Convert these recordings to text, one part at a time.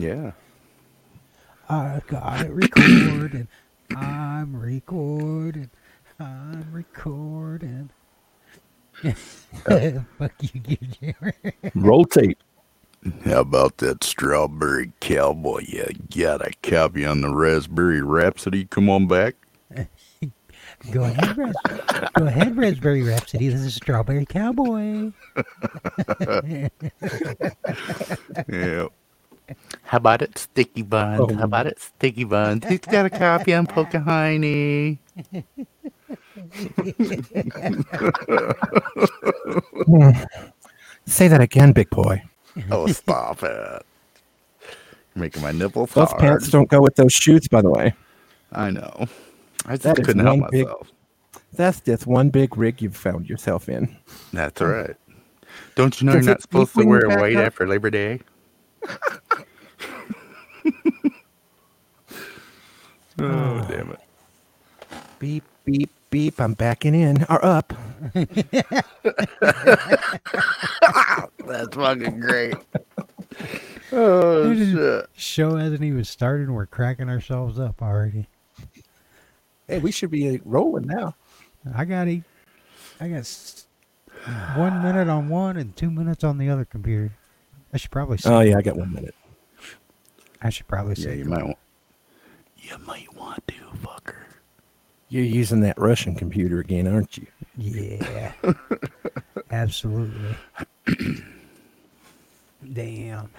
Yeah. I got it recorded. I'm recording. I'm recording. Oh. Fuck you, Jimmer. Roll tape. How about that strawberry cowboy? You got a copy on the Raspberry Rhapsody? Come on back. Go ahead, Ras- Go ahead, Raspberry Rhapsody. This is Strawberry Cowboy. Yeah. How about it, Sticky Buns? How about it, oh. Sticky Bun? Who's got a copy on Pocahontas? Say that again, big boy. Oh, stop it. You're making my nipples Those hard. pants don't go with those shoes, by the way. I know. I just is couldn't help one big- myself. That's just one big rig you've found yourself in. That's right. Don't you know Does you're it not supposed to wear back white up? after Labor Day? oh, damn it. Beep, beep, beep. I'm backing in. Or up. That's fucking great. Oh, shit. Show hasn't even started and we're cracking ourselves up already. Hey, we should be uh, rolling now. I got e- I got s- one minute on one and two minutes on the other computer. I should probably oh, say. Oh, yeah, I got one minute. I should probably Yeah, say. you might want. You might want to, fucker. You're using that Russian computer again, aren't you? Yeah. Absolutely. Damn.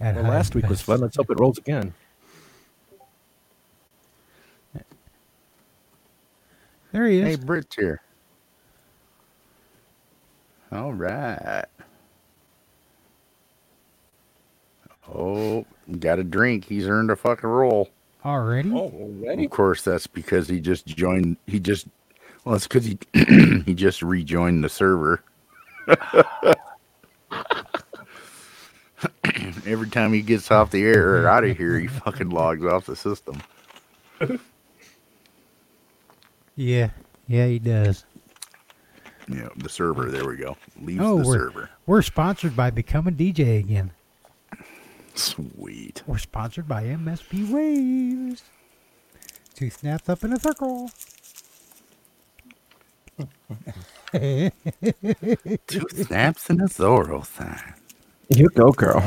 At Well, last week was fun. Let's hope it rolls again. There he is. Hey, Britt's here. All right. Oh, got a drink. He's earned a fucking roll. Already? Oh, already? Of course, that's because he just joined. He just well, it's because he he just rejoined the server. Every time he gets off the air or out of here, he fucking logs off the system. Yeah. Yeah, he does. Yeah, the server. There we go. Leaves Oh, the we're, server. we're sponsored by Become a DJ again. Sweet. We're sponsored by MSP Waves. Two snaps up in a circle. Two snaps in a Zorro sign. You go, girl.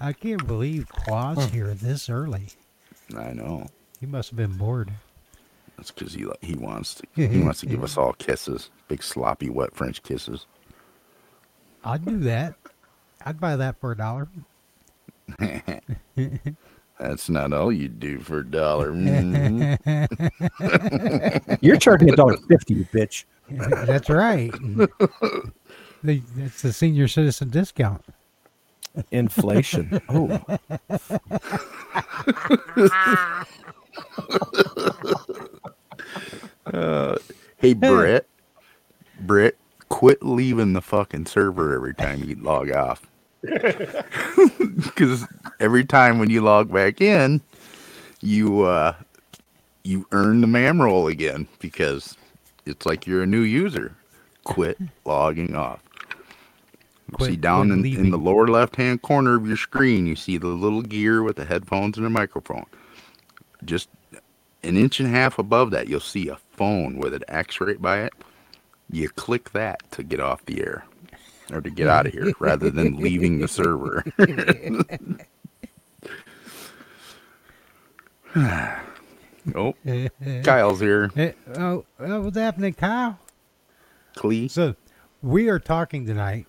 I can't believe Qua's here this early. I know. He must have been bored. That's because he he wants to he wants to give us all kisses, big sloppy wet French kisses. I'd do that. I'd buy that for a dollar. That's not all you do for a dollar. Mhm. You're charging a dollar fifty, you bitch. That's right. the, that's the senior citizen discount. Inflation. Oh, hey Brett, Brett, quit leaving the fucking server every time you log off. Because every time when you log back in, you uh, you earn the mam roll again because it's like you're a new user. Quit logging off. Quit- see down in, in the lower left hand corner of your screen, you see the little gear with the headphones and a microphone. Just an inch and a half above that, you'll see a phone with an X right by it. You click that to get off the air or to get out of here rather than leaving the server. oh, Kyle's here. Eh, oh, oh, what's happening, Kyle? Clee. So, we are talking tonight.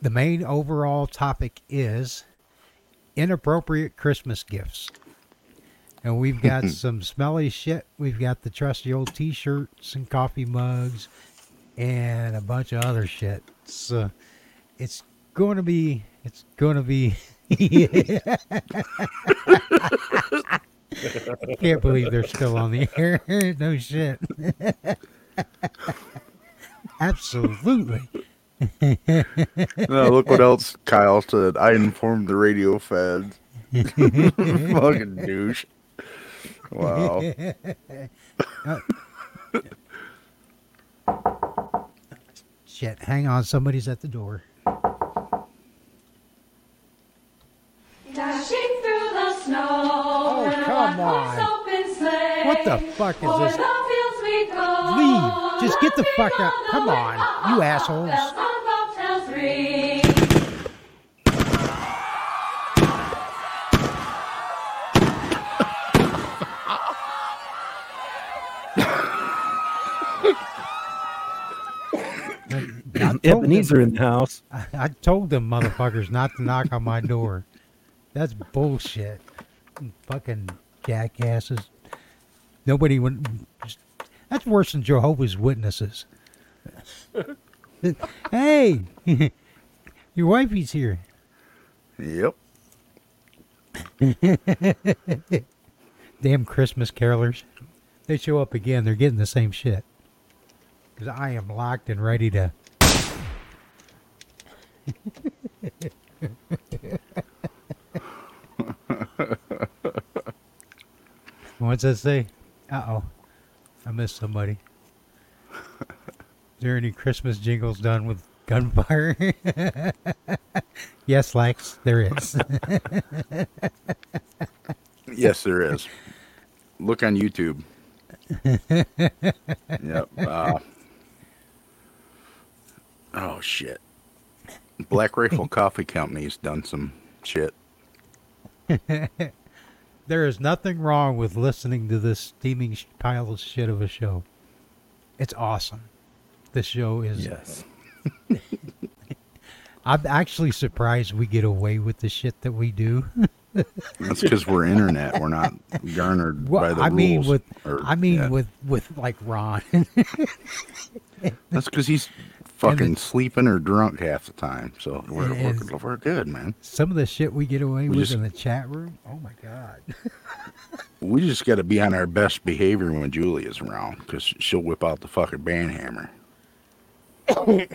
The main overall topic is inappropriate Christmas gifts. And we've got some smelly shit. We've got the trusty old t shirts and coffee mugs and a bunch of other shit. So, it's going to be, it's going to be. I Can't believe they're still on the air. no shit. Absolutely. Look what else Kyle said. I informed the radio feds. Fucking douche. Wow. uh, shit, hang on. Somebody's at the door. Dashing through the snow. Oh, come on. What the fuck is this? Leave. Just get the fuck out. Come on, you assholes. I told them- Ebenezer in the house. I, I told them motherfuckers not to knock on my door. That's bullshit. Fucking jackasses. Nobody would. That's worse than Jehovah's Witnesses. hey, your wifey's here. Yep. Damn Christmas carolers. They show up again. They're getting the same shit. Because I am locked and ready to. What's that say? Uh oh. I missed somebody. Is there any Christmas jingles done with gunfire? yes, Lex, there is. Yes, there is. Look on YouTube. yep. Uh, oh shit. Black Rifle Coffee Company's done some shit. There is nothing wrong with listening to this steaming pile of shit of a show. It's awesome. This show is. Yes. I'm actually surprised we get away with the shit that we do. That's because we're internet. We're not garnered Well, by the I rules. mean, with or- I mean, yeah. with with like Ron. that's because he's fucking sleeping or drunk half the time. So we're, we're, we're good, man. Some of the shit we get away We with just- in the chat room. Oh my god. We just got to be on our best behavior when Julie is around because she'll whip out the fucking band hammer.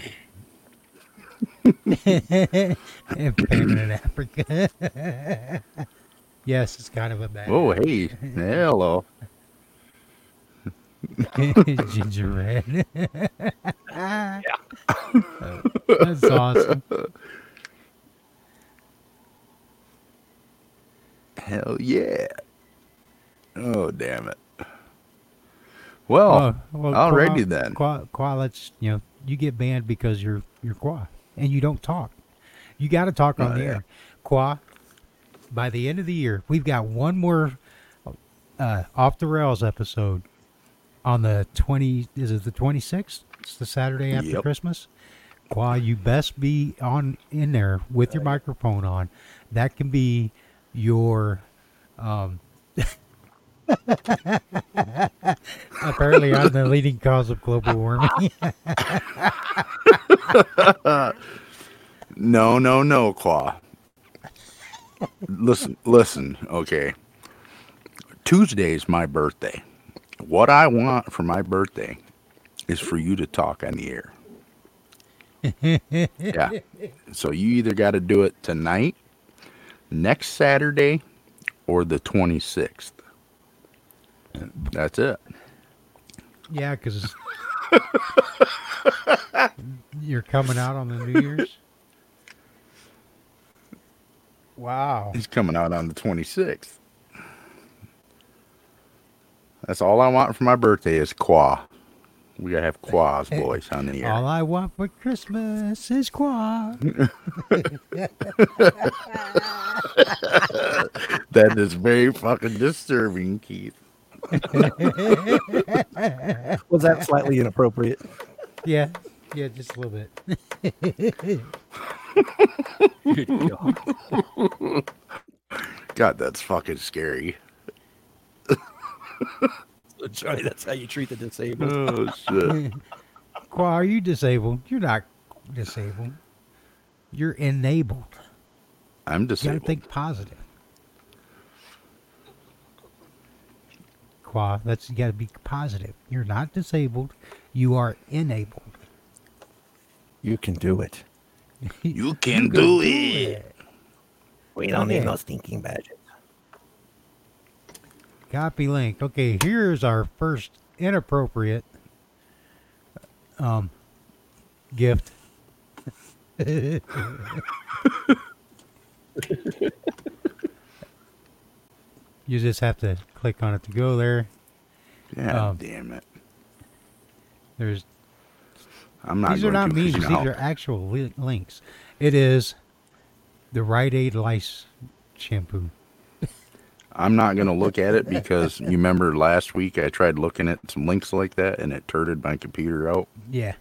famine in Africa. yes, it's kind of a bad. Oh, hey, hello. Ginger red. yeah. That's awesome. Hell yeah. Oh, damn it. Well, Oh, well, alrighty Qua- then. Qua, Qua, let's you know you get banned because you're you're Qua and you don't talk. You got to talk on Oh, the yeah. air. Qua, by the end of the year, we've got one more uh, off the rails episode on the twenty. Is it the twenty sixth? It's the Saturday after Yep. Christmas. Qua, you best be on in there with your microphone on. That can be your. Um, apparently, I'm the leading cause of global warming. no, no, no, Claw. listen, listen, okay. Tuesday's my birthday. What I want for my birthday is for you to talk on the air. yeah. So you either got to do it tonight, next Saturday, or the 26th. That's it. Yeah, because you're coming out on the New Year's. Wow. He's coming out on the 26th. That's all I want for my birthday is qua. We gotta have qua's eh, boys, on the eh, air. All I want for Christmas is qua. That is very fucking disturbing, Keith. Was that slightly inappropriate? Yeah, yeah, just a little bit. Good God. God, that's fucking scary. Johnny, that's how you treat the disabled. Oh shit. Qua, are you disabled? You're not disabled. You're enabled. I'm disabled. You gotta think positive. Qua, that's you gotta be positive. You're not disabled. You are enabled. You can do it. You can do it. We don't need no stinking badges. Copy link. Okay, here's our first inappropriate um gift. you just have to click on it to go there. God Um, damn it! There's I'm not. these are not memes. These are actual li- links. It is the Rite Aid lice shampoo. I'm not going to look at it because you remember last week I tried looking at some links like that and it turted my computer out. Yeah.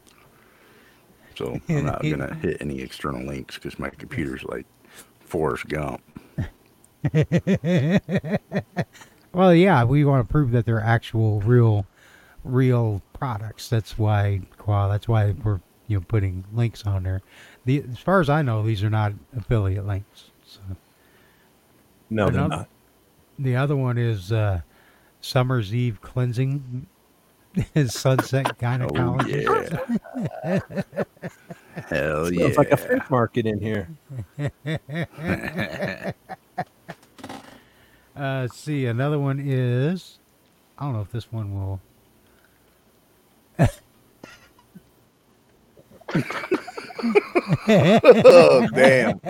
So I'm not going to hit any external links because my computer's like Forrest Gump. Well, yeah, we want to prove that they're actual, real, real products. That's why, well, that's why we're you know putting links on there. The as far as I know, these are not affiliate links. So. No, they're Another- not. The other one is uh, Summer's Eve cleansing, Is sunset Oh, gynecology. yeah. Hell yeah. It's like a fish market in here. Uh, let's see, another one is, I don't know if this one will. oh, damn.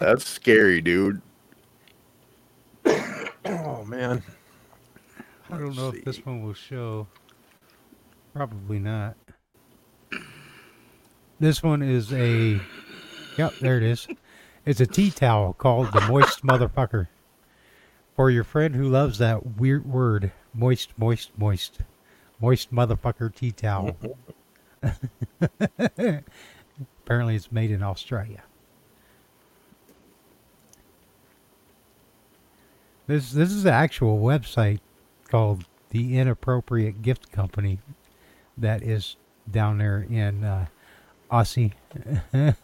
That's scary, dude. Man. I don't know Let's if this one will show. Probably not. This one is a. Yep, there it is. It's a tea towel called the Moist Motherfucker. For your friend who loves that weird word, moist, moist, moist. Moist Motherfucker tea towel. Apparently, it's made in Australia. This this is an actual website called the Inappropriate Gift Company that is down there in uh, Aussie.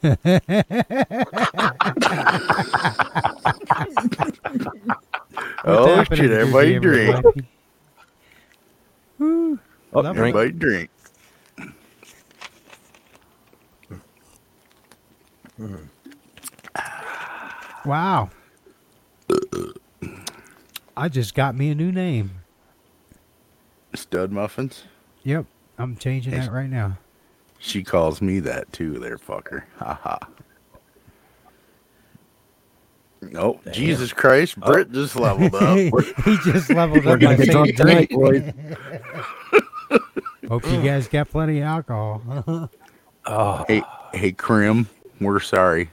oh, happening, shit. Everybody drink. Woo. Oh, drink. Everybody drink. Wow. I just got me a new name. Stud muffins. Yep, I'm changing Hey. that right now. She calls me that too, there, fucker. Ha ha. Oh, Jesus Christ. Oh. Britt just leveled up. he just leveled We're up gonna by get drunk tonight, boys. Hope you guys got plenty of alcohol. Oh, hey, hey, Krim, we're sorry.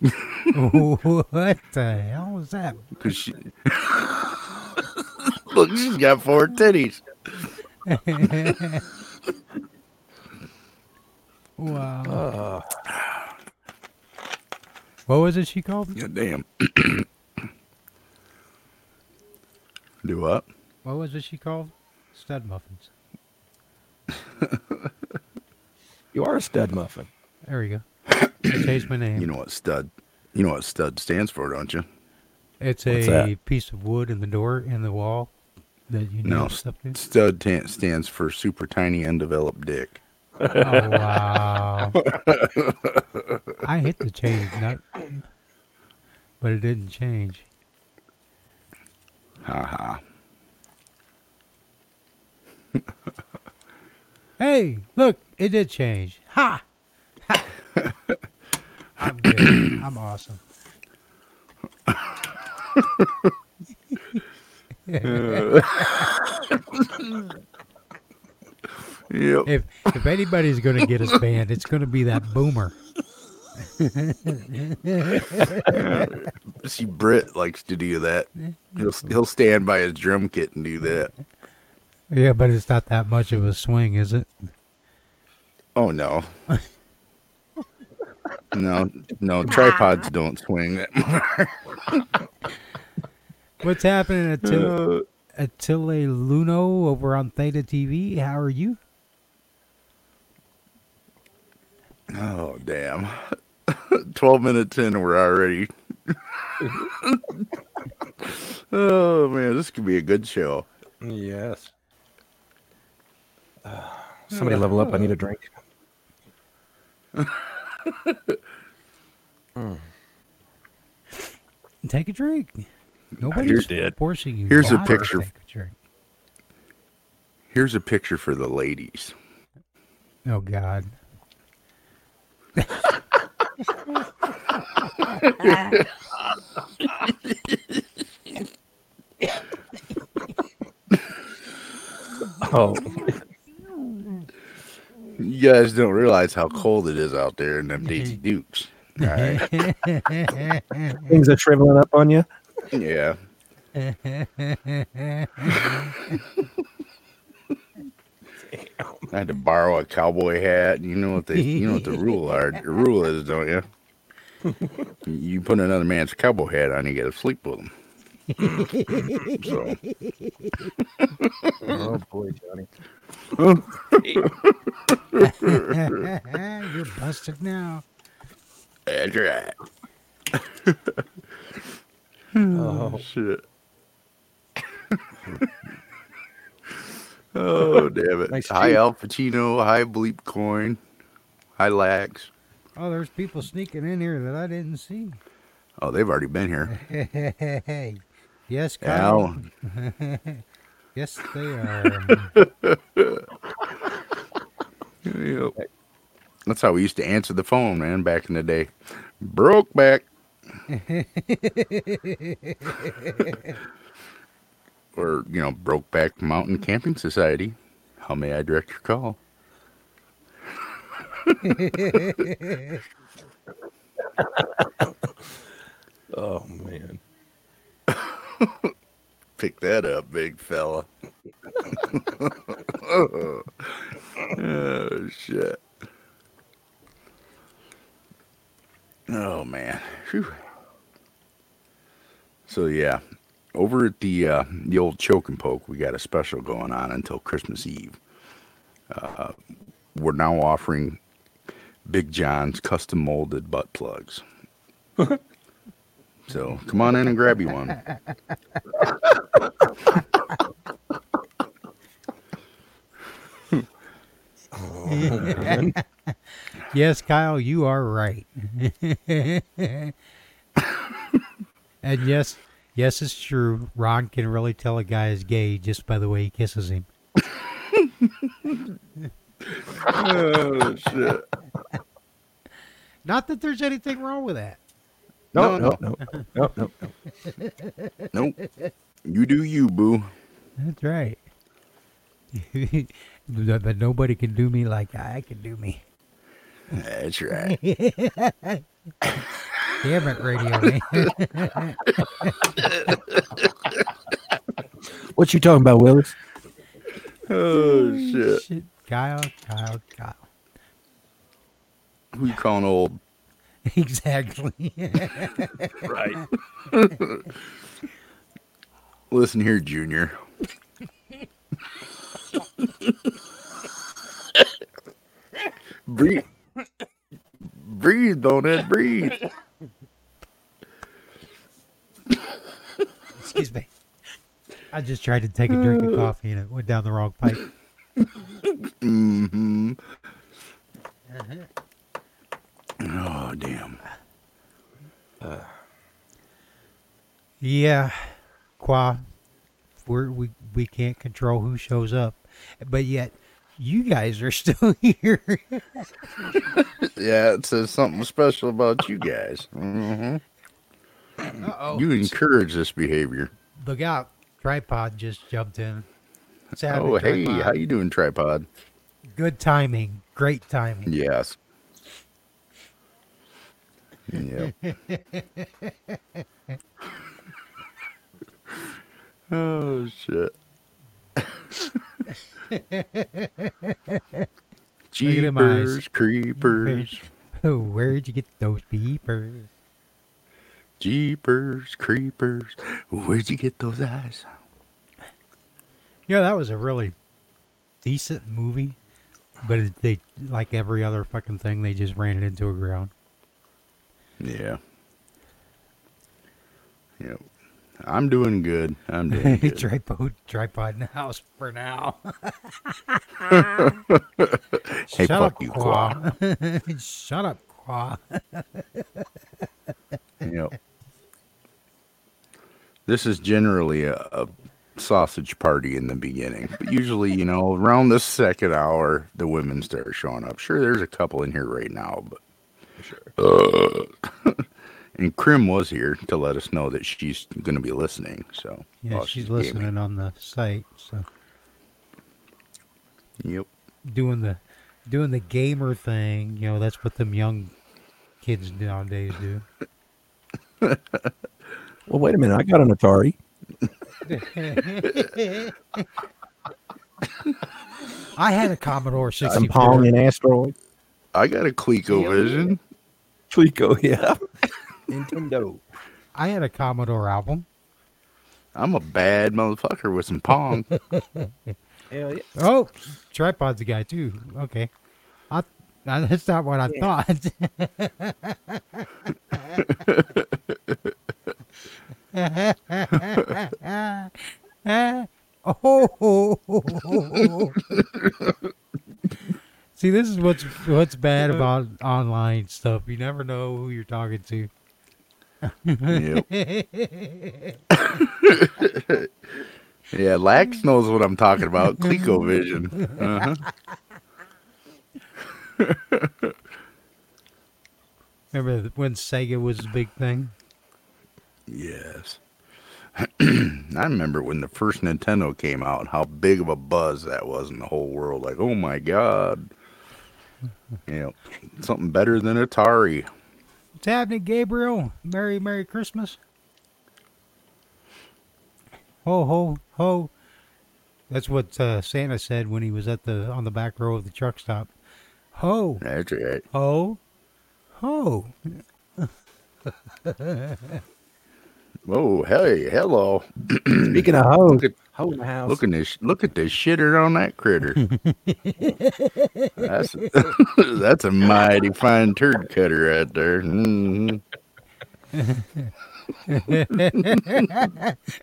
what the hell was that? Cause she... Look, she's got four titties. Wow. oh. What was it she called? God damn. Do what? What was it she called? Stud muffins. you are a stud muffin. There we go. I changed my name. You know what stud? You know what stud stands for, don't you? it's What's a that? piece of wood in the door in the wall that you No, nail stuff to. Stud ta- stands for super tiny undeveloped dick. Oh wow! I hit the change nut, but it didn't change. Ha ha. Hey, look, it did change. Ha! ha. I'm good. I'm awesome. Yep. If if anybody's gonna get us banned, it's gonna be that boomer. See, Britt likes to do that. He'll he'll stand by his drum kit and do that. Yeah, but it's not that much of a swing, is it? Oh no. No, no, tripods don't swing that much. What's happening at Til- uh. Attile Luno over on Theta TV? How are you? Oh damn. Twelve minutes in, we're already. oh man, this could be a good show. Yes. somebody level up. I need a drink. Take a drink. Nobody's Here's- forcing you. here's a not to picture. Take a drink. Here's a picture for the ladies. Oh God. Oh, You guys don't realize how cold it is out there in them mm-hmm. Daisy Dukes. All right. things are shriveling up on you. Yeah. I had to borrow a cowboy hat. You know what they, you know what the rule are. The rule is, don't you? You put another man's cowboy hat on, you got to sleep with him. so, Oh boy, Johnny. You're busted now. that's right. Oh, oh, Shit. oh damn it! Nice hi cheek. Al Pacino, hi Bleep Coin, hi Lax. Oh, there's people sneaking in here that I didn't see. Oh, they've already been here. Hey, yes, Kyle. Al, Yes, they are. Um, yep. That's how we used to answer the phone, man, back in the day. Broke back. or, you know, Brokeback Mountain Camping Society. How may I direct your call? oh man. Pick that up, big fella. oh, shit. Oh, man. Phew. So, yeah, over at the uh, the old Choke and Poke, we got a special going on until Christmas Eve. Uh, we're now offering Big John's custom molded butt plugs. so, come on in and grab you one. yes, Kyle, you are right. and yes, yes, it's true. Ron can really tell a guy is gay just by the way he kisses him. oh shit! Not that there's anything wrong with that. No, No, no, no, no, no. Nope. You do you, boo. That's right. but but nobody can do me like I can do me. That's right. Damn it, radio man. What you talking about, Willis? Oh shit! Shit. Kyle, Kyle, Kyle. Who you calling old? Exactly. Right. Listen here, Junior. breathe, breathe, Bonehead, breathe. Excuse me. I just tried to take a drink of coffee and it went down the wrong pipe. Mm-hmm. Oh damn! Yeah, Qua, we're, we we can't control who shows up, but yet you guys are still here. Yeah, it says something special about you guys. hmm Uh-oh. You encourage this behavior. Look out! Tripod just jumped in. What's happening, Oh, hey, Tripod? how you doing, tripod? Good timing. Great timing. Yes. Yep. Oh shit. Jeepers, creepers, Oh, where'd you get those beepers? jeepers, creepers. Where'd you get those eyes? Yeah, that was a really decent movie, but they like every other fucking thing, they just ran it into a ground. Yeah. Yep. I'm doing good. I'm doing good. tripod, tripod in the house for now. Hey, Shut fuck up, you, Qua. Shut up, Qua. Yep. This is generally a, a sausage party in the beginning, but usually, you know, around the second hour, the women start showing up. Sure, there's a couple in here right now, but Sure. Uh, and Krim was here to let us know that she's going to be listening. So Yeah, while she's gaming. listening on the site. So Yep. doing the doing the gamer thing. You know, that's what them young kids nowadays do. Well, wait a minute. I got an Atari. I had a Commodore I'm 64. Pong and Asteroid. I got a ColecoVision. Fleeco, yeah. Nintendo. I had a Commodore album. I'm a bad motherfucker with some Pong. Hell yeah. Oh, tripod's a guy too. Okay, I, now, that's not what I thought. oh. See, this is what's what's bad uh-huh. about online stuff. You never know who you're talking to. Yep. yeah, Lax knows what I'm talking about. ColecoVision. Uh-huh. Remember when Sega was the big thing? Yes. I remember when the first Nintendo came out, how big of a buzz that was in the whole world. Like, oh my god. You know, something better than Atari. What's happening, Gabriel? Merry, Merry Christmas. Ho, ho, ho. That's what uh, Santa said when he was at the on the back row of the truck stop. Ho, That's right. ho, ho. Oh, hey, hello. Speaking of hoe, Look at hoe in the house. look at this look at the shitter on that critter. that's that's a mighty fine turd cutter right there. hmm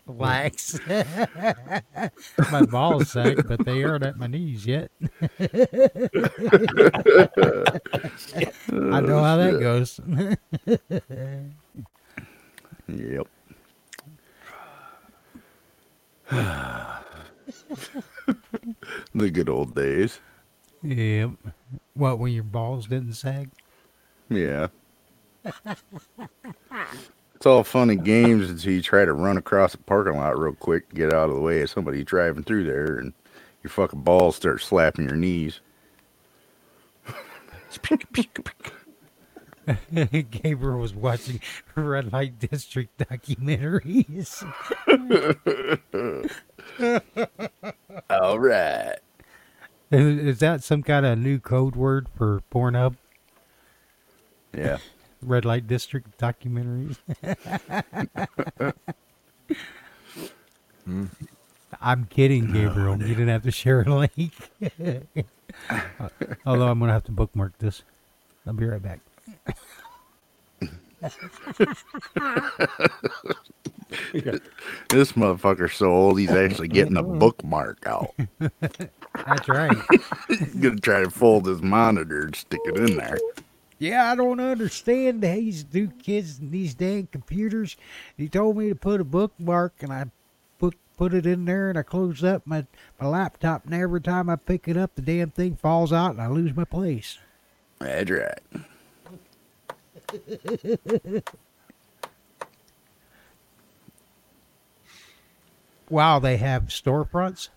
Lax. my balls sack, but they aren't at my knees yet. I know how that goes. Yep. The good old days. yep. What, when your balls didn't sag? Yeah. it's all fun and games until you try to run across a parking lot real quick to get out of the way of somebody driving through there and your fucking balls start slapping your knees. Gabriel was watching Red Light District documentaries. All right. Is is that some kind of new code word for Pornhub? Yeah. Red Light District documentaries. I'm kidding, Gabriel. you didn't have to share a link. Although I'm gonna have to bookmark this. I'll be right back. This motherfucker's so old he's actually getting a bookmark out. That's right. He's gonna try to fold his monitor and stick it in there. Yeah, I don't understand these new kids and these dang computers. He told me to put a bookmark, and I put put it in there, and I close up my my laptop, and every time I pick it up, the damn thing falls out, and I lose my place. That's right. Wow, they have storefronts.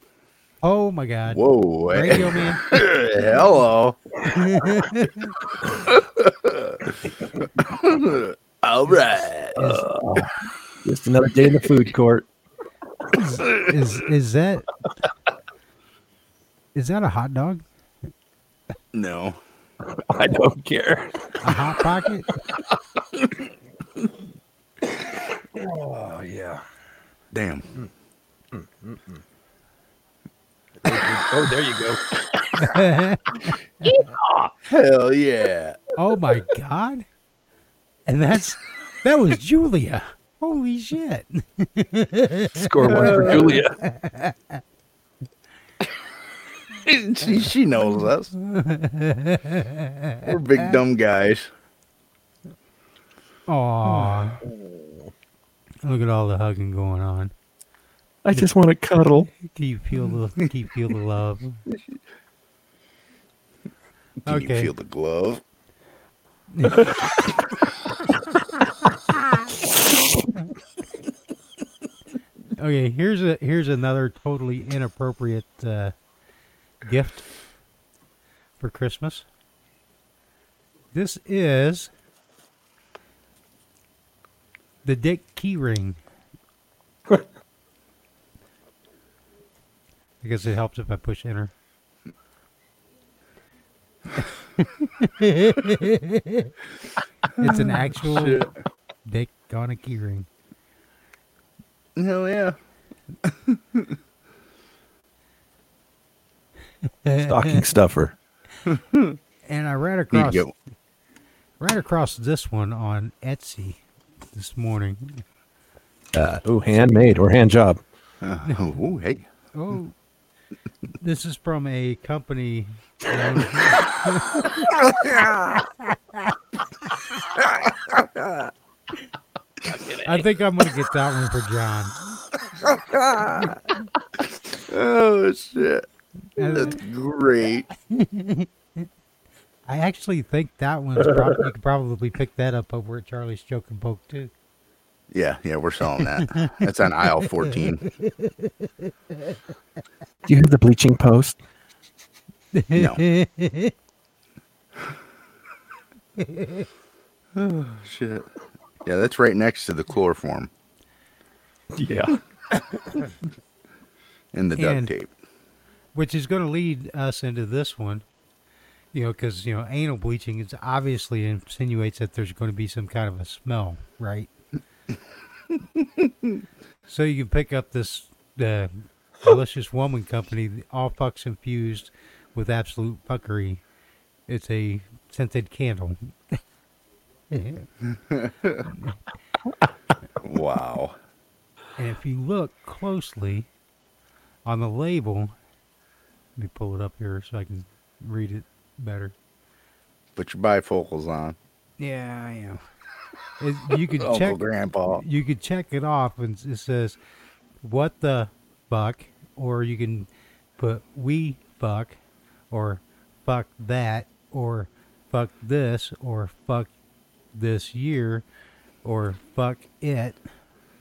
Oh my God! Whoa. Eh? Radio man. Hello. All right. Just another day in the food court. Is is that is that a hot dog? No. I don't care. A hot pocket? Oh yeah. Damn. Oh, there you go. Hell yeah. oh my God! And that's that was Julia. Holy shit! Score one for Julia. she, she knows us. We're big dumb guys. Aw. Look at all the hugging going on. I just want to cuddle. Can you feel the can you feel the love? Can Okay. you feel the glove? Okay, here's a here's another totally inappropriate uh, gift for Christmas. This is the Dick key ring. I guess it helps if I push enter. it's an actual dick on a key ring. Hell yeah. Stocking stuffer. And I ran across get, ran across this one on Etsy this morning. Uh, ooh, handmade or hand job. uh, oh, hey. Oh, this is from a company. I think I'm gonna get that one for John. Oh, shit. And That's uh, great. I actually think that one's probably you could probably pick that up over at Charlie's Joke and Poke too. Yeah, yeah, we're selling that. That's on aisle 14. Do you have the bleaching post? No. oh, shit. Yeah, that's right next to the chloroform Yeah. and the duct And- tape. Which is going to lead us into this one. You know, because you know, anal bleaching is obviously insinuates that there's going to be some kind of a smell, right? so you can pick up this the delicious woman company, all fucks infused with absolute fuckery. It's a scented candle. Wow. And if you look closely on the label, me pull it up here so I can read it better. Put your bifocals on. Yeah, I am. It, you could check. Grandpa. You could check it off, and it says, "What the fuck," or you can put "we fuck," or "fuck that," or "fuck this," or "fuck this year," or "fuck it,"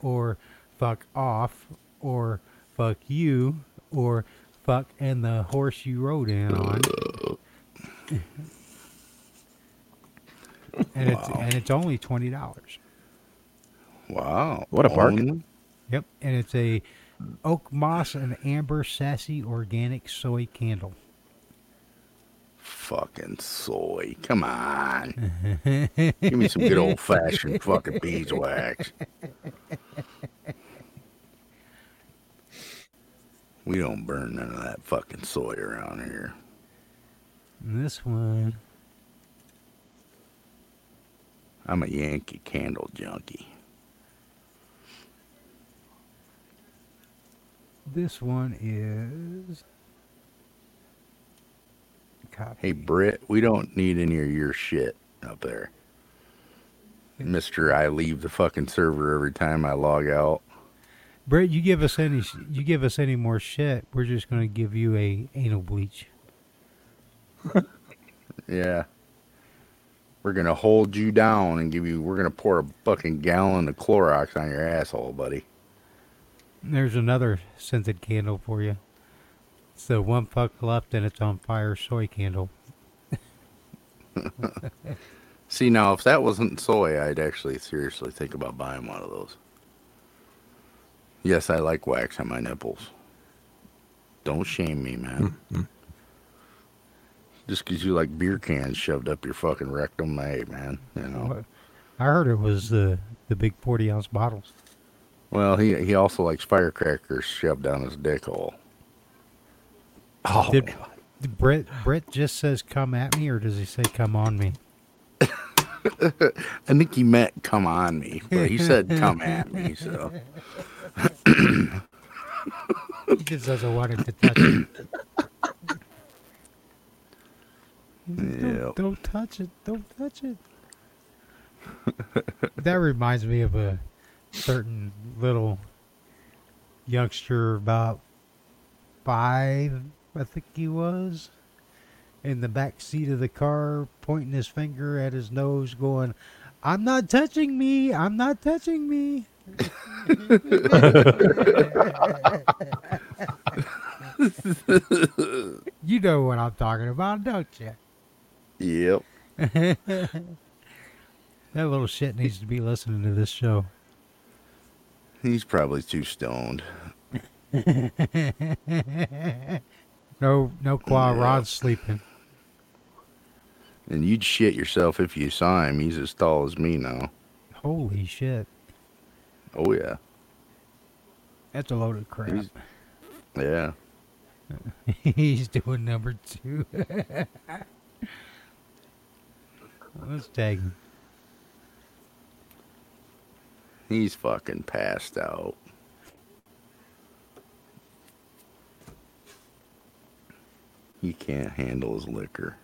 or "fuck off," or "fuck you," or "fuck and the horse you rode in on." and it's and it's only twenty dollars. Wow. What a bargain. Only- Yep, and it's a oak moss and amber sassy organic soy candle. Fucking soy. Come on. Give me some good old fashioned fucking beeswax. We don't burn none of that fucking soy around here. And this one, I'm a Yankee candle junkie. this one is. Copy. Hey, Britt, we don't need any of your shit up there. Mister, I leave the fucking server every time I log out. Brett, you give us any, you give us any more shit, we're just gonna give you a anal bleach. Yeah. We're gonna hold you down and give you. We're gonna pour a fucking gallon of Clorox on your asshole, buddy. There's another scented candle for you. It's the one fuck left and it's on fire soy candle. See now, if that wasn't soy, I'd actually seriously think about buying one of those. Yes, I like wax on my nipples. Don't shame me, man. Mm-hmm. Just 'cause you like beer cans shoved up your fucking rectum, hey, man. You know. I heard it was the the big forty ounce bottles. Well, he he also likes firecrackers shoved down his dick hole. Oh, Did, did Brett Brett just says come at me or does he say come on me? I think he meant come on me, but he said come at me. So He just doesn't want it to touch it. Don't, don't touch it. Don't touch it. that reminds me of a certain little youngster about five, I think he was, in the back seat of the car, pointing his finger at his nose, going, I'm not touching me. I'm not touching me. You know what I'm talking about, don't you? Yep. That little shit needs to be listening to this show. He's probably too stoned. No, no qua Yeah. Rod's sleeping. And you'd shit yourself if you saw him. He's as tall as me now. Holy shit. Oh yeah. That's a load of crap. He's- Yeah. He's doing number two. Let's tag him. He's fucking passed out. He can't handle his liquor.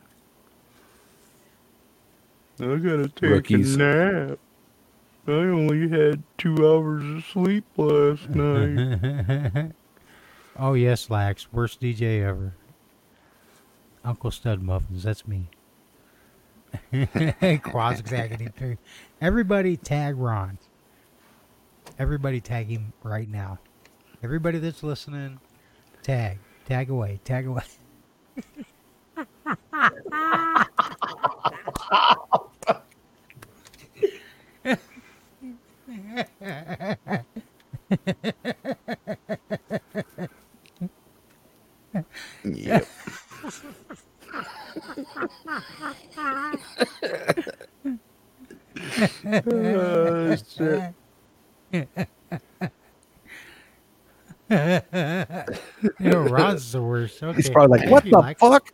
I gotta take Rookies. a nap. I only had two hours of sleep last night. oh yes, Lax, worst DJ ever. Uncle Stud Muffins, that's me. Quaz tagging. Everybody tag Ron. Everybody tag him right now. Everybody that's listening, tag. Tag away. Tag away. Yep. oh, shit. You know, Ron's the worst. Okay. He's probably like, what the like- fuck?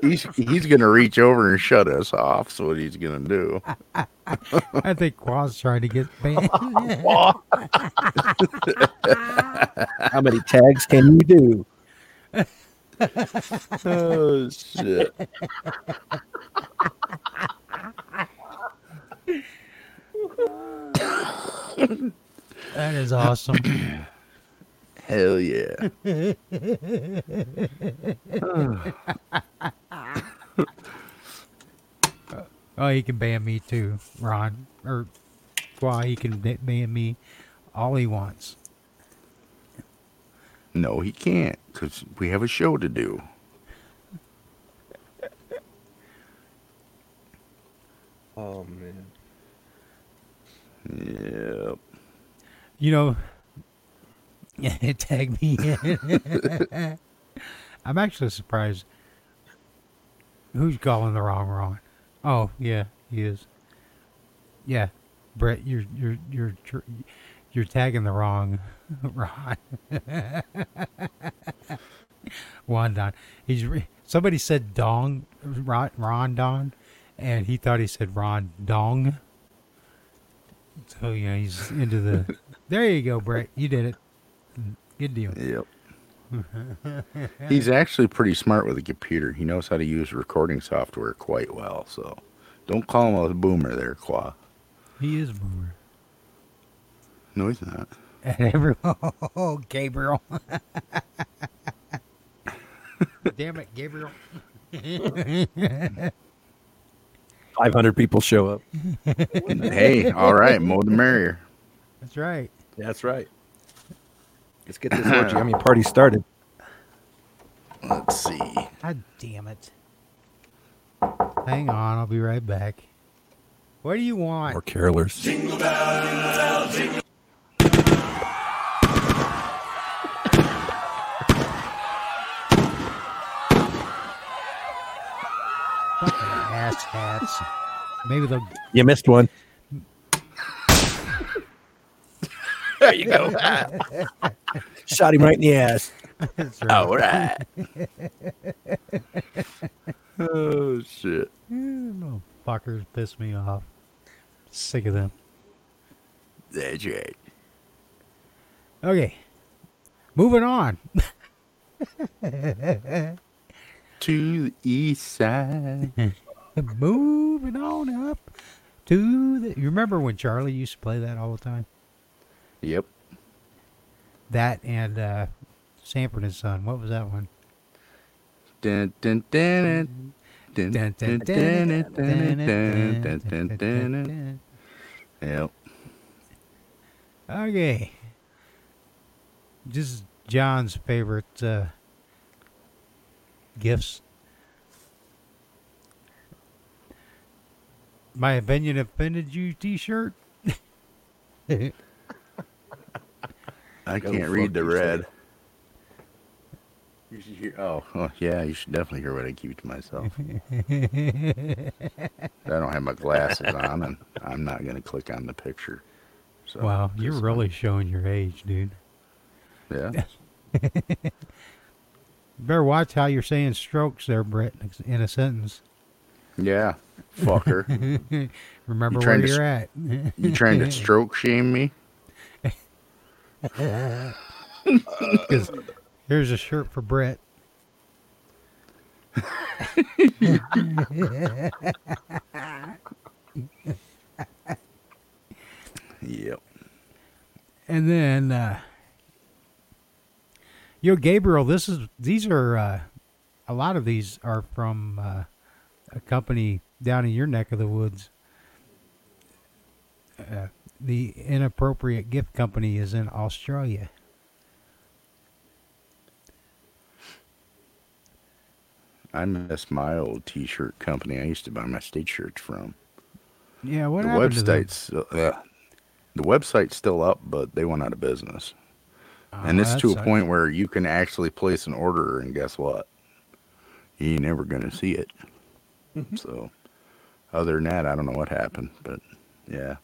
He's he's gonna reach over and shut us off. That's what he's gonna do. I think Quaz trying to get banned. How many tags can you do? Oh shit! that is awesome. Hell yeah! Oh, he can ban me too, Ron. Or, why he can ban me all he wants. No, he can't because we have a show to do. Oh man. Yep. You know, tag me in. I'm actually surprised. Who's calling the wrong Ron? Oh, yeah, he is. Yeah, Brett, you're you're you're tr- you're tagging the wrong Ron. Juan Don. He's somebody said Dong Ron, Ron Don, and he thought he said Ron Dong. So yeah, he's into the. there you go, Brett. You did it. Good deal. Yep. He's actually pretty smart with a computer. He knows how to use recording software quite well. So, don't call him a boomer there, Qua. He is a boomer. No, he's not. And everyone, oh, Gabriel. Damn it, Gabriel. 500 people show up. hey, all right, more the merrier. That's right. That's right. Let's get this origami party started. Let's see. God damn it. Hang on, I'll be right back. What do you want? More carolers. Jingle bells, jingle Fucking ass hats. Maybe they'll. You missed one. there you go. Shot him right in the ass. That's right. All right. oh shit. Little fuckers piss me off. Sick of them. That's right. Okay. Moving on. To the east side. Moving on up to the. You remember when Charlie used to play that all the time? Yep. That and uh, Sanford and Son. What was that one? Dun, dun, dun, Yep. Okay. This is John's favorite uh, gifts. My opinion offended you t shirt? I Go can't read the yourself. red. You should hear. Oh, oh, yeah, you should definitely hear what I keep to myself. I don't have my glasses on, and I'm not gonna click on the picture. So wow, you're just- really showing your age, dude. Yeah. Better watch how you're saying strokes there, Brett, in a sentence. Yeah. Fucker. Remember you where you're s- at. You trying to stroke shame me? Because here's a shirt for Brett. Yep. And then, uh, yo, Gabriel, this is these are uh, a lot of these are from uh, a company down in your neck of the woods. Uh, the inappropriate gift company is in Australia. I miss my old T-shirt company. I used to buy my state shirts from. Yeah, what the happened to them? website's uh, the website's still up, but they went out of business. and Oh, it's that to a sucks. point where you can actually place an order, and guess what? You ain't never gonna see it. So, other than that, I don't know what happened, but yeah,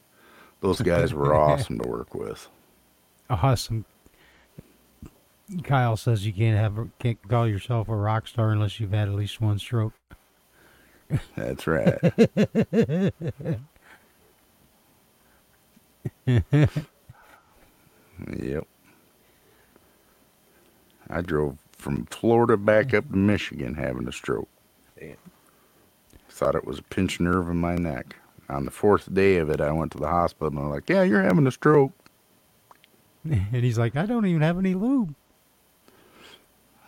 those guys were awesome to work with. Awesome. Kyle says you can't have can't call yourself a rock star unless you've had at least one stroke. That's right. yep. I drove from Florida back up to Michigan having a stroke. Damn. Thought it was a pinched nerve in my neck. On the fourth day of it, I went to the hospital and they're like, Yeah, you're having a stroke. And he's like, I don't even have any lube.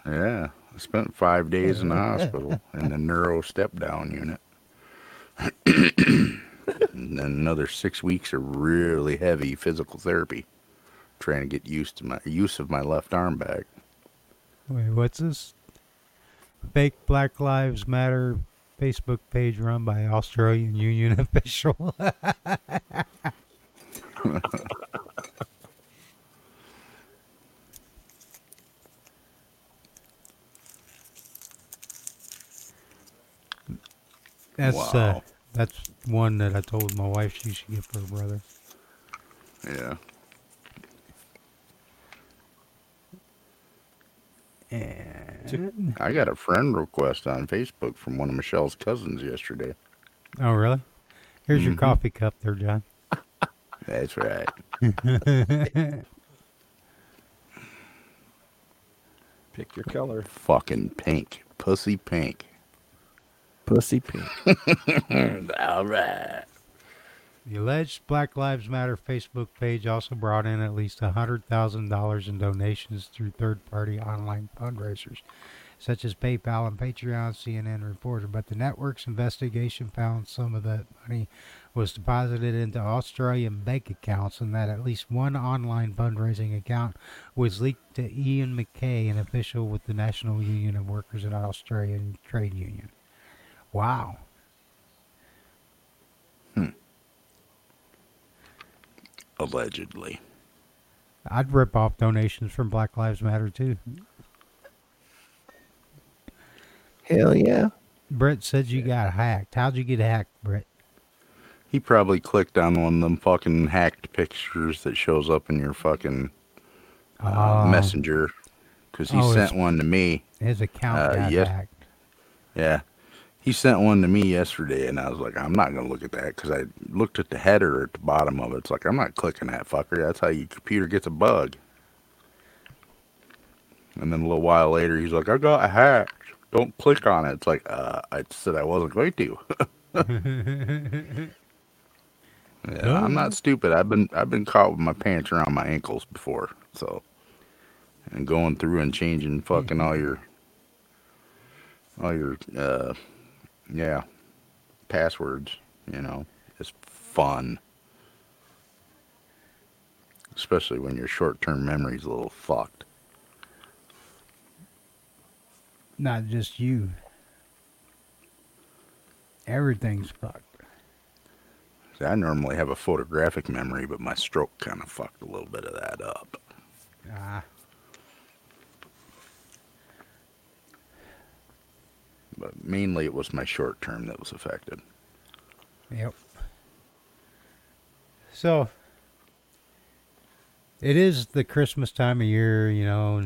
Yeah. I spent five days in the hospital in the neuro step down unit. and then another six weeks of really heavy physical therapy. Trying to get used to my use of my left arm back. Wait, what's this? Fake Black Lives Matter Facebook page run by Australian Union official. That's uh, that's one that I told my wife she should get for her brother. Yeah. And I got a friend request on Facebook from one of Michelle's cousins yesterday. oh, really? Here's your Mhm. coffee cup, there, John. That's right. Pick your color. Fucking pink. Pussy pink. Pussy pink. All right. The alleged Black Lives Matter Facebook page also brought in at least $100,000 in donations through third party online fundraisers, such as PayPal and Patreon, CNN reported. But the network's investigation found some of that money was deposited into Australian bank accounts and that at least one online fundraising account was leaked to Ian McKay, an official with the National Union of Workers and Australian Trade Union. Wow. Allegedly. I'd rip off donations from Black Lives Matter too. Hell yeah. Brett said you got hacked. How'd you get hacked, Brett? He probably clicked on one of them fucking hacked pictures that shows up in your fucking uh, Oh, messenger. Because he Oh, sent it's- one to me. His account uh, got yes. hacked. Yeah. He sent one to me yesterday, and I was like, I'm not going to look at that because I looked at the header at the bottom of it. It's like, I'm not clicking that fucker. That's how your computer gets a bug. And then a little while later, he's like, I got hacked. Don't click on it. It's like, uh, I said I wasn't going to. yeah, I'm not stupid. I've been I've been caught with my pants around my ankles before. So, and going through and changing fucking all your all your uh yeah. Passwords, you know, is fun. Especially when your short term memory's a little fucked. Not just you. Everything's fucked. See, I normally have a photographic memory, but my stroke kind of fucked a little bit of that up. Ah. Uh. but mainly it was my short term that was affected. Yep. So it is the Christmas time of year, you know,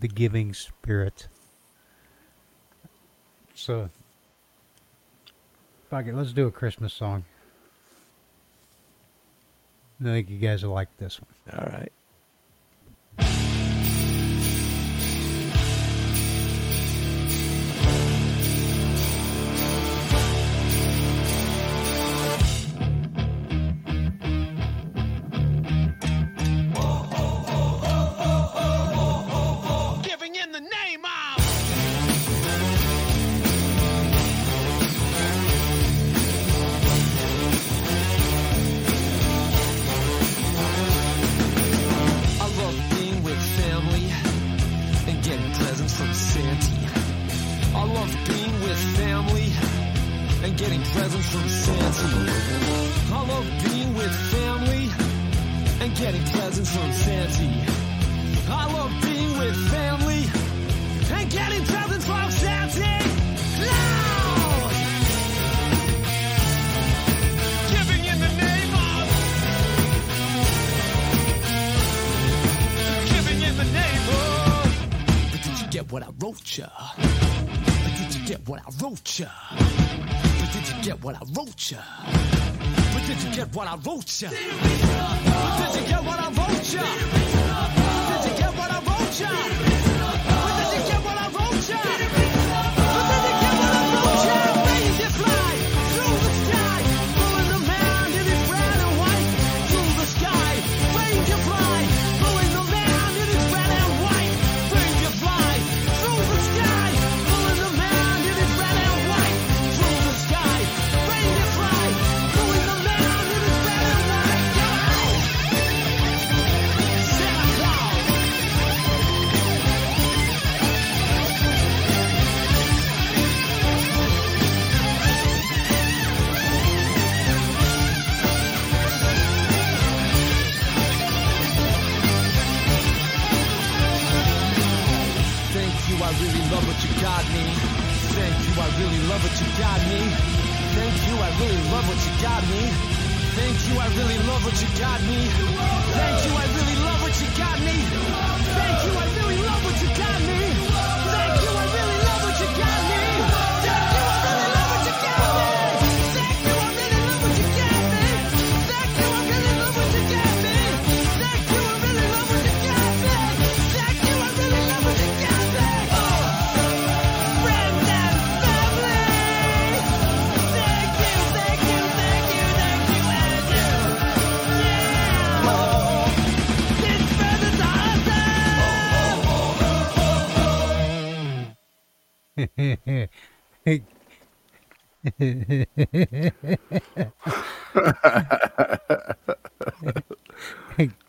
the giving spirit. So fuck it, let's do a Christmas song. I think you guys will like this one. All right. ya. But did you get what I wrote ya? Did you get what I wrote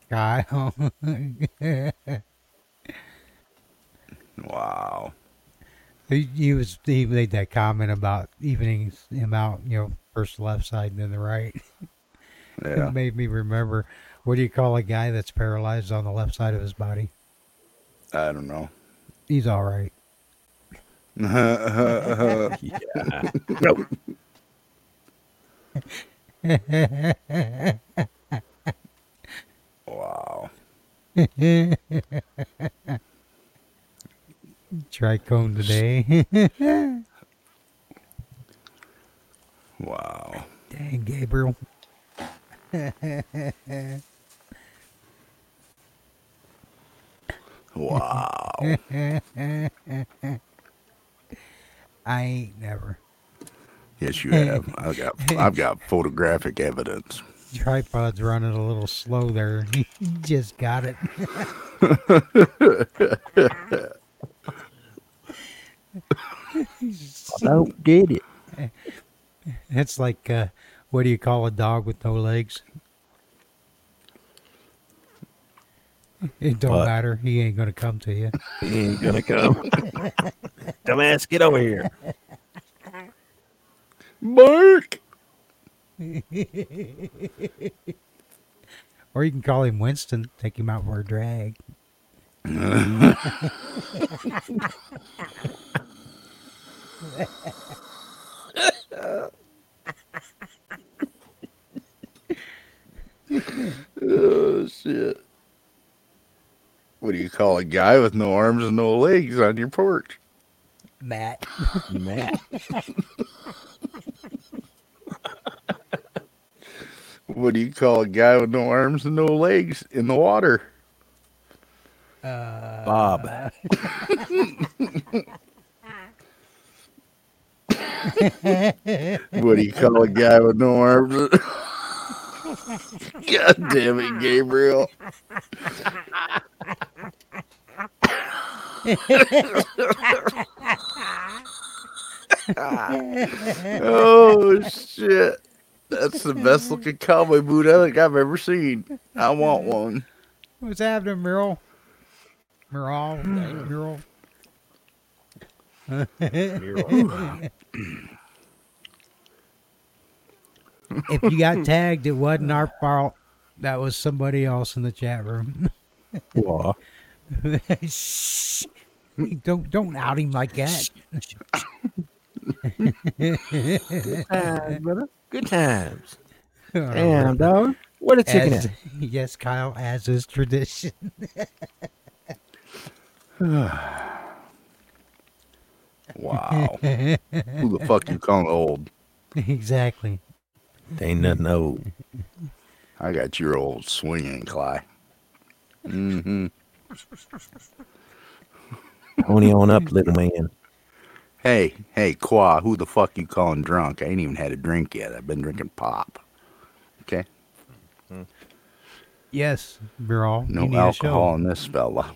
Kyle. wow. He, he, was he made that comment about evening him out, you know, first left side and then the right. Yeah. it made me remember what do you call a guy that's paralyzed on the left side of his body? I don't know. He's all right yeah. No. wow. Tricone today. wow. Dang, Gabriel. wow. I ain't never. Yes, you have. I've got I've got photographic evidence. Tripod's running a little slow there. Just got it. I don't get it. It's like uh, what do you call a dog with no legs? It don't What? matter. He ain't gonna come to you. He ain't gonna come. Dumbass, get over here. Mark. Or you can call him Winston. Take him out for a drag. Oh shit. What do you call a guy with no arms and no legs on your porch? Matt. Matt. What do you call a guy with no arms and no legs in the water? Uh, Bob. What do you call a guy with no arms? and- God damn it, Gabriel. oh shit. That's the best looking cowboy boot I think I've ever seen. I want one. What's happening, Merle? Merle? Hmm. Merle? if you got tagged, it wasn't our fault. That was somebody else in the chat room. Aw. Shh. Don't don't out him like that. times, brother. Good times. All Damn, dog. What a chicken As- yes, Kyle, as is tradition. Wow. Who the fuck you calling old? exactly. They Ain't nothing old. I got your old swinging, Cly. Mm-hmm. Pony on up, little man. Hey, hey, Qua, who the fuck you calling drunk? I ain't even had a drink yet. I've been drinking pop. Okay? Hmm. Yes, Merle. No you need a show. alcohol in this fella.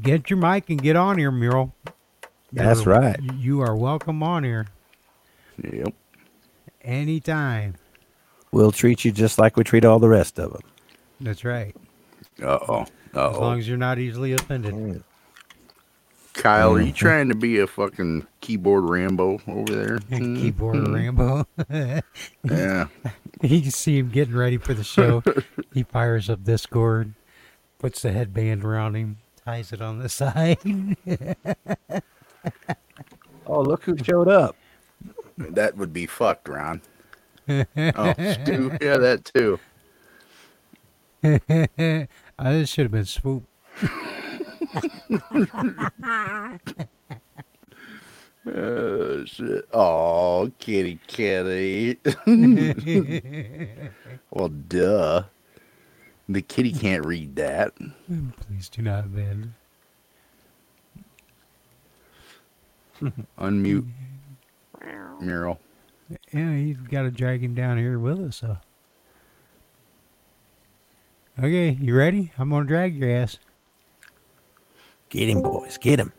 Get your mic and get on here, Mural. That's You're- right. You are welcome on here Yep. anytime. We'll treat you just like we treat all the rest of them. That's right. Uh-oh. As long as you're not easily offended. Kyle, are you trying to be a fucking keyboard Rambo over there? Keyboard Mhm. Rambo. Yeah. you can see him getting ready for the show. he fires up this Discord, puts the headband around him, ties it on the side. Oh, look who showed up. That would be fucked, Ron. Oh, Stu. Yeah, that too. I this should have been swoop. Oh, shit. Oh, kitty kitty. well, duh. The kitty can't read that. Please do not bend. Unmute. Mural. Yeah, he's got to drag him down here with us. So. Okay, you ready? I'm gonna drag your ass. Get him, boys. Get him.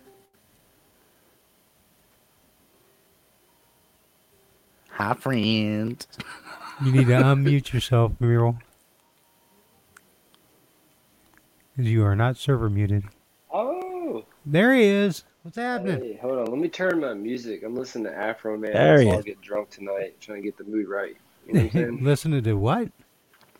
Hi, friend. You need to unmute yourself, Muriel. 'Cause you are not server muted. Oh, There he is. What's happening? hey, hold on. Let me turn my music. I'm listening to Afroman. There he Let's all get drunk tonight, trying to get the mood right. You know what I'm saying? Listen to what?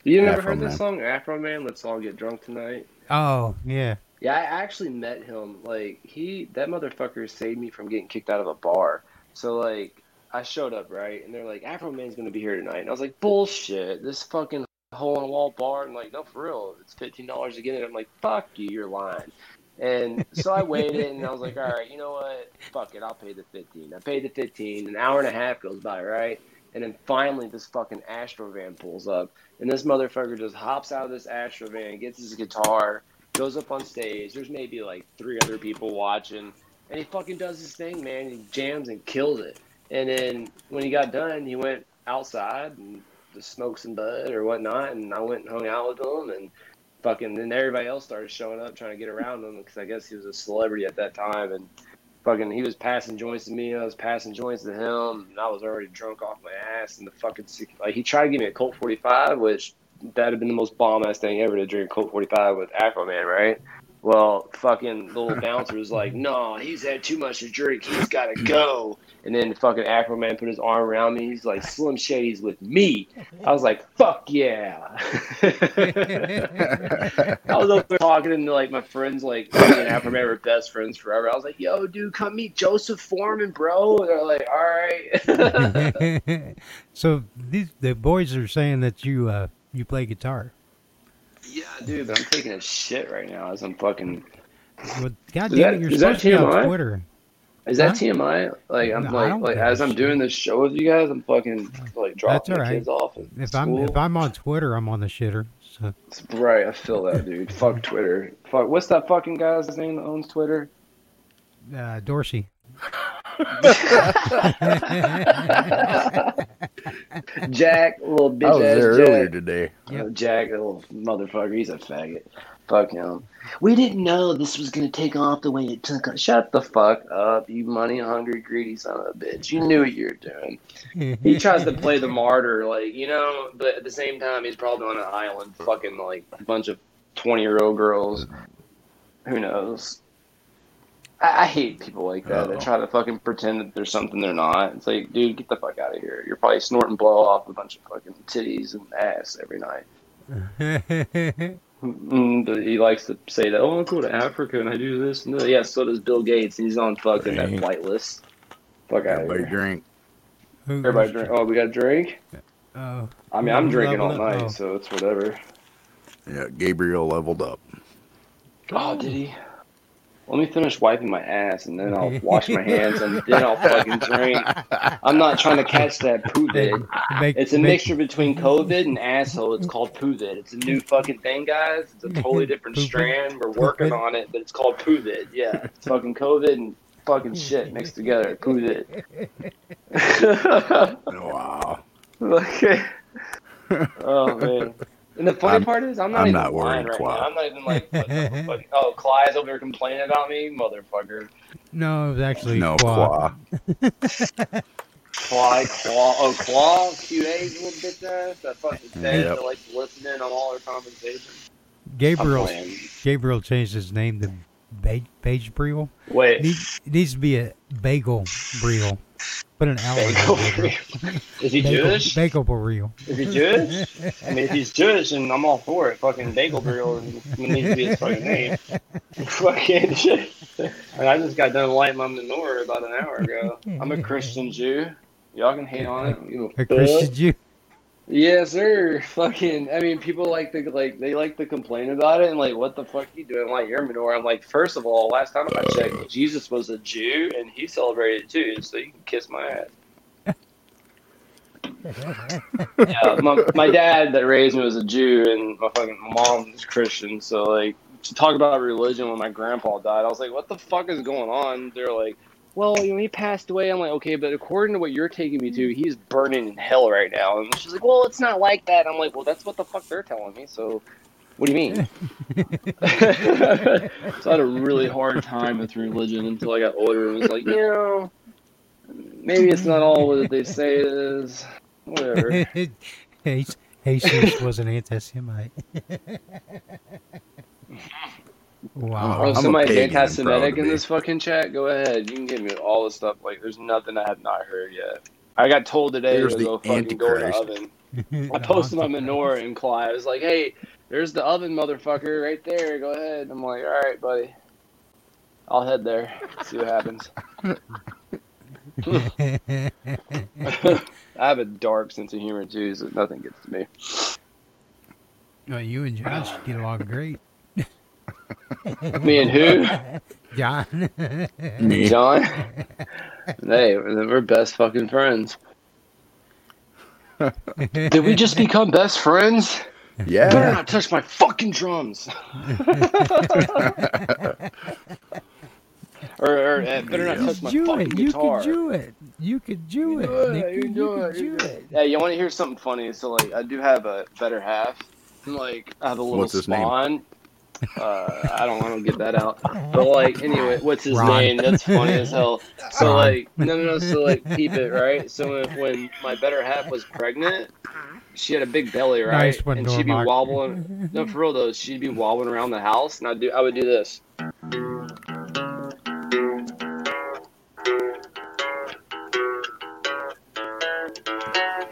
you never Afro heard Man. this song, Afroman? Let's all get drunk tonight. Oh, yeah. Yeah, I actually met him. Like he, that motherfucker saved me from getting kicked out of a bar. So like, I showed up right, and they're like, Afroman's gonna be here tonight, and I was like, bullshit. This fucking hole in the wall bar. And like, no, for real, it's fifteen dollars to get in. I'm like, fuck you, you're lying. And so I waited, and I was like, all right, you know what? Fuck it, I'll pay the fifteen. I paid the fifteen. An hour and a half goes by, right? And then finally, this fucking Astro van pulls up, and this motherfucker just hops out of this Astro van, gets his guitar, goes up on stage. There's maybe like three other people watching, and he fucking does his thing, man. He jams and kills it. And then when he got done, he went outside and just smoked some bud or whatnot, and I went and hung out with him, and fucking then everybody else started showing up trying to get around him because I guess he was a celebrity at that time, and fucking he was passing joints to me, I was passing joints to him, and I was already drunk off my ass. And the fucking like he tried to give me a Colt 45, which that'd have been the most bomb ass thing ever to drink Colt 45 with Afroman, right? Well, fucking little bouncer was like, "No, he's had too much to drink. He's got to go." And then fucking Afroman put his arm around me. He's like, "Slim Shady's with me." I was like, "Fuck yeah!" I was over there talking to like my friends, like me and Afroman were best friends forever. I was like, "Yo, dude, come meet Joseph Foreman, bro." And they're like, "All right." so these the boys are saying that you uh you play guitar. Yeah, dude, but I'm taking a shit right now as I'm fucking. Well, God damn it, you're supposed to be on Twitter. Is that Huh? TMI? Like I'm No, like like as I'm doing this show with you guys, I'm fucking like dropping the right. kids off. If I'm if I'm on Twitter, I'm on the shitter. So right, I feel that, dude. Fuck Twitter. Fuck. What's that fucking guy's name that owns Twitter? uh, Dorsey. Jack, little bitch I was ass there Jack. earlier today. Uh, Jack, that little motherfucker, he's a faggot. Fuck him. We didn't know this was gonna take off the way it took. off. Shut the fuck up, you money hungry, greedy son of a bitch. You knew what you were doing. He tries to play the martyr, like you know, but at the same time, he's probably on an island, fucking like a bunch of twenty-year-old girls. Who knows? I, I hate people like that that Uh-oh. try to fucking pretend that there's something they're not. It's like, dude, get the fuck out of here. You're probably snorting blow off a bunch of fucking titties and ass every night. Mm, but he likes to say that, oh, I go to Africa and I do this. No, yeah, so does Bill Gates. He's on fucking that Dang. flight list. Fuck out of Everybody here. drink. Who- Everybody drink. Oh, we got a drink? Oh, I mean, I'm drinking all leveled up? night, Oh. so it's whatever. Yeah, Gabriel leveled up. Oh, did he? Let me finish wiping my ass and then I'll wash my hands and then I'll fucking drink. I'm not trying to catch that poovid. make, It's a make- mixture between COVID and asshole. It's called poovid. It's a new fucking thing, guys. It's a totally different Poopid? strand. We're working Poopid? on it, but it's called poovid. Yeah, it's fucking COVID and fucking shit mixed together. Poovid. Wow. okay. Oh man. And the funny I'm- part is, I'm not I'm even not lying worried, right Clyde. now. I'm not even like, what the fuck- oh, Clyde's over there complaining about me, motherfucker. No, it was actually No, Qua. Qua. Clyde, Claw, oh, Claw, QA's little bitch ass. That fucking thing Yep. that likes to listen in on all our conversations. Gabriel. Gabriel changed his name to ba- Beige Breel. Wait. Need, it needs to be a Bagel Breel. Put an L in Bagel there. Is he Bagel, Jewish? Bagel Breel. Is he Jewish? I mean, if he's Jewish, and I'm all for it. Fucking Bagel Grill needs to be his fucking name. fucking shit. And I just got done lighting my menorah about an hour ago. I'm a Christian Jew. Y'all can hate on it. You a A. Christian Jew. Yes, sir. Fucking. I mean, people like to like they like to complain about it and like, what the fuck you doing? Like your menorah. I'm like, first of all, last time I checked, Jesus was a Jew and he celebrated too, so you can kiss my ass. yeah, my, my dad that raised me was a Jew, and my fucking mom was Christian. So like, to talk about religion when my grandpa died, I was like, what the fuck is going on? They're like, well, you know, he passed away. I'm like, okay, but according to what you're taking me to, he's burning in hell right now. And she's like, well, it's not like that. I'm like, well, that's what the fuck they're telling me. So. What do you mean? so I had a really hard time with religion until I got older and was like, you know, maybe it's not all what they say it is. Whatever. Jesus Jesus was an anti-Semite. wow. Oh, I'm a somebody's pagan anti-Semitic in this fucking chat. Go ahead. You can give me all the stuff. Like, there's nothing I have not heard yet. I got told today There's to the go fucking go in the oven. I posted my menorah in Clyde. I was like, "Hey, there's the oven, motherfucker, right there. Go ahead." I'm like, "All right, buddy. I'll head there. See what happens." I have a dark sense of humor too, so nothing gets to me. Well, you and John should get along great. Me and who? John. Me. John. hey, we're best fucking friends. Did we just become best friends? Yeah. Better not touch my fucking drums. or, or uh, better not touch my do fucking it. You could do it. You can do it. do it, Nicky. you can You do it, you could do it. Hey, you want to hear something funny? So, like, I do have a better half. And, like, I have a little What's his name? Uh, I don't want to get that out. But like, anyway, what's his Ron. name? That's funny as hell. So Ron. like, no, no, no. So like, keep it, right? So when, when my better half was pregnant, she had a big belly, right? Nice and she'd be Dormark. wobbling. No, for real though, she'd be wobbling around the house, and I do, I would do this.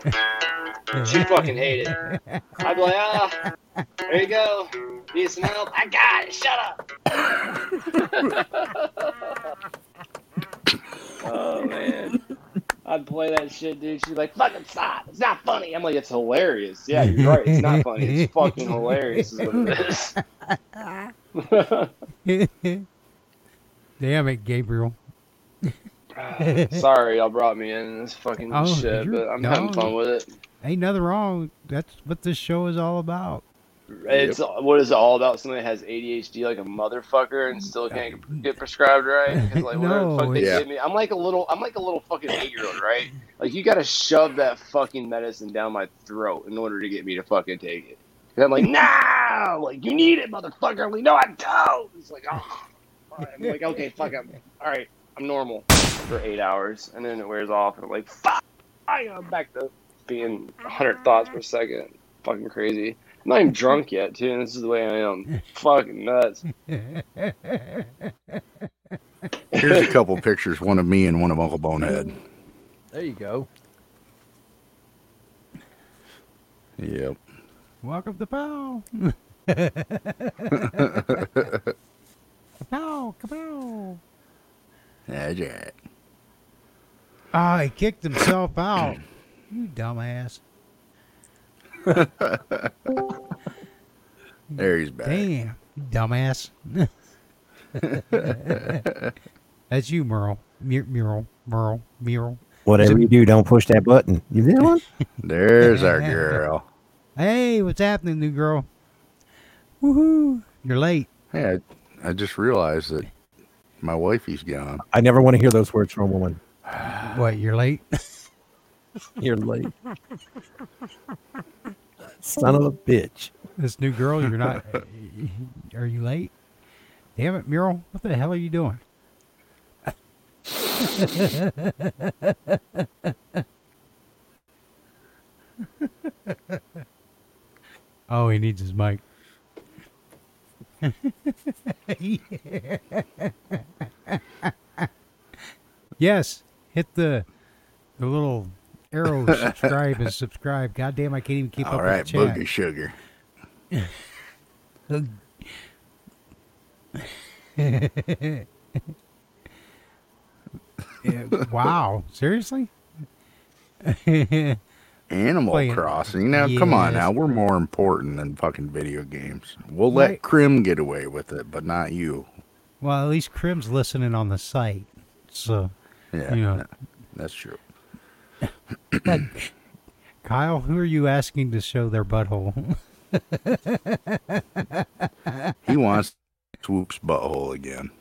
She fucking hated it. I'd be like, ah, there you go. Need some help? I got it. Shut up. oh man. I'd play that shit, dude. She's like, fucking stop. It's not funny. I'm like, it's hilarious. Yeah, you're right. It's not funny. It's fucking hilarious is what it is. Damn it, Gabriel. Sorry, y'all brought me in this fucking Oh, shit, but I'm no. having fun with it. Ain't nothing wrong. That's what this show is all about. It's what is it all about? Somebody that has ADHD like a motherfucker and still can't mm, get prescribed right. like whatever the fuck No, they Yeah. give me, I'm like a little, I'm like a little fucking eight year old, right? Like you got to shove that fucking medicine down my throat in order to get me to fucking take it. And I'm like, no, like you need it, motherfucker. I'm like, no, I don't. It's like, oh, I'm like, okay, fuck, I'm all right. I'm normal for eight hours, and then it wears off, and I'm like, fuck, I'm back to being 100 thoughts per second. Fucking crazy. I'm not even drunk yet, too, and this is the way I am. Fucking nuts. Here's a couple pictures, one of me and one of Uncle Bonehead. There you go. Yep. Welcome to Pow. Kapow, kapow. That's right. Ah, he kicked himself out. You dumbass. There he's back. Damn, you dumbass. That's you, Merle. Mur- Mural, Merle, Mural. Whatever you do, don't push that button. You did one? There's our girl. Hey, what's happening, new girl? Woohoo! You're late. Hey, I, I just realized that my wifey's gone. I never want to hear those words from a woman. What? You're late? You're late. Son of a bitch. this new girl, you're not. Are you late? Damn it, Mural. What the hell are you doing? oh, he needs his mic. yes, hit the the little arrow subscribe and subscribe. God damn, I can't even keep All up right, with the chat. boogie sugar. Yeah, wow, seriously? Animal Playing- Crossing. Now, come on now. We're more important than fucking video games. We'll let Right. Crim get away with it, but not you. well, at least Crim's listening on the site. So, Yeah, Yeah. no, that's true. Kyle, who are you asking to show their butthole? He wants Swoop's butthole again.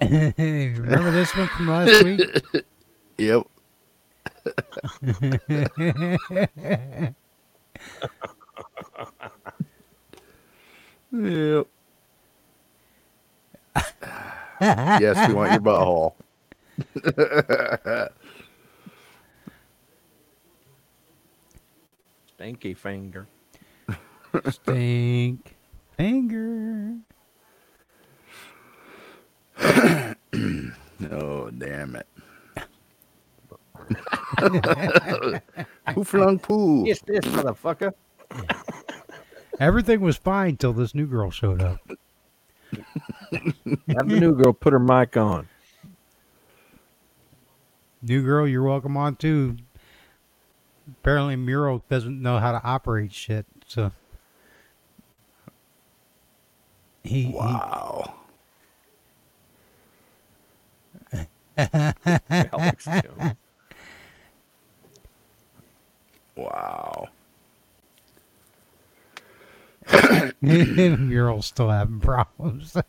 Remember this one from last week? Yep. yep. yes, we want your butthole. Stinky finger. Stink finger. Oh, damn it. Who flung poo? It's this motherfucker. Everything was fine till this new girl showed up. Have the new girl put her mic on. New girl, you're welcome on too. Apparently, Muro doesn't know how to operate shit, so he, he Wow. Alex Wow. Mural's still having problems.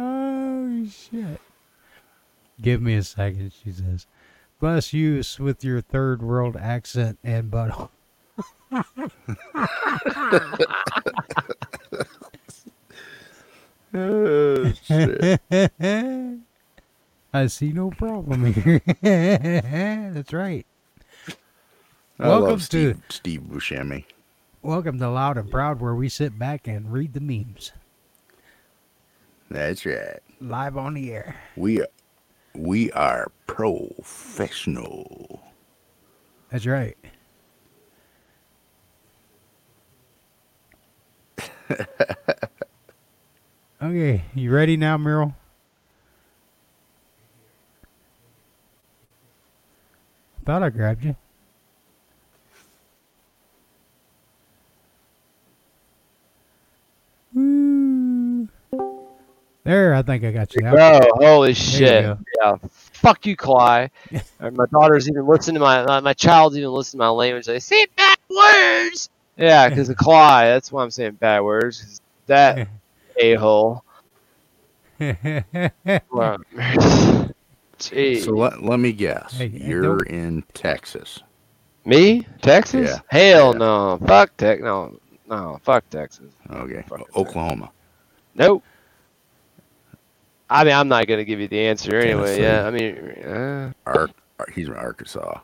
Oh, shit. Give me a second, she says. Bless you with your third world accent and butthole. Oh, shit. I see no problem here. That's right. I Welcome love to- Steve, Steve Buscemi. Welcome to Loud and Proud, where we sit back and read the memes That's right. live on the air. We are, we are professional. That's right. okay, you ready now, Meryl? Thought I grabbed you. There, I think I got you now. Bro, holy you shit. Yeah. Fuck you, Cly. My daughter's even listening to my, my, my child's even listening to my language. They say bad words. Yeah, because of Cly. That's why I'm saying bad words. that a hole. Jeez. So let, let me guess. Hey, hey, You're don't- in Texas. Me? Texas? Yeah. Hell Yeah. no. Fuck Tex. No. No. Fuck Texas. Okay. Fuck it. Oklahoma. Nope. I mean, I'm not gonna give you the answer anyway. Tennessee. Yeah. I mean, uh, Ar- Ar- he's from Arkansas.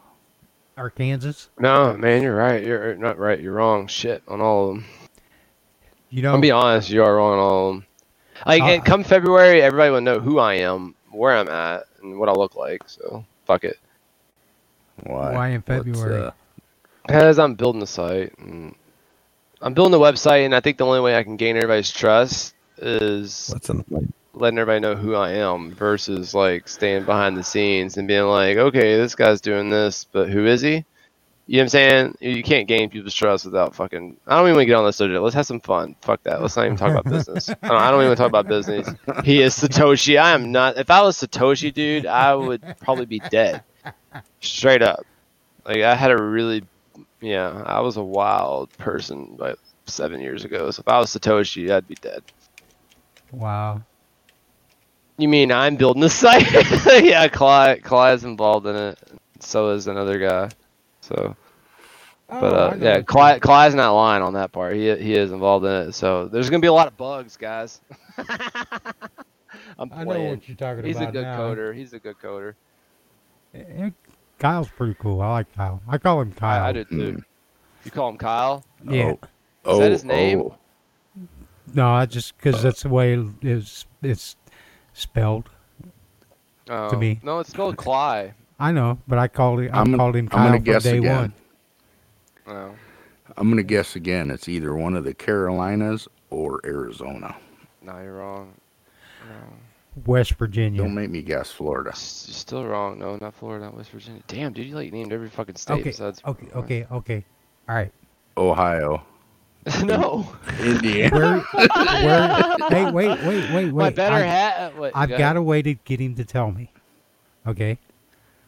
Arkansas. no, man, you're right. You're not right. You're wrong. Shit on all of them. You know, I'm be honest. You are wrong on all of them. Like, Uh, and come February, everybody will know who I am, where I'm at, and what I look like. So fuck it. Why? Why in What's, February? uh, I'm building the site. And I'm building the website, and I think the only way I can gain everybody's trust is What's in the plate? Letting everybody know who I am versus like staying behind the scenes and being like, okay, this guy's doing this, but who is he? You know what I'm saying? You can't gain people's trust without fucking. I don't even want to get on this subject. Let's have some fun. Fuck that. Let's not even talk about business. I don't, I don't even talk about business. He is Satoshi. I am not. If I was Satoshi, dude, I would probably be dead. Straight up. Like I had a really, yeah, I was a wild person like seven years ago. So if I was Satoshi, I'd be dead. wow. You mean I'm building the site? yeah, Cly, Cly's involved in it. So is another guy. So, but Oh, uh, yeah, what Cly, Cly's not lying on that part. He he is involved in it. So there's gonna be a lot of bugs, guys. I'm I know what you're talking about. He's a good now. coder. He's a good coder. Eh, Kyle's pretty cool. I like Kyle. I call him Kyle. I, I do too. You call him Kyle? Yeah. Oh, that his name? oh. No, I just because that's the way it's it's spelled. Oh, me. No, it's spelled Cly. I know, but I called him. I I'm gonna- called him I'm gonna from guess day again. one. Oh. I'm gonna guess again. It's either one of the Carolinas or Arizona. No, you're wrong. West Virginia. Don't make me guess Florida. You're still wrong. No, not Florida, not West Virginia. Damn, dude, you like named every fucking state Okay. besides. Okay. Okay. Okay. All right. Ohio, no. Indiana. Where? where? Hey, wait, wait, wait, wait. My better I, hat. What, I've go got ahead. a way to get him to tell me. Okay.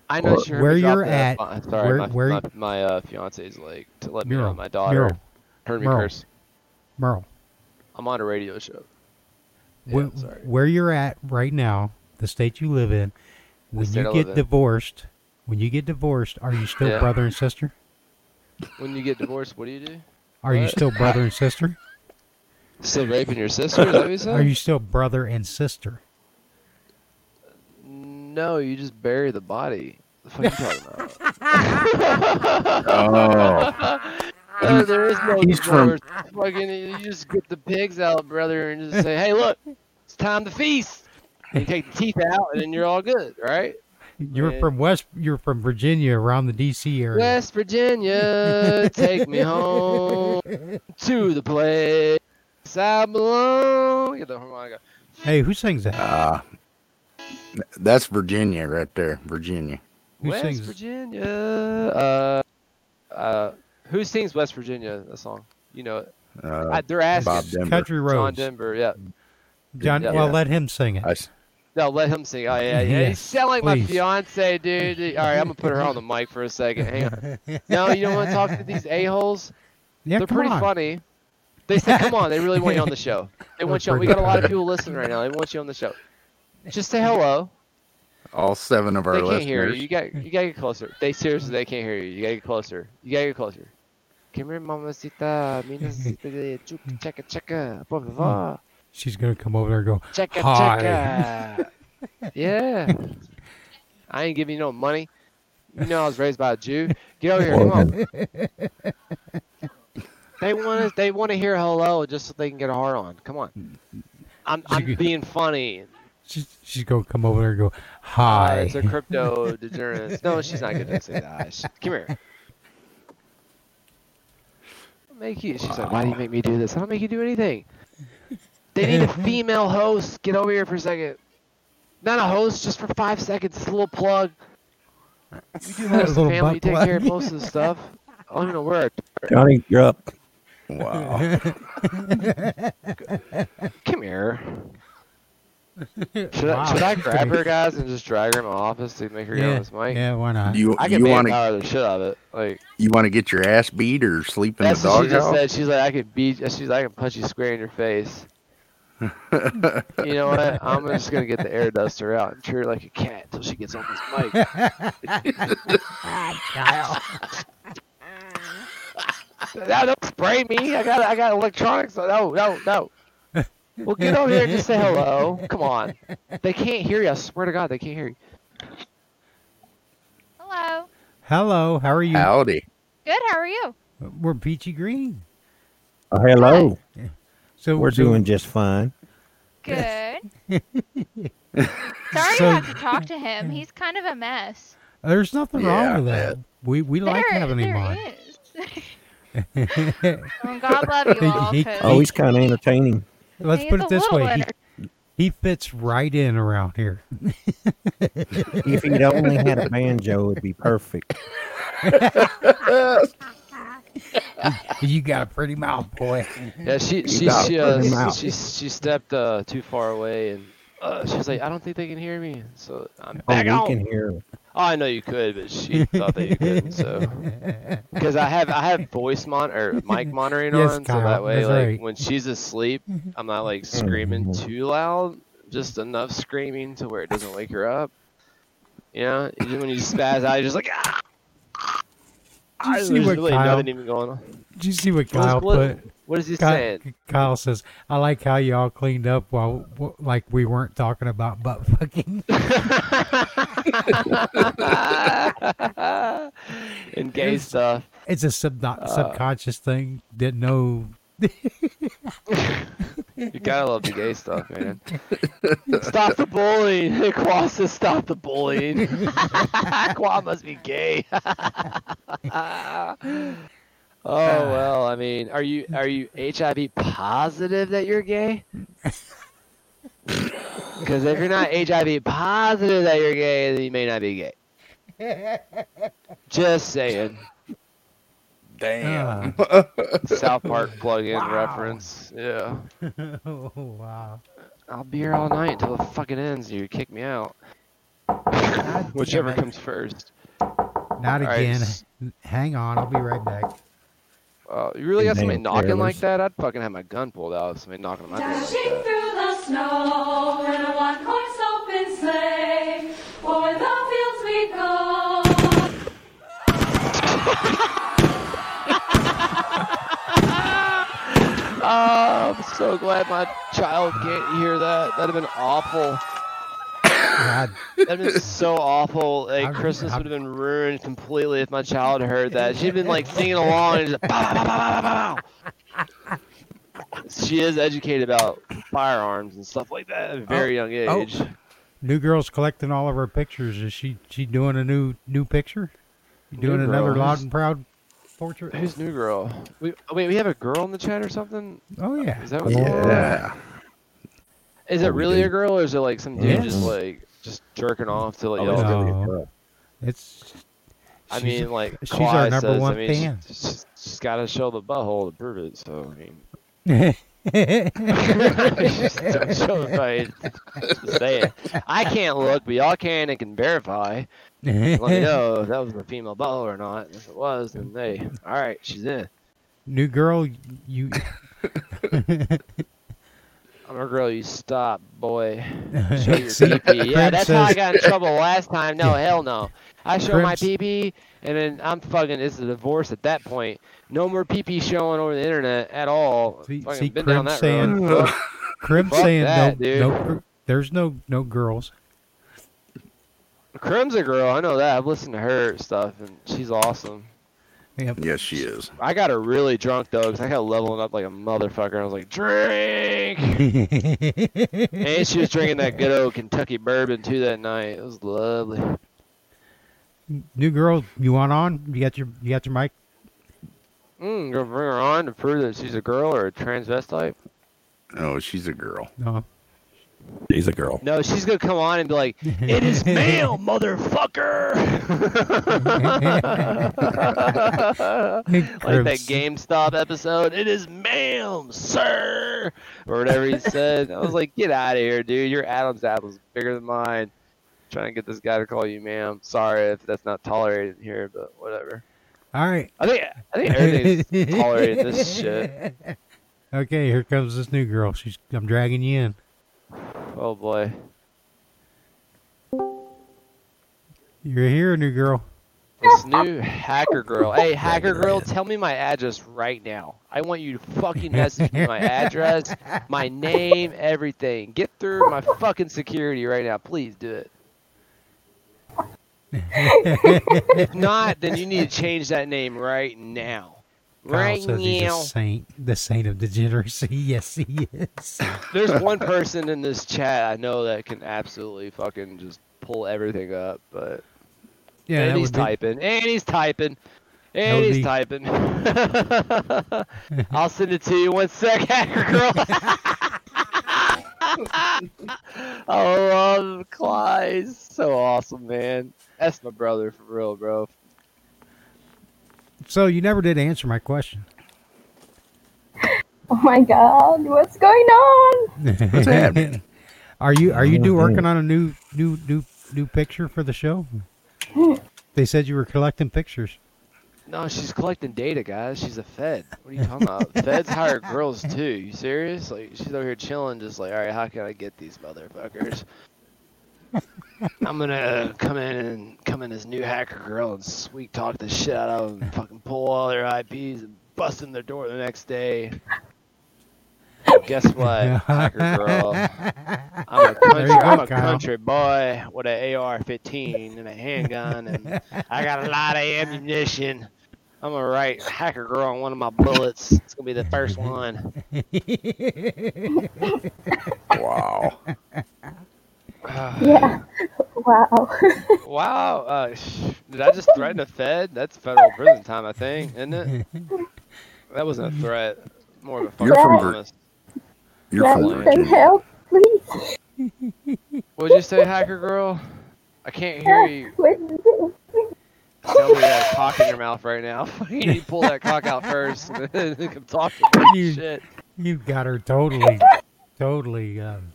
I know Or- she heard where you're at, Uh, Sorry, where- my, where- my, my uh, fiance's like to let me know my daughter Mural, heard me Mural. curse. Merle. I'm on a radio show. Yeah, where, sorry. where you're at right now, the state you live in, when you live get in. divorced, when you get divorced, are you still Yeah. brother and sister? When you get divorced, what do you do? Are you still brother and sister? Still raping your sister? Is that what you said? Are you still brother and sister? No, you just bury the body. The fuck you talking about? oh, Uh, there is no He's from- Fucking, you just get the pigs out, brother, and just say, "Hey, look, it's time to feast." And you take the teeth out, and then you're all good, right? You're Yeah. from West. You're from Virginia, around the D.C. area. West Virginia, take me home to the place I belong. Get the harmonica. Hey, who sings that? uh, that's Virginia right there. Virginia. Who West sings? Virginia. Uh, uh, who sings West Virginia? That song, you know it. Uh, I, they're asking. Bob Denver. Country John Roads. Denver, yeah. John. Yeah. Well, let him sing it. I s- No, let him sing. Oh yeah, yeah. Yes, He's sound like my fiance, dude. All right, I'm gonna put her on the mic for a second. Hang on. No, you don't want to talk to these a holes. yeah, They're come pretty on. funny. They say, "Come on," they really want you on the show. They want you. On. We got a lot of people listening right now. They want you on the show. Just say hello. All seven of our They can't listeners. hear you. You got you gotta get closer. They seriously they can't hear you. You gotta get closer. You gotta get closer. Come here, mamacita. Minacita de chuca, checa, checa. Por favor. She's gonna come over there and go. Checa, Hi. checa. Yeah. I ain't giving you no money. You know I was raised by a Jew. Get over here. Come on. They want to. They want to hear hello just so they can get a heart on. Come on. I'm. I'm being funny. She's, she's gonna come over there and go. Uh, Hi. it's a crypto degenerates. No, she's not gonna say that. She- Come here. I'll make you. She's like, why do you make me do this? I don't make you do anything. They need a female host. Get over here for a second. Not a host, just for five seconds. It's a little plug. We do A host the family. You take plug. care of most of the stuff. I don't even know where. Johnny, you're up. Wow. Come here. Should, I, should I grab her, guys, and just drag her in my office to make her get on yeah, this mic? yeah, why not? you I can you man want to power the shit out of it. Like you want to get your ass beat or sleep in that's the what she just said. She's like, I could beat. She's like, I can punch you square in your face. You know what? I'm just gonna get the air duster out and treat her like a cat until she gets on this mic. Kyle. no, don't spray me. I got I got electronics. No, no, no. Well, get over here and just say hello. Come on. They can't hear you. I swear to God, they can't hear you. Hello. Hello, how are you? Howdy. Good. How are you? We're peachy green. Oh, hello. So We're so- doing just fine. Good. Sorry So- you have to talk to him. He's kind of a mess. There's nothing Yeah, wrong with that. We we like having him there on. Well, God love you all. He- 'cause Oh, he's kind of entertaining. Let's he's put it this way: he, he fits right in around here. If he'd only had a banjo, it'd be perfect. You got a pretty mouth, boy. Yeah, she she she, uh, Put she she stepped uh, too far away and uh, she was like, I don't think they can hear me. So I'm Oh, back we on. can hear. Oh, I know you could, but she thought that you couldn't. So because I have I have voice mon or mic monitoring Yes, on, so that way like right. when she's asleep, I'm not like screaming Mhm. too loud, just enough screaming to where it doesn't wake her up. You know, even when you spaz out, you're just like ah. Did you There's see what really Kyle? nothing even going on. Did you see what What is- Kyle what- put? What is he Kyle, saying? Kyle says, "I like how you all cleaned up while like we weren't talking about butt fucking." and gay It's- stuff. It's a sub not Uh, subconscious thing. Didn't know. You gotta love the gay stuff, man. stop the bullying. Qua says stop the bullying. Qua must be gay. oh uh. well, I mean, are you are you HIV positive that you're gay? Because if you're not HIV positive that you're gay, then you may not be gay. Just saying. Damn. South Park plug-in reference. Yeah. oh wow! I'll be here all night until it fucking ends. You kick me out. Whichever it. comes first. Not All right, again. s- Hang on, I'll be right back. Uh, you really got somebody name's knocking like that? I'd fucking have my gun pulled out if somebody knocking on my door like Oh, I'm so glad my child can't hear that. That'd have been awful. God, That'd been so awful. Like I'm- Christmas would have been ruined completely if my child heard that. She'd been like singing along and just. She is educated about firearms and stuff like that at a very oh, young age. oh. age. new girl's collecting all of her pictures. Is she she doing a new new picture? You doing New another girl? loud and proud portrait? Who's new girl? We, oh, wait, we have a girl in the chat or something? Oh yeah. Is that what Yeah. Is it really a girl or is it like some dude Yes. just like just jerking off to like Oh, y'all? it's gonna a No. girl. It's. I mean, like she's Kawhi our number says, one I mean, fan. She's, she's, she's got to show the butthole to prove it. So I mean, show the say it. I can't look, but y'all can and can verify. Let me know if that was a female butthole or not. If it was, then hey, all right, she's in. New girl, you. I'm a girl. You stop, boy. Show your See, pee Yeah, that's how I got in trouble last time. No, hell no. I show my Cribs- pee pee, and then I'm fucking. It's a divorce at that point. No more pee pee showing over the internet at all. See, fucking see been down that saying, road. Fuck- fuck saying that, no, dude. no, there's no no girls. Crim's a girl. I know that. I've listened to her stuff, and she's awesome. Yep. Yes, she is. I got her really drunk though, 'cause I got leveling up like a motherfucker. I was like, drink. and she was drinking that good old Kentucky bourbon too that night. It was lovely. New girl, you want on? You got your you got your mic? Mm, gonna bring her on to prove that she's a girl or a transvestite. Oh, she's a girl. No. She's a girl. No, she's gonna come on and be like, "It is male, motherfucker." like that Cribs. GameStop episode. It is male, sir, or whatever he said. I was like, "Get out of here, dude! Your Adam's apple's bigger than mine." Trying to get this guy to call you ma'am. Sorry if that's not tolerated here, but whatever. All right. I think I think everything's tolerated this shit. Okay, here comes this new girl. She's I'm dragging you in. Oh boy. You're here, new girl. This new hacker girl. Hey, hacker girl, tell me my address right now. I want you to fucking message me my address, my name, everything. Get through my fucking security right now. Please do it. If not, then you need to change that name right now. Kyle Right says he's a now. saint, the saint of degeneracy. Yes, he is. There's one person in this chat I know that can absolutely fucking just pull everything up, but Yeah, and he's be- typing, and he's typing, and he's be- typing. I'll send it to you one sec, hacker girl. I love Clyde. So awesome, man. That's my brother for real, bro. So you never did answer my question. Oh my god, what's going on? What's happening? Are you are you do mm-hmm. working on a new new new new picture for the show? They said you were collecting pictures. No, she's collecting data, guys. She's a Fed. What are you talking about? Feds hire girls too. You serious? Like she's over here chilling, just like, all right, how can I get these motherfuckers? I'm gonna uh, come in and come in as new hacker girl and sweet talk the shit out of them, and fucking pull all their IPs and bust in their door the next day. Guess what, hacker girl? I'm a country, go, I'm a Kyle. country boy with an AR-15 and a handgun, and I got a lot of ammunition. I'm gonna write hacker girl on one of my bullets. It's gonna be the first one. Wow. Yeah. Wow. Wow. Uh, sh- did I just threaten a Fed? That's federal prison time, I think, isn't it? That wasn't a threat. More of a fucking You're from Vir- promise. You're Let from me send Virginia. help, please. What'd you say, hacker girl? I can't hear you. What is it? Tell me you got a cock in your mouth right now. you need to pull that cock out first. and then I'm talking about You- shit. You've got her totally, totally. Um,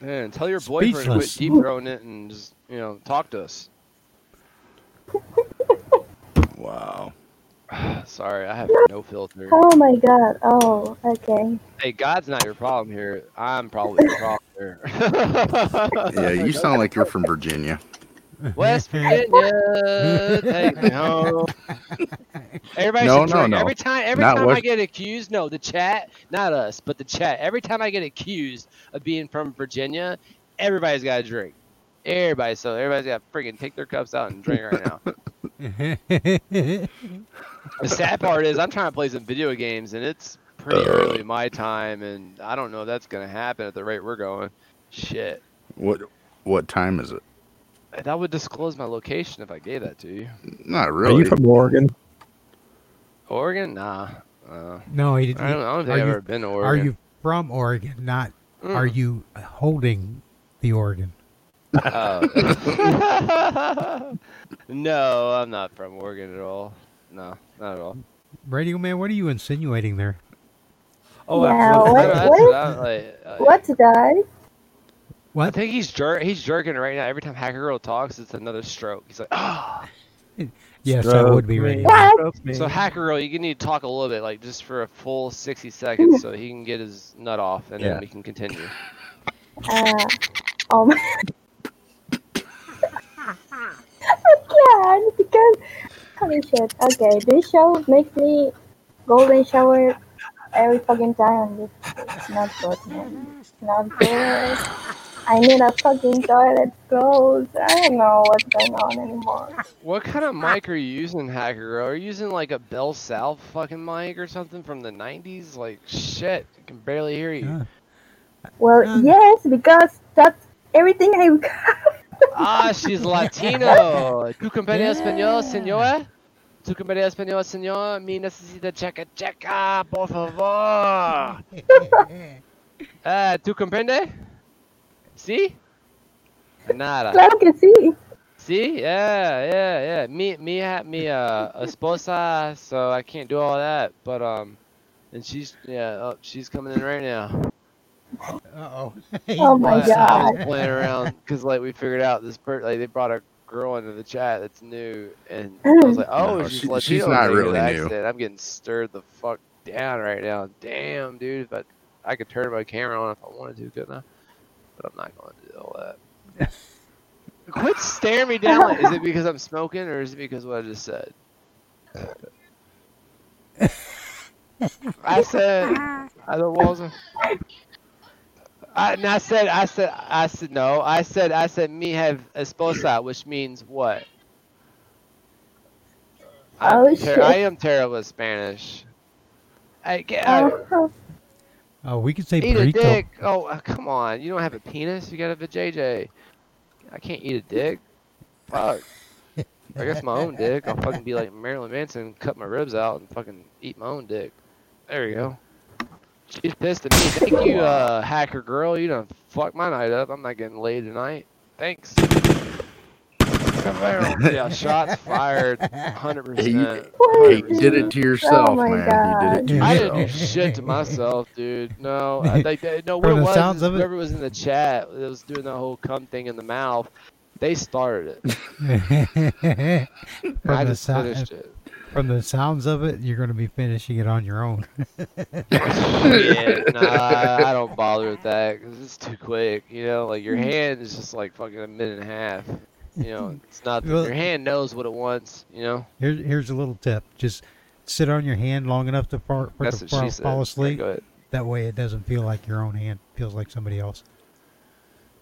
Man, tell your boyfriend to quit Speechless. deep throating it and just, you know, talk to us. Wow. Sorry, I have no filter. Oh my god. Oh, okay. Hey, God's not your problem here. I'm probably your problem here. Yeah, you sound like you're from Virginia. West Virginia, take me home. Everybody No, should no, drink. no. Every time, every Not time I get accused, no, the chat, not us, but the chat. Every time I get accused of being from Virginia, everybody's got to drink. Everybody, so everybody's got to freaking take their cups out and drink right now. The sad part is I'm trying to play some video games and it's pretty early my time, and I don't know if that's gonna happen at the rate we're going. Shit, What what time is it? That would disclose my location if I gave that to you. Not really. Are you from Oregon? Oregon? Nah. Uh, no, he, I don't, I don't think are I've you, ever been to Oregon. Are you from Oregon? Not. Are Mm. you holding the Oregon? Oh. no, I'm not from Oregon at all. No, not at all. Radio man, what are you insinuating there? Oh, Yeah, absolutely. what- That's what? what I'm like, uh, What, guys? I think he's jer- he's jerking right now. Every time Hacker Girl talks, it's another stroke. He's like, ah. Yes, that would be Stroke right. So Hacker Girl, you need to talk a little bit, like just for a full 60 seconds, so he can get his nut off, and Yeah. then we can continue. Uh, oh my. I can't because holy shit. Okay, this show makes me golden shower every fucking time. This it's not good, man. It's not good. I need a fucking toilet closed. I don't know what's going on anymore. What kind of mic are you using, Hacker Are you using like a Bell South fucking mic or something from the 90s? Like, shit, I can barely hear you. Well, yes, because that's everything I got. Ah, she's Latino. ¿Tú comprende español, señora? ¿Tú comprende español, señor? Mi necesita checa, checa, por favor. Ah, ¿tú comprende? ¿Sí? Nada. Claro que sí. See, yeah, yeah, yeah. Me, me, ha- me, uh, esposa, so I can't do all that. But um, and she's, yeah, oh, she's coming in right now. Uh-oh. Oh my But I was god. playing around because like we figured out this per like they brought a girl into the chat that's new, and I was like, oh, No, she's she- Latino. she's not really with new. accent. I'm getting stirred the fuck down right now. Damn, dude, but I could turn my camera on if I wanted to, couldn't I? But I'm not going to do all that. Quit staring me down. Like, is it because I'm smoking, or is it because of what I just said? I said, I don't wasn't. I, and I said, I said, I said no. I said, I said, me have esposa, which means what? I'm Oh, ter- shit. I am terrible at Spanish. I get I, oh. Oh, we could say eat a burrito. dick. Oh, uh, come on! You don't have a penis. You got a vajayjay. I can't eat a dick. Fuck. I guess my own dick. I'll fucking be like Marilyn Manson, cut my ribs out, and fucking eat my own dick. There you go. She's pissed at me. Thank you, uh, hacker girl. You done fucked my night up. I'm not getting laid tonight. Thanks. yeah, shots fired. Hundred percent. You did it to yourself, Oh my man. You did it to I didn't do shit to myself, dude. No, I, like, they- no. What From it was, sounds is of it- whoever was in the chat that was doing the whole cum thing in the mouth, they started it. from, I the just sou- finished it. from the sounds of it, you're going to be finishing it on your own. yeah, nah, I, I don't bother with that because it's too quick. You know, like your mm. hand is just like fucking a minute and a half. You know, it's not. Well- your hand knows what it wants. You know. Here's here's a little tip: just sit on your hand long enough to, fall, for That's to she fall, asleep. That way, it doesn't feel like your own hand; feels like somebody else.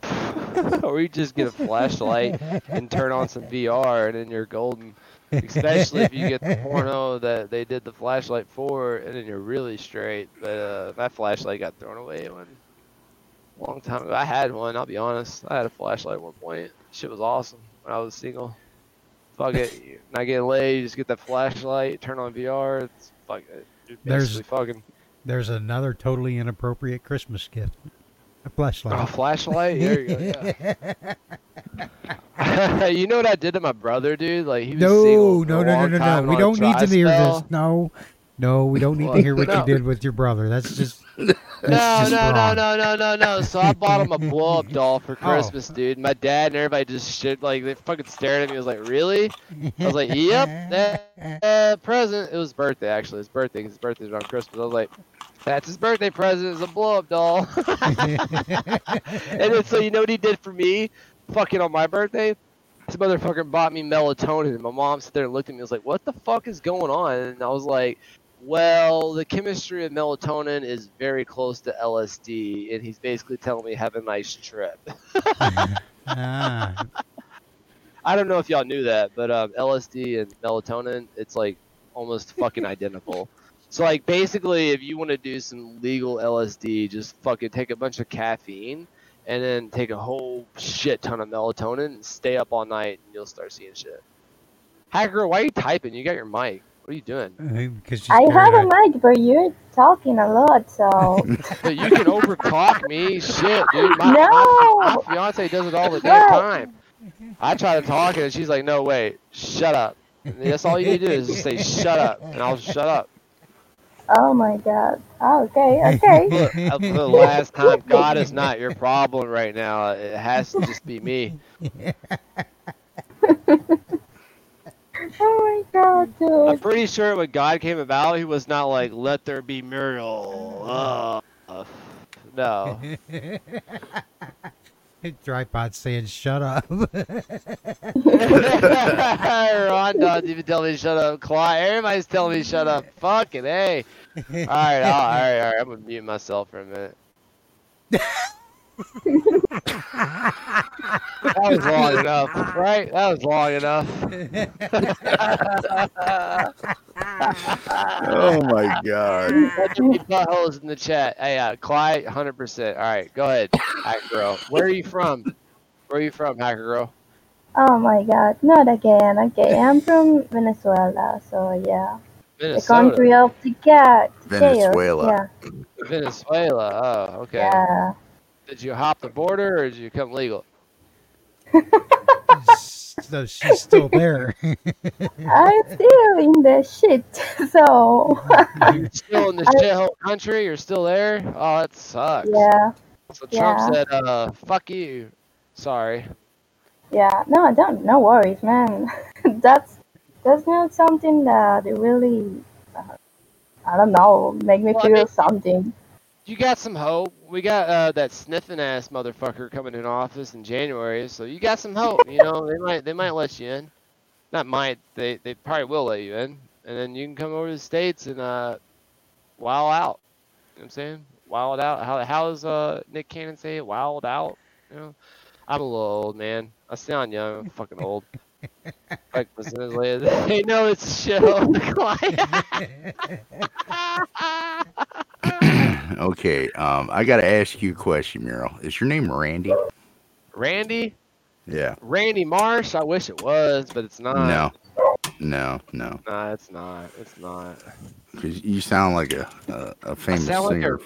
or you just get a Fleshlight and turn on some VR, and then you're golden. Especially if you get the porno that they did the Fleshlight for, and then you're really straight. But uh, my Fleshlight got thrown away one long time ago. I had one. I'll be honest. I had a Fleshlight at one point. Shit was awesome when I was single. Fuck it. Not getting laid. You just get that Fleshlight, turn on VR. It's fuck it. There's- fucking. There's another totally inappropriate Christmas gift: a Fleshlight. Oh, Fleshlight? There you go. Yeah. you know what I did to my brother, dude? Like he was no, single no, no, no, no, no. We don't need to hear this. No, no, we don't need to hear what No. you did with your brother. That's just No, That's no, just no, wrong. no, no, no, no. So I bought him a blow up doll for Oh. Christmas, dude. My dad and everybody just shit like they fucking stared at me. I was like, really? I was like, yep, that uh, present. It was birthday actually. His birthday, his birthday's around Christmas. I was like, that's his birthday present. It's a blow up doll. and then so you know what he did for me? Fucking on my birthday. This motherfucker bought me melatonin, and my mom sat there and looked at me. and was like, "What the fuck is going on?" And I was like, "Well, the chemistry of melatonin is very close to LSD, and he's basically telling me have a nice trip." ah, I don't know if y'all knew that, but um, LSD and melatonin, it's like almost fucking identical. So like basically, if you want to do some legal LSD, just fucking take a bunch of caffeine and then take a whole shit ton of melatonin and stay up all night, and you'll start seeing shit. Hacker, why are you typing? You got your mic. What are you doing? because I have a mic, but you're talking a lot, so. But you can overtalk me, shit, dude. My, No! my, my fiance does it all the damn time. I try to talk and she's like, "No, wait, shut up." And that's all you need to do is just say "shut up," and I'll shut up. Oh my god. Oh, okay, okay. Look, uh, for the last time, God is not your problem right now. It has to just be me. Dude. I'm pretty sure when God came about, he was not like, let there be Muriel. Uh, no. Tripod saying, shut up. Ron don't even tell me shut up. Clyde, everybody's telling me shut up. Fucking hey. All right, all right, all right. I'm gonna mute myself for a minute. That was long enough, right? That was long enough. Oh my god. Let me buttholes in the chat. Hey, uh, Clyde, 100%. All right, go ahead, Hacker Girl. Where are you from? Where are you from, Hacker Girl? Oh my god, not again. Okay, I'm from Venezuela, so yeah. The country of the cat. Venezuela. Yeah. Venezuela. Oh, okay. Yeah. Did you hop the border or did you come legal? so she's still there. I'm still in the shit, so You're still in the shithole country? You're still there? Oh, that sucks. yeah, So Trump Yeah. said, uh, fuck you. Sorry. yeah. No, I don't. No worries, man. that's that's not something that really. Uh, I don't know. Make me Well, I feel mean- something. You got some hope. We got uh, that sniffing ass motherfucker coming in office in January, so you got some hope. You know, they might they might let you in. Not might. They they probably will let you in, and then you can come over to the states and uh, wild out. You know what I'm saying? Wild out. How how does uh Nick Cannon say it? Wild out. You know, I'm a little old, man. I sound young. I'm fucking old. Like listen to this. They know it's show. okay, um, I gotta ask you a question, Muriel. Is your name Randy? Randy. Yeah. Randy Marsh. I wish it was, but it's not. No. No, no. Nah, it's not. It's not. Because you sound like a a, a famous sound like singer.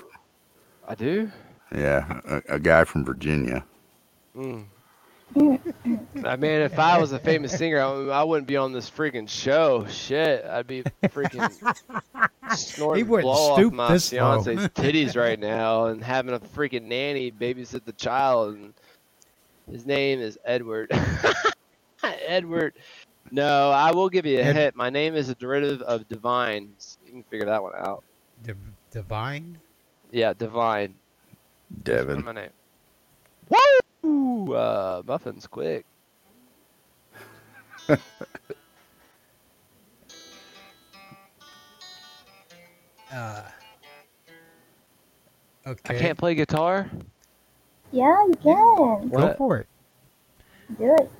I do. Yeah, a, a guy from Virginia. Mm. I mean, if I was a famous singer, I, I wouldn't be on this freaking show. Shit, I'd be freaking snorting wouldn't blow off my this low. fiance's titties right now and having a freaking nanny babysit the child. And his name is Edward. Edward. No, I will give you a Ed- hint. My name is a derivative of divine. So you can figure that one out. Div- Divine? Yeah, divine. That's Devin. my name. Woo! Ooh, uh, muffins, quick. Uh, I can't play guitar. Yeah, you can. Go What? for it. Do it.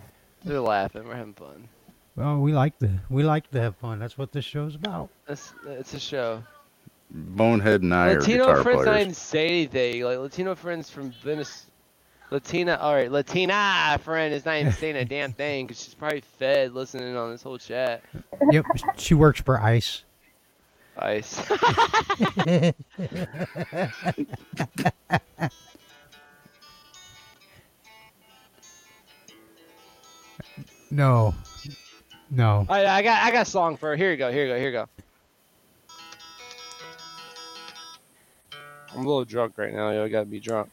They're laughing. We're having fun. Well, we like to we like to have fun. That's what this show's about. It's, it's a show. Bonehead and I Latino are guitar friends not players. even say anything. Like Latino friends from Venice. Latina, all right, Latina ah, friend is not even saying a damn thing because she's probably fed listening on this whole chat. Yep, she works for ICE. Ice. No, no. I, I got I got a song for her. Here you go. Here you go. Here you go. I'm a little drunk right now. Yo, I gotta be drunk.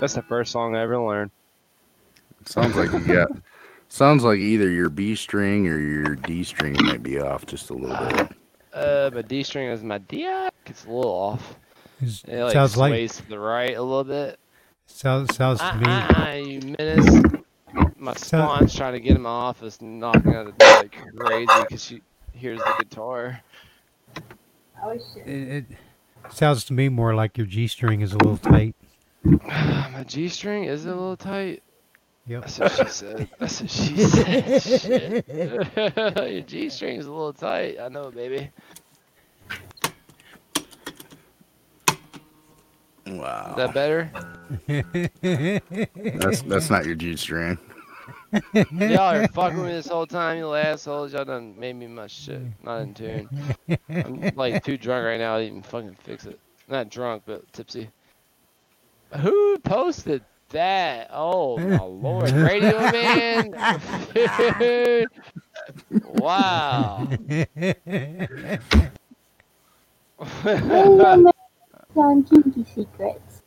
That's the first song I ever learned. Sounds like you got. Sounds like either your B string or your D string might be off just a little bit. Uh, my D string is my D. It's a little off. It's- It like sounds like sways to the right a little bit. sounds sounds to me. Ah, ah, you menace. My spawn's trying to get in my office and knocking on the door like crazy because she hears the guitar. Oh shit. It, it sounds to me more like your G string is a little tight. My G string is a little tight. Yep. That's what she said. That's what she said. Shit. Your G string's a little tight. I know, baby. Wow. Is that better? That's that's not your G string. Y'all are fucking with me this whole time, you little assholes. Y'all done made me much shit. Not in tune. I'm like too drunk right now to even fucking fix it. Not drunk, but tipsy. Who posted that? Oh my lord, Radio Man! Dude. wow. Radio Man on Kinky Secrets.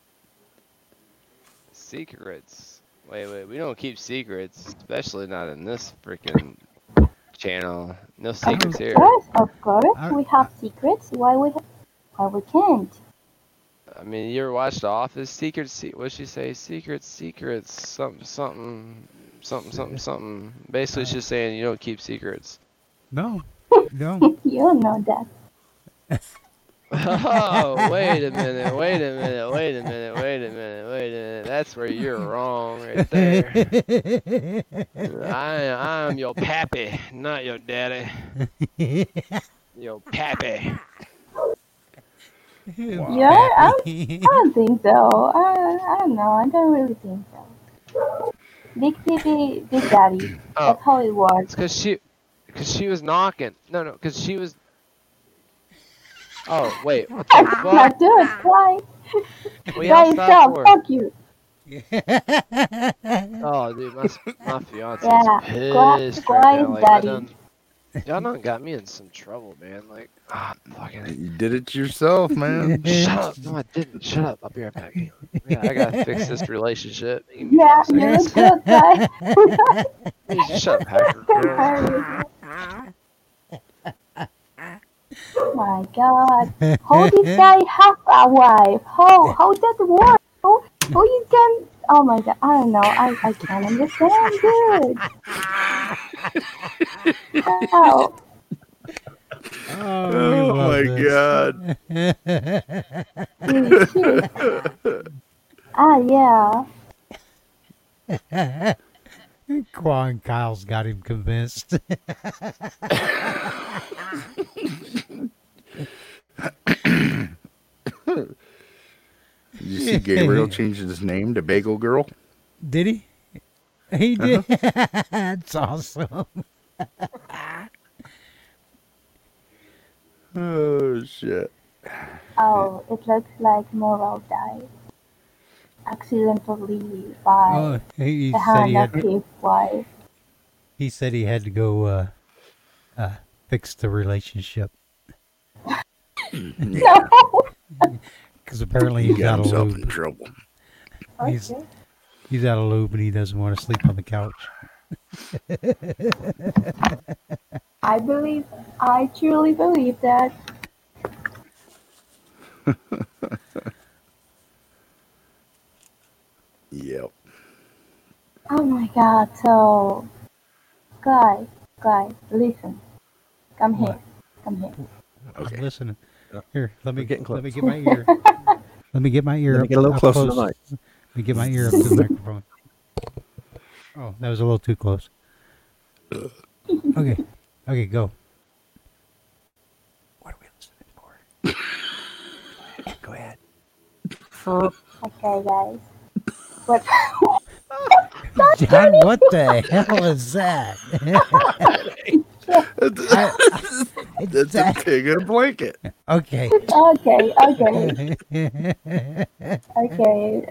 secrets. Wait, wait, we don't keep secrets, especially not in this freaking channel. No secrets here. Of course, of course, we have secrets. Why we why we can't? I mean, you ever watched The Office? Secrets, se- what'd she say? Secrets, secrets, something, something, something, something, something. Basically, she's saying you don't keep secrets. No, no. you don't know that. Oh, wait a minute, wait a minute, wait a minute, wait a minute, wait a minute. That's where you're wrong right there. I, I'm your pappy, not your daddy. Your pappy. Yeah, I, I don't think so. I, I don't know. I don't really think so. Big Baby, Big Daddy. Oh. That's how it was. Cause she, cause she was knocking. No, no, cause she was. Oh wait, what the fuck? not doing it. Why? We stop. for? Fuck you. Oh, dude, my my fiance Yeah, is pissed quiet, right now. Like, daddy. Done, y'all done got me in some trouble, man. Like, ah, fucking. You did it yourself, man. Shut up! No, I didn't. Shut up! I'll be right back. Yeah, I gotta fix this relationship. Yeah, five you're a seconds. good guy. Shut up, Packer. oh my god. How this guy have a wife? How how that work? How, how you can oh my god, I don't know. I, I can't understand dude. How? Oh, my god. Holy shit. Ah yeah. Quan Kyle's got him convinced. Did you see Gabriel changed his name to Bagel Girl? Did he? He did. Uh-huh. That's awesome. Oh shit. Oh, it looks like Moral died. Accidentally by Oh, he the said he hand of had. his wife. He said he had to go uh, uh, fix the relationship No. Because apparently He he's got out of himself lube. in trouble. He's Okay. he's out of lube and he doesn't want to sleep on the couch. I believe, I truly believe that. Yep. Oh my god, so. Guy, guy, listen. Come here. Come here. Okay. I'm listening. Here, let me We're getting let me get my ear. let me get my ear Let me up, get a little up closer to the mic. Let me get my ear up to the microphone. Oh, that was a little too close. Okay, okay, go. What are we listening for? go ahead. Okay, guys. What? John, what the hell is that? That's a pig in a blanket. okay. Okay, okay, okay.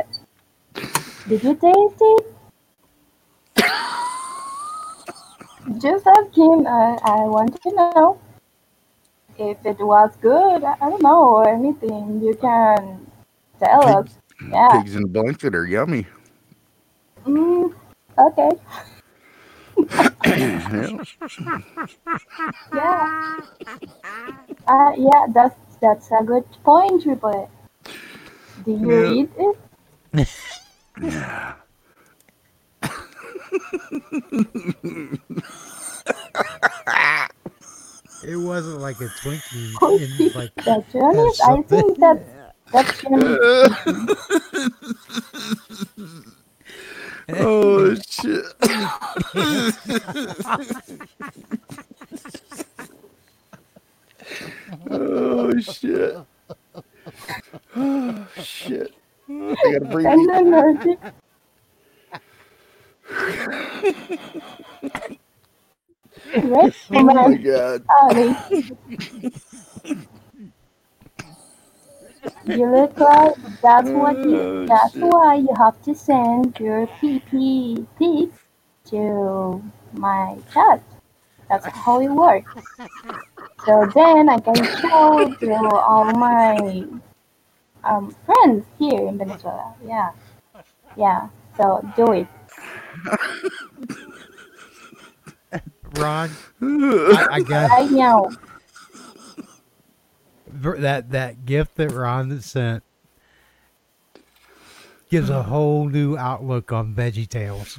Did you taste it? Just ask him. I, I want to know if it was good. I I don't know or anything. You can tell us. Yeah. Pigs in a blanket are yummy. Mm, okay. Yeah. Yeah. Uh, yeah. That's that's a good point, point, Triple. Do you Yeah. eat it? yeah. It wasn't like a Twinkie. Oh, in, like That's honest. I think that that's Johnny's. Oh shit. oh shit. Oh shit. I gotta breathe. And then mercy. Right? Oh my god. Honey. You look like that's what Oh, you, that's why you have to send your PP pics to my chat. That's how it works. So then I can show to all my um, friends here in Venezuela. Yeah. Yeah. So do it. Ron, I, I got Right now. Ver- that that gift that Ron sent gives a whole new outlook on Veggie Tales,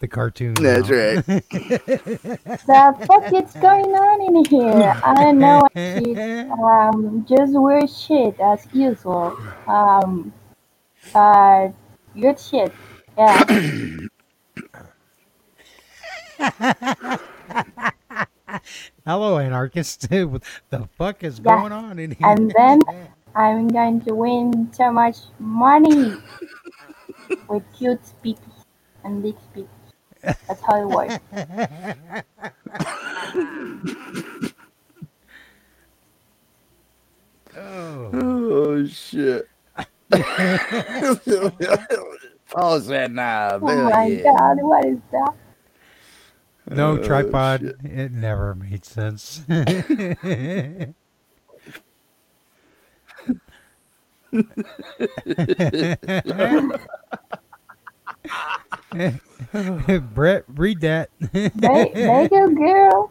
the cartoon. That's now. right. the fuck is going on in here? I don't know. It's um, just weird shit as usual. Um, uh, good shit. Yeah. Hello, anarchist. what the fuck is Yeah. going on in here? And then I'm going to win so much money with cute speeches and big speeches. That's how it works. oh. Oh shit. Pause that now. Oh my god, what is that? No Oh, tripod. shit. It never made sense. Brett, read that. There, there you go, girl.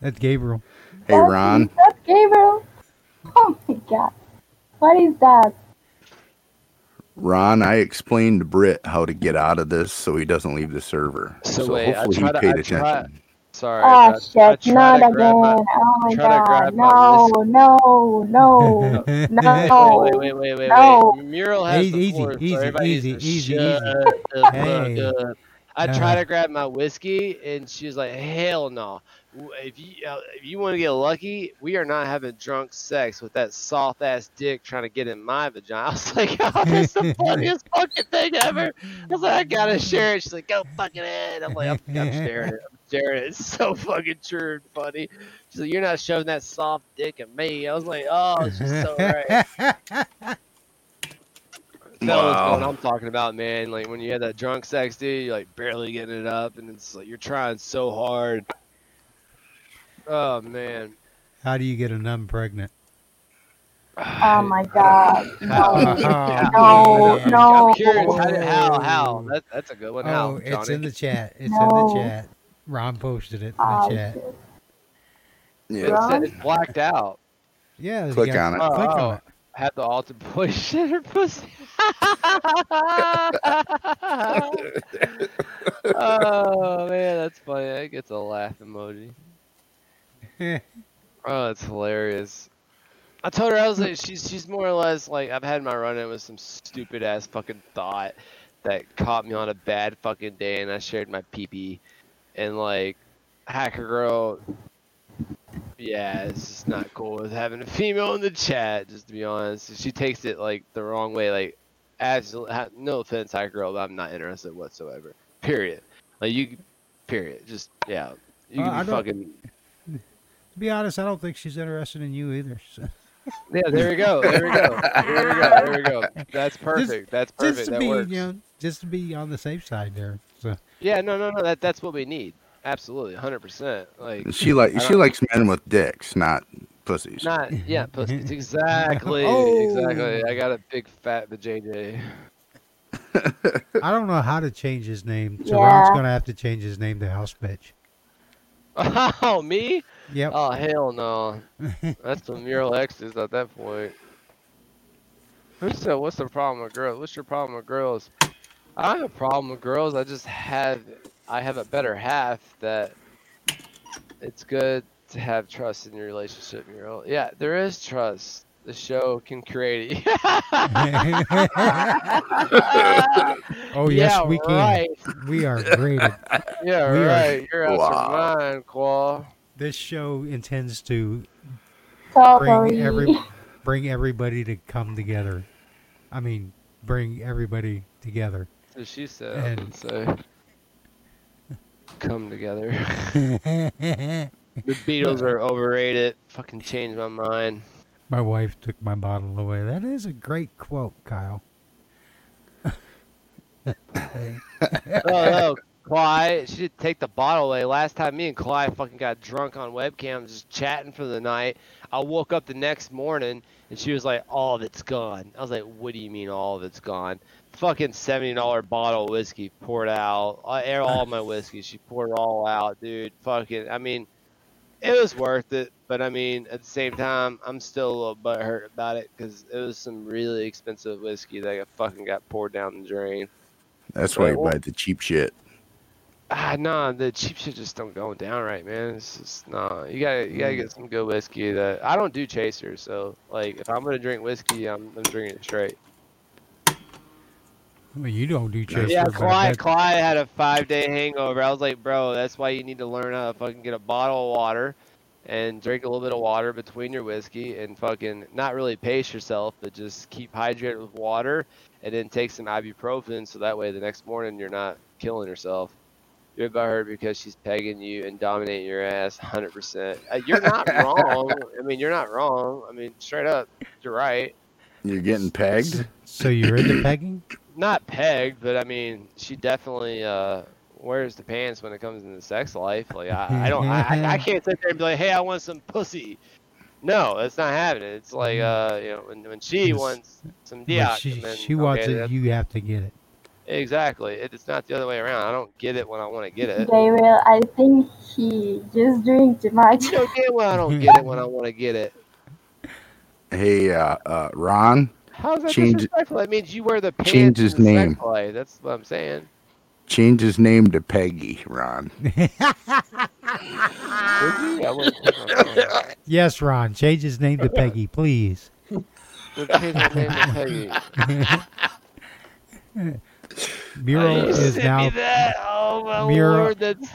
That's Gabriel. Hey Ron, That's Gabriel. Oh my god. What is that? Ron, I explained to Britt how to get out of this so he doesn't leave the server. So, So, wait, I hopefully try he to. paid I attention. try, sorry. Ah, I, Oh I shit, try not to again. my. oh my god. grab my No, no, no, no. Wait, wait, wait, wait, No. wait. Mural has Easy, the easy, floor, so easy, everybody needs easy, easy, shut easy. Hey. I tried to grab my whiskey, and she was like, "Hell no! If you uh, if you want to get lucky, we are not having drunk sex with that soft ass dick trying to get in my vagina." I was like, "Oh, that's the funniest fucking thing ever." I was like, "I gotta share it." She's like, "Go fucking ahead." I'm like, "I'm, I'm sharing it. I'm sharing it. It's so fucking true and funny." She's like, "You're not shoving that soft dick at me." I was like, "Oh, she's so right." Fellas, Wow. what I'm talking about, man. Like when you had that drunk sex, dude, you're like barely getting it up, and it's like you're trying so hard. Oh man. How do you get a nun pregnant? Oh my god. No, Oh, no, no. I'm curious. How? did- How? how? That, that's a good one. How? Oh, it's Johnny? in the chat. It's in the chat. Ron posted it in Oh, the chat. shit. Yeah. It said it's blacked out. Yeah, you Click got- on it. Oh, Click oh. on it. Had the altar boy shit her pussy. Oh man, that's funny. That gets a laugh emoji. Oh, it's hilarious. I told her I was like, she's she's more or less like I've had my run in with some stupid ass fucking thought that caught me on a bad fucking day, and I shared my pee and like hacker girl. Yeah, it's just not cool with having a female in the chat. Just to be honest, she takes it like the wrong way. Like, as no offense, hacker girl, but I'm not interested whatsoever. Period. Like you, period. Just yeah, you Uh, can I be fucking. To be honest, I don't think she's interested in you either. so- Yeah, there we go. There we go. There we go. There we go. That's perfect. That's perfect. Just to that be, works. you know, just to be on the safe side there. So Yeah, no, no, no. That that's what we need. Absolutely, hundred percent. Like She like she likes men with dicks, not pussies. Not yeah, pussies. Exactly. Oh. Exactly. I got a big fat vajayjay. I don't know how to change his name. So Yeah. Ron's gonna have to change his name to House Bitch. Oh, me? Yep. Oh hell no. That's some mural X's at that point. Who said what's the problem with girls? What's your problem with girls? I have a problem with girls. I just have I have a better half that it's good to have trust in your relationship, mural. Yeah, there is trust. The show can create it. Oh yes, Yeah, we can. right. We are graded. Yeah, We are- right. You're out Wow. your mind, Qual. This show intends to Totally. bring every bring everybody to come together. I mean, bring everybody together. So she said, And- didn't say. Come together. The Beatles are overrated. Fucking changed my mind. My wife took my bottle away. That is a great quote, Kyle. oh no, Clyde, she did take the bottle away. Last time me and Clyde fucking got drunk on webcam, just chatting for the night. I woke up the next morning and she was like, "All of it's gone." I was like, "What do you mean all of it's gone?" Fucking seventy dollar bottle of whiskey poured out. I air all my whiskey. She poured it all out, dude. Fucking, I mean, it was worth it. But I mean, at the same time, I'm still a little butthurt about it because it was some really expensive whiskey that got fucking got poured down the drain. That's why you buy the cheap shit. Ah, nah, the cheap shit just don't go down right, man. It's just nah. You gotta, you gotta get some good whiskey. That I don't do chasers, so like if I'm gonna drink whiskey, I'm, I'm drinking it straight. Well, you don't do chaser. yeah, Clyde, Clyde had a five day hangover. I was like, bro, that's why you need to learn how to fucking get a bottle of water and drink a little bit of water between your whiskey and fucking not really pace yourself, but just keep hydrated with water and then take some ibuprofen so that way the next morning you're not killing yourself. You're about her because she's pegging you and dominating your ass 100%. Uh, you're not wrong. I mean, you're not wrong. I mean, straight up, you're right. You're getting pegged. So you're into pegging? not pegged, but I mean, she definitely uh, wears the pants when it comes into sex life. Like I, I don't, I, I- I can't sit there and be like, hey, I want some pussy. No, that's not happening. It's like uh, you know, when, when she Yes. wants some But she, then, she wants it. You have to get it. exactly. It, it's not the other way around. I don't get it when I want to get it. Gabriel, I think he just drink too much. You know damn well I don't get it when I want to get it. Hey, uh, uh, Ron, How's that Change- disrespectful? That means you wear the pants. change his in the sex name. play. That's what I'm saying. change his name to Peggy. Ron. Would you? I wouldn't take my phone. Yes, Ron. Change his name to Peggy, please. Change my name to Peggy. Mural Oh, is now that? Oh my Mural- lord, that's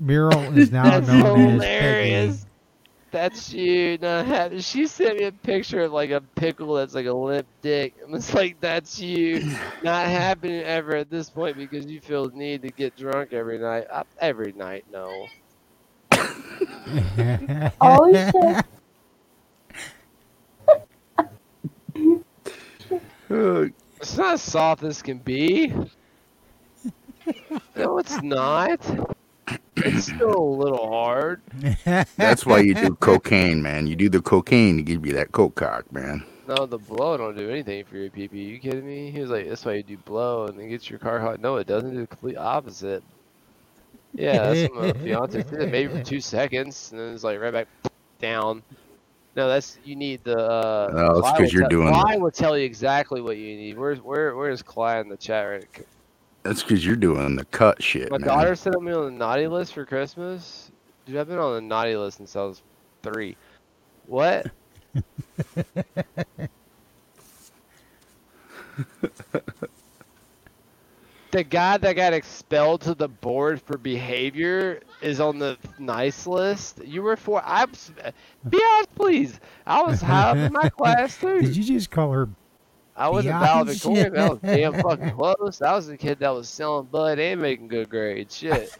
Mural is now that's known as Peggy. Hilarious. That's you. Not ha- she sent me a picture of like a pickle that's like a limp dick. And it's like that's you. Not happening ever at this point because you feel the need to get drunk every night. Uh, every night, no. Oh shit. It's not as soft as can be. No, it's not. It's still a little hard. That's why you do cocaine, man. You do the cocaine to give you that coke cock, man. No, the blow don't do anything for your PP. You kidding me? He was like, that's why you do blow and it gets your car hot. No, it doesn't. Do the complete opposite. Yeah, that's what my fiance did. Maybe for two seconds, and then it's like right back down. No, that's you need the. Uh, No, it's Clyde 'cause will you're tell- doing- Clyde will tell you exactly what you need. Where's where where's Clyde in the chat right? That's because you're doing the cut shit, My man. daughter sent me on the naughty list for Christmas. Dude, I've been on the naughty list since I was three. What? the guy that got expelled to the board for behavior is on the nice list. You were for. I was, be honest, please. I was high up in my class too. Did you just call her? I wasn't Beyonce? valedictorian. That was damn fucking close. I was the kid that was selling bud and making good grades. Shit.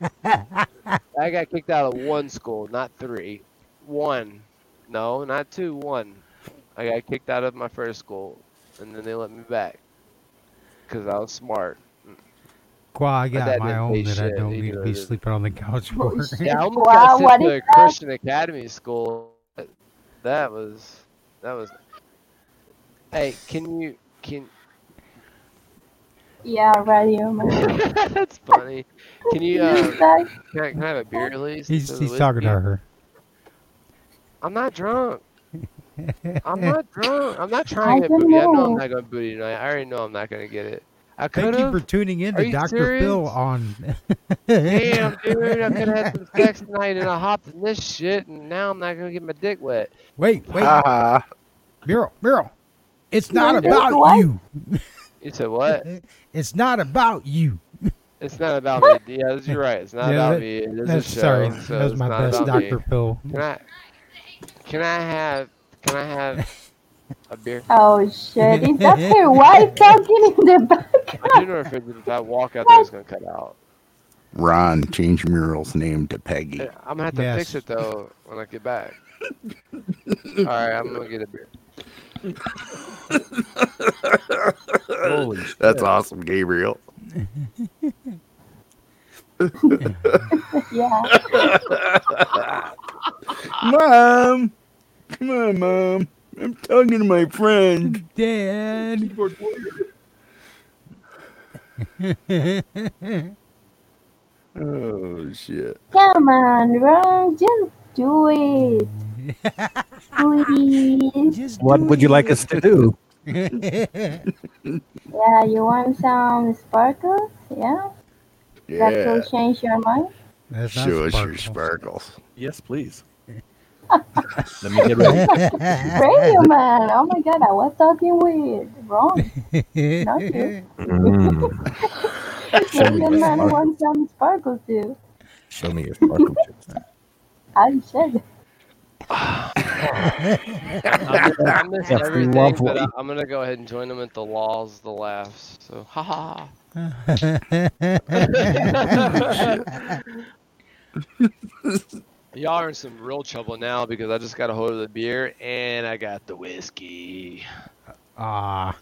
I got kicked out of one school, not three. One. No, not two. One. I got kicked out of my first school, and then they let me back because I was smart. Qua, I got dad my own pay that I don't He need to be it. sleeping on the couch oh, for. Yeah, I almost Wow, got sent to a? Christian academy school. That was that was. Hey, can you can? Yeah, radio man. That's funny. Can you uh? Can I, can I have a beer at least? He's he's talking to her. I'm not drunk. I'm not drunk. I'm not trying to I get booty. I know know. I'm not going to booty tonight. I already know I'm not going to get it. I Thank you for tuning in Are to Dr. serious? Phil on. Damn, dude. I'm gonna have had some sex tonight and I hopped in this shit and now I'm not going to get my dick wet. Wait, wait, Ah, Mural, Mural. It's not Wait, about what? you. You said what? It's not about you. It's not about me. Yeah, you're right. It's not Yeah, about that- me. It is That's a show, sorry. so that was it's my not best about me. Dr. Phil. Can I? Can I have? Can I have a beer? oh shit, is that your wife talking in the back? I do know if, it, if I walk out there, it's gonna cut out. Ron, change Mural's name to Peggy. I'm gonna have to fix it though when I get back. All right, I'm gonna get a beer. Holy That's awesome, Gabriel. yeah. Mom, come on, mom. I'm talking to my friend. Dad. Oh shit. Come on, Ron, just do it. Please. What would you like us to do? Yeah, you want some sparkles? Yeah? That will Yeah. change your mind? That's not Show us your sparkles. sparkles. Yes, please. Let me get ready. Radio man! Oh my god, I was talking with Ron. Not you. Mm. Show me Radio your man sparkles. wants some sparkles too. Show me your sparkle chips. I said. I miss, I miss That's everything, but lovely. I, I'm gonna go ahead and join them at the laws, the laughs. So, ha ha. Y'all are in some real trouble now because I just got a hold of the beer and I got the whiskey. Ah,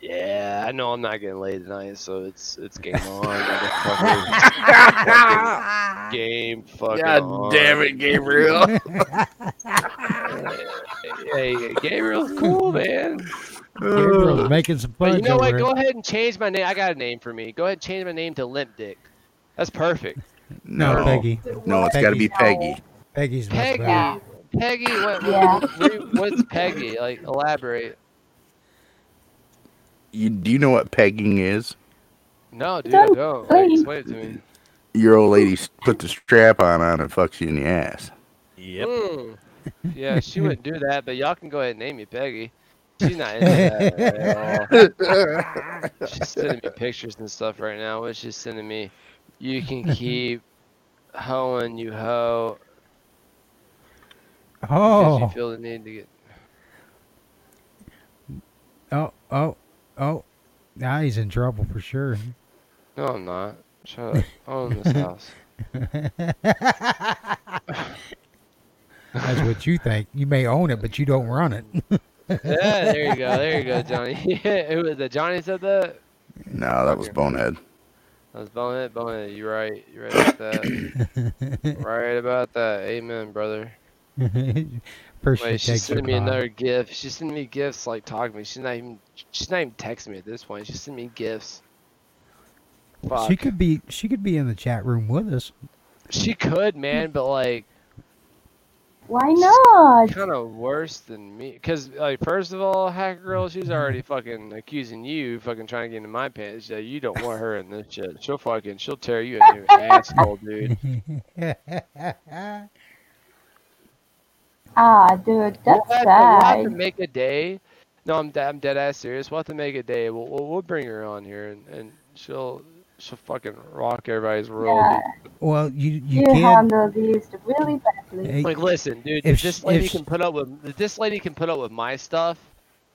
Yeah, I know I'm not getting laid tonight, so it's it's game on. motherfucker. Fucking game fucking God on. damn it, Gabriel. hey, Gabriel's cool, man. Gabriel's making some But you know what? Go ahead and change my name. I got a name for me. Go ahead and change my name to Limp Dick. That's perfect. No, No, Peggy. no, it's got to be Peggy. Peggy. Peggy's Peggy. Peggy. What, what, Yeah. what- what's Peggy? Like, elaborate. You do you know what pegging is? No, dude, I Don't don't. Explain it to me. Your old lady put the strap on on and fucks you in the ass. Yep. Mm. Yeah, she wouldn't do that, but y'all can go ahead and name me Peggy. She's not into that at all. She's sending me pictures and stuff right now. What she's sending me, you can keep hoeing, you hoe. Because you Oh, feel the need to get. oh, oh, oh. Now he's in trouble for sure. No, I'm not. Shut up. I own this house. That's what you think. You may own it, but you don't run it. Yeah, there you go. There you go, Johnny. Who was that? Johnny said that? No, that was bonehead. That was Bonehead. Bonehead, you're right. You're right about that. right about that. Amen, brother. First Wait, she she's sending me another gift. She's sending me gifts like talking to me. She's not even she's not even texting me at this point. She's sending me gifts. Fuck. She could be. She could be in the chat room with us. She could, man, but like Why not? kind of worse than me. Cause like first of all, hacker girl, she's already fucking accusing you, fucking trying to get into my pants. Yeah, you don't want her in this shit. She'll fucking she'll tear you a new asshole, dude. Ah, dude, We'll that's have, to, we'll have to sad. make a day. No, I'm de- I'm dead ass serious. We'll have to make a day. We'll we'll, we'll bring her on here and, and she'll she'll fucking rock everybody's world. Yeah, Well, you you you can. handle this really badly. Like, listen, dude, If if this lady if can put up with if this lady can put up with my stuff,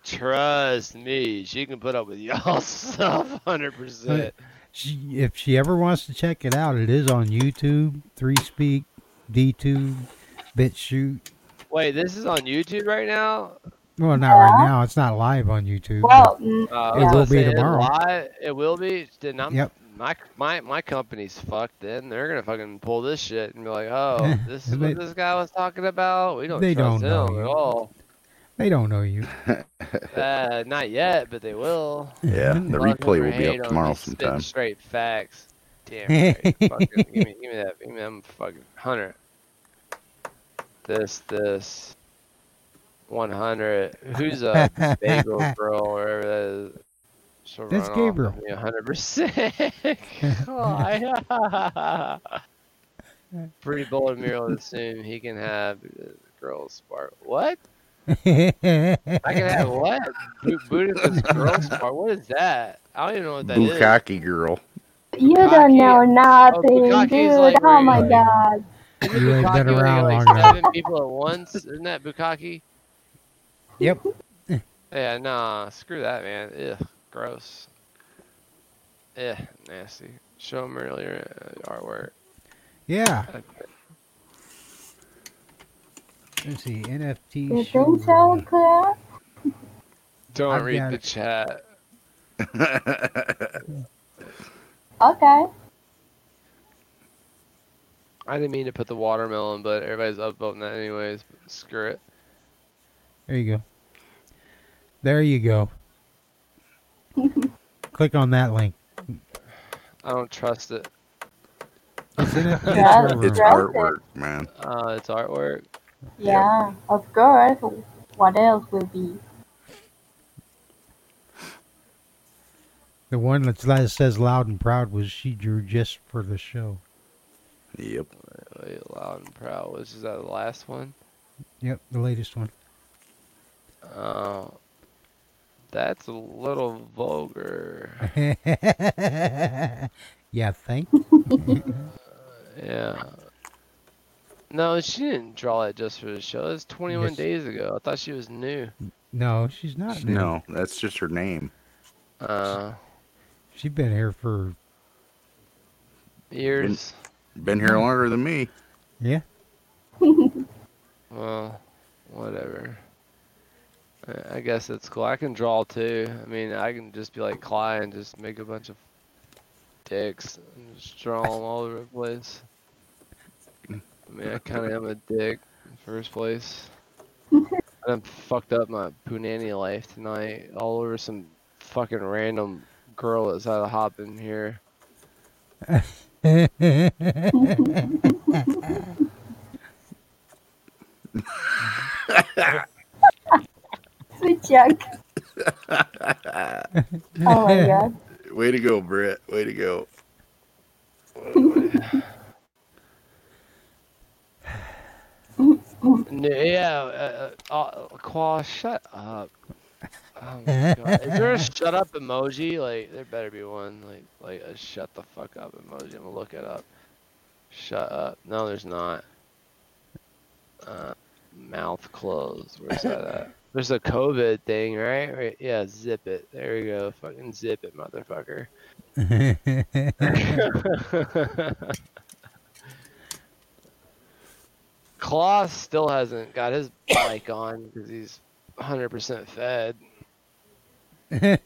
trust me, she can put up with y'all stuff, hundred percent. she, if she ever wants to check it out, it is on YouTube, Three Speak, DTube, BitChute. Wait, this is on YouTube right now. Well, not right now. It's not live on YouTube. Well, Uh, It I was will gonna be say, tomorrow. Live, it will be. Then I'm Yep. my my my company's fucked. Then they're gonna fucking pull this shit and be like, oh, this is They- what this guy was talking about. We don't they trust don't know him at you. all. they don't know you. Uh, not yet, but they will. Yeah, the Love replay will be hate up him, tomorrow he's spitting sometime. Straight facts. Damn right. fucking, give me, give me that. Give me that fucking hundred. This, this. One hundred. Who's a bagel girl or whatever that is? She'll That's Gabriel. with hundred percent. Oh, Pretty bold mural to assume he can have uh, girls spark. What? I can have what? Bo- Buddhist girl spark. What is that? I don't even know what that is. Bukkake girl. you don't know nothing, Bukkake is dude. like oh my like- god. Isn't You ain't bukkake been around got, long like enough. seven people at once? Isn't that bukkake? Yep. Yeah, nah, screw that, man. Ugh, gross. Yeah, nasty. Show them earlier uh, artwork. Yeah. Let's see, NFT. You show think so, Don't I've read got the it. chat. Okay. I didn't mean to put the watermelon, but everybody's upvoting that anyways. Screw it. There you go. There you go. Click on that link. I don't trust it. It's NFT Yeah, show it's room. Artwork, man. Uh, it's artwork. Yeah, of course. What else will be? The one that says loud and proud was she drew just for the show. Yep. Wait, loud and proud. Was is that the last one? Yep, the latest one. Uh, that's a little vulgar. yeah, think. Yeah. No, she didn't draw it just for the show. That's 21 Yes. days ago. I thought she was new. No, she's not. new. No, that's just her name. Uh, She's been here for years. Been here longer than me. yeah. Well, whatever. I- I guess it's cool. I can draw too. I mean, I can just be like Clyde and just make a bunch of dicks and just draw them all over the place. I mean, I kind of am a dick in the first place. I done fucked up my punani life tonight all over some fucking random girl that's had to hop in here. Sweet Jack. oh my god. Way to go, Brett. Way to go. N- Yeah, uh, uh, uh, Qua, shut up. Oh my God. Is there a shut up emoji? Like, there better be one. Like, like a shut the fuck up emoji. I'm gonna look it up. Shut up. No, there's not. Uh, mouth closed. Where's that at? There's a COVID thing, right? right? Yeah, zip it. There we go. Fucking zip it, motherfucker. Claw still hasn't got his bike on because he's 100% fed.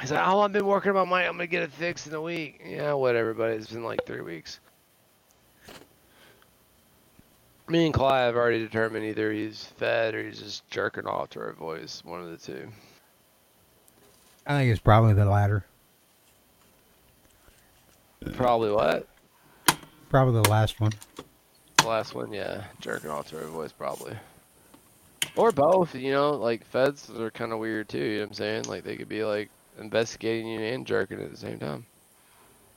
He's like, oh, I've been working on my. I'm gonna get it fixed in a week. Yeah, whatever, but it's been like three weeks. Me and Clyde have already determined either he's fed or he's just jerking off to our voice. One of the two. I think it's probably the latter. Probably what? Probably the last one. The last one, yeah, jerking off to her voice, probably. Or both, you know, like feds are kind of weird too. You know what I'm saying? Like they could be like investigating you and jerking at the same time.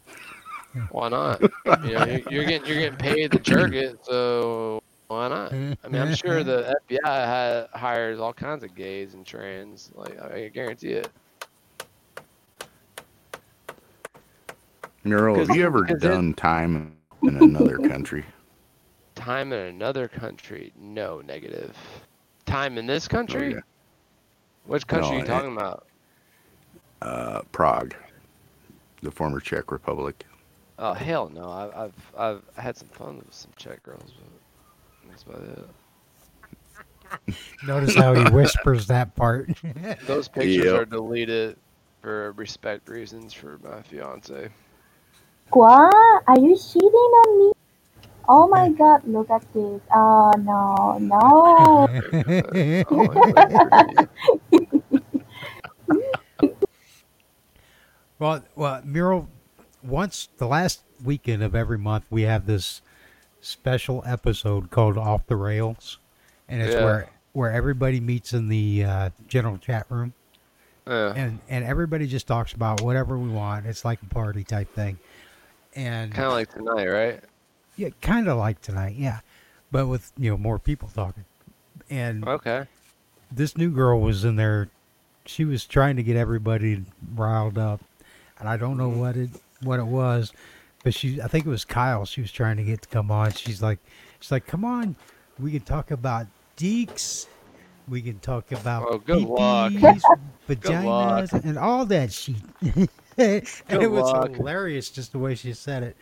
Why not? you know, you're, you're getting you're getting paid to jerk it, so why not? I mean, I'm sure the FBI ha hires all kinds of gays and trans. Like I guarantee it. Neural, have you ever 'cause it- done time in another country? Time in another country? No, negative. Time in this country? yeah. Which country No, are you it- talking about? Uh, Prague, the former Czech Republic. Oh hell no! I've I've I've had some fun with some Czech girls, but that's about it. Notice how he whispers that part. Those pictures Yep. are deleted for respect reasons for my fiance. What? Are you cheating on me? Oh my god, look at this. Oh no, no. well, well, Mural. Once the last weekend of every month, we have this special episode called "Off the Rails," and it's Yeah. where where everybody meets in the uh, general chat room, Yeah. and and everybody just talks about whatever we want. It's like a party type thing, and Kind of like tonight, right? Yeah, kind of like tonight, yeah, but with you know more people talking, and Okay. this new girl was in there. She was trying to get everybody riled up, and I don't know mm-hmm. what it what it was, but she I think it was Kyle. She was trying to get to come on. She's like, she's like, come on, we can talk about deeks, we can talk about Oh, good luck. peepees, Good vaginas, and all that shit. and Good it was luck. hilarious just the way she said it,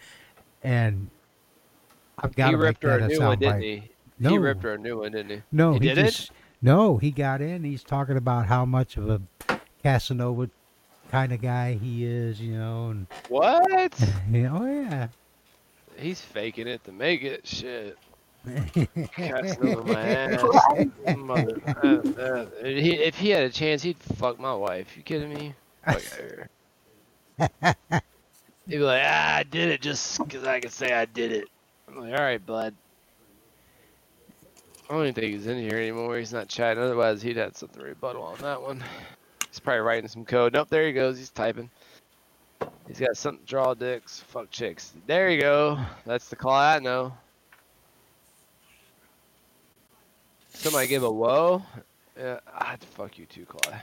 and I've got He ripped her a a new one, soundbite. didn't he? No. He ripped her a new one, didn't he? No, he, he, did just no. He got in. He's talking about how much of a Casanova kind of guy he is, you know, and. What? yeah, oh yeah. He's faking it to make it. Shit. Casanova my ass. Mother, uh, uh, he, if he had a chance, he'd fuck my wife. You kidding me? Fuck outta here. He'd be like, ah, I did it just because I can say I did it. I'm like, all right, bud. I don't even think he's in here anymore. He's not chatting. Otherwise, he'd had something to rebuttal on that one. He's probably writing some code. Nope, there he goes. He's typing. He's got something to draw dicks. Fuck chicks. There you go. That's the call I know. Somebody give a whoa. Yeah, ah, I'd fuck you too, Clay.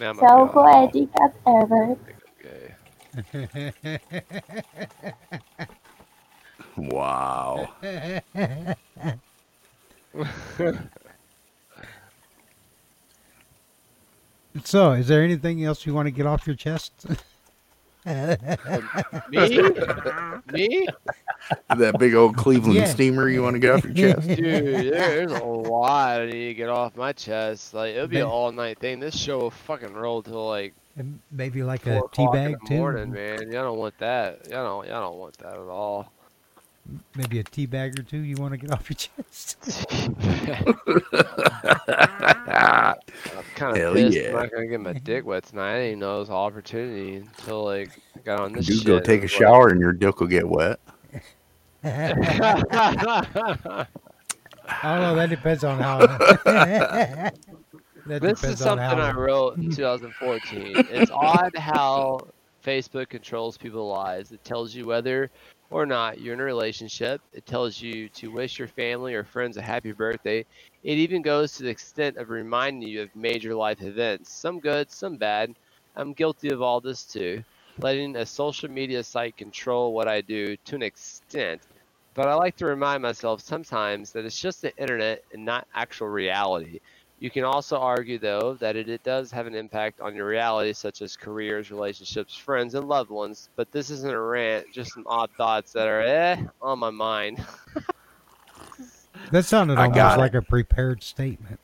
Man, I'm So gonna be all ever. Gay. Wow. so, is there anything else you want to get off your chest? Me? Me? that big old Cleveland Yeah. steamer you want to get off your chest? Dude, there's a lot I need to get off my chest. Like it'll be an all night thing. This show will fucking roll till like And Maybe like four a tea o'clock in bag the too. morning, man. Y'all don't want that. Y'all don't. Y'all don't want that at all. Maybe a tea bag or two you want to get off your chest. I'm kind Hell of pissed. yeah. I'm not gonna get my dick wet tonight. I didn't know it was an opportunity until like I got on this You shit. go take a it shower and your dick will get wet. I don't know. that depends on how. That This is something. I wrote in 2014. it's odd how Facebook controls people's lives. It tells you whether or not you're in a relationship. It tells you to wish your family or friends a happy birthday. It even goes to the extent of reminding you of major life events, some good, some bad. I'm guilty of all this too, letting a social media site control what I do to an extent. But I like to remind myself sometimes that it's just the internet and not actual reality. You can also argue, though, that it, it does have an impact on your reality, such as careers, relationships, friends, and loved ones. But this isn't a rant, just some odd thoughts that are eh on my mind. That sounded almost got like a prepared statement.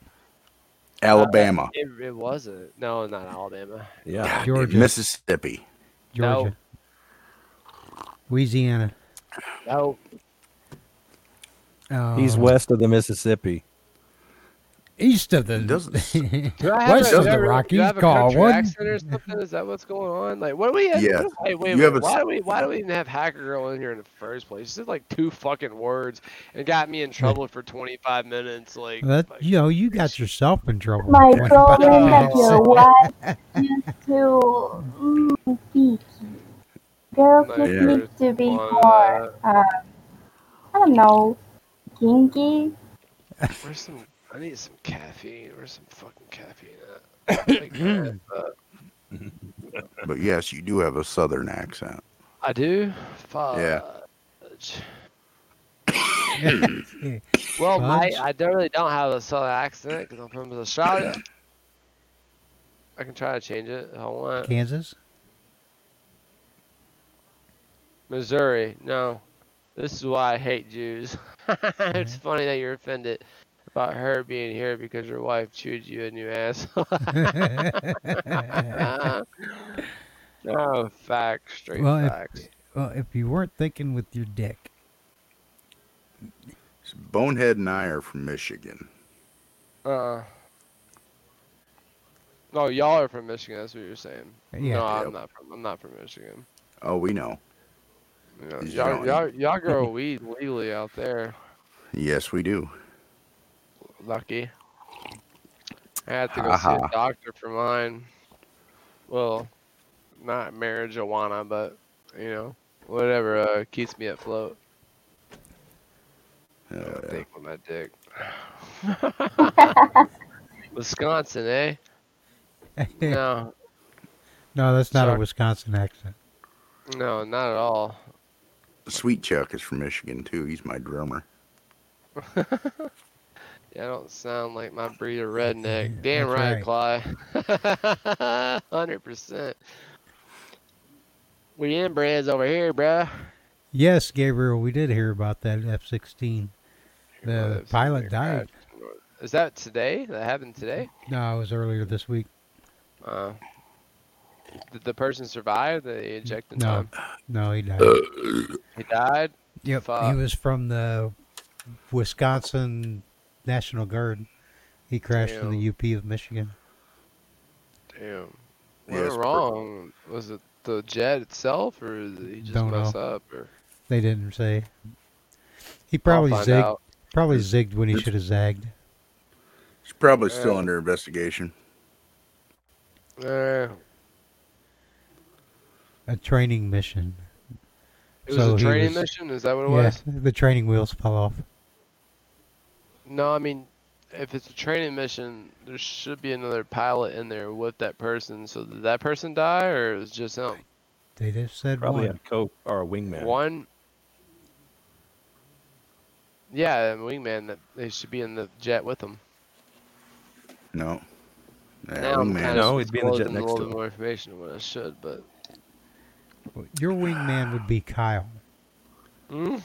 Alabama, It, it wasn't. No, not Alabama. Yeah. God, Georgia. Mississippi. Georgia, Louisiana. No. Uh, He's west of the Mississippi. East of the Doesn't- Do West of the I have a- do I Rockies, call one. accent or something? Is that what's going on? Like, what do we have? Yeah. Hey, wait, You wait, have a why s- do we why do we even have Hacker Girl in here in the first place? She said like two fucking words and got me in trouble for 25 minutes. Like, That like- you know, you got yourself in trouble. My with 25 problem that minutes. your wife used to mm, speak. Girls My just ears need to be more, um, I don't know, kinky. Where's some? I need some caffeine. or some fucking caffeine? Like that, uh, But yes, you do have a southern accent. I do. Fudge. Yeah. Well, mate, I don't really don't have a southern accent because I'm from Australia. I can try to change it if I want. Kansas. Missouri, no. This is why I hate Jews. it's funny that you're offended about her being here because your wife chewed you a new asshole. no, facts, straight Well, if- facts. Well, if you weren't thinking with your dick, Bonehead and I are from Michigan. Uh. No, y'all are from Michigan. That's what you're saying. Yeah. No, I'm Yep. not from. I'm not from Michigan. Oh, we know. You know, You y'all, y'all, y'all grow weed legally out there. Yes, we do. Lucky. I had to go see Ha-ha. a doctor for mine. Well, not marijuana, but you know, whatever uh, keeps me afloat. Oh, I yeah. think with my dick. Wisconsin, eh? No, no, that's not Sorry. a Wisconsin accent. no, not at all. Sweet Chuck is from Michigan too. He's my drummer. Yeah, I don't sound like my breed of redneck. Damn That's right, Cly. Hundred percent. We inbreds over here, bruh. Yes, Gabriel, we did hear about that F sixteen. The pilot died. Is that today? That happened today? No, it was earlier this week. Uh, did the person survive? Did they eject No, time? no, he died. He died. Yep, Fuck. he was from the Wisconsin National Guard. He crashed in the UP of Michigan. Damn. What Yeah, went it's wrong? Was it the jet itself, or did he just Don't mess know. up? Or They didn't say. He probably find zigged. out. Probably zigged when he should have zagged. He's probably still Yeah. under investigation. A training mission. it was So a training was- mission. Is that what it yeah, was? the training wheels fell off. No, I mean, if it's a training mission, there should be another pilot in there with that person. So did that person die, or it was just him? They just said Probably one. a co or a wingman. One. Yeah, a wingman. That they should be in the jet with him. No. Yeah, now I'm wingman. kind No, of he'd be in the jet disclosing a next little to bit him. more information than what I should, but Your wingman would be Kyle. Hmm?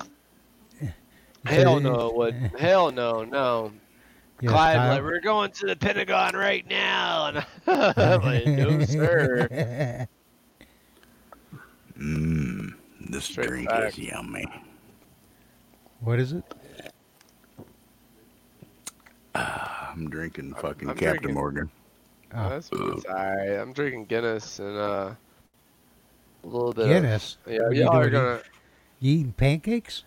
So- hell no, it would hell no, no. Yes, Clyde, Kyle. like we're going to the Pentagon right now, and I'm like, no sir. Mmm. This Straight drink back. is yummy. What is it? I'm drinking fucking I'm Captain drinking- Morgan. Oh. That's it's alright. I'm drinking Guinness and uh, a little bit. Guinness? Of, yeah, What are you y'all are gonna. You eating pancakes?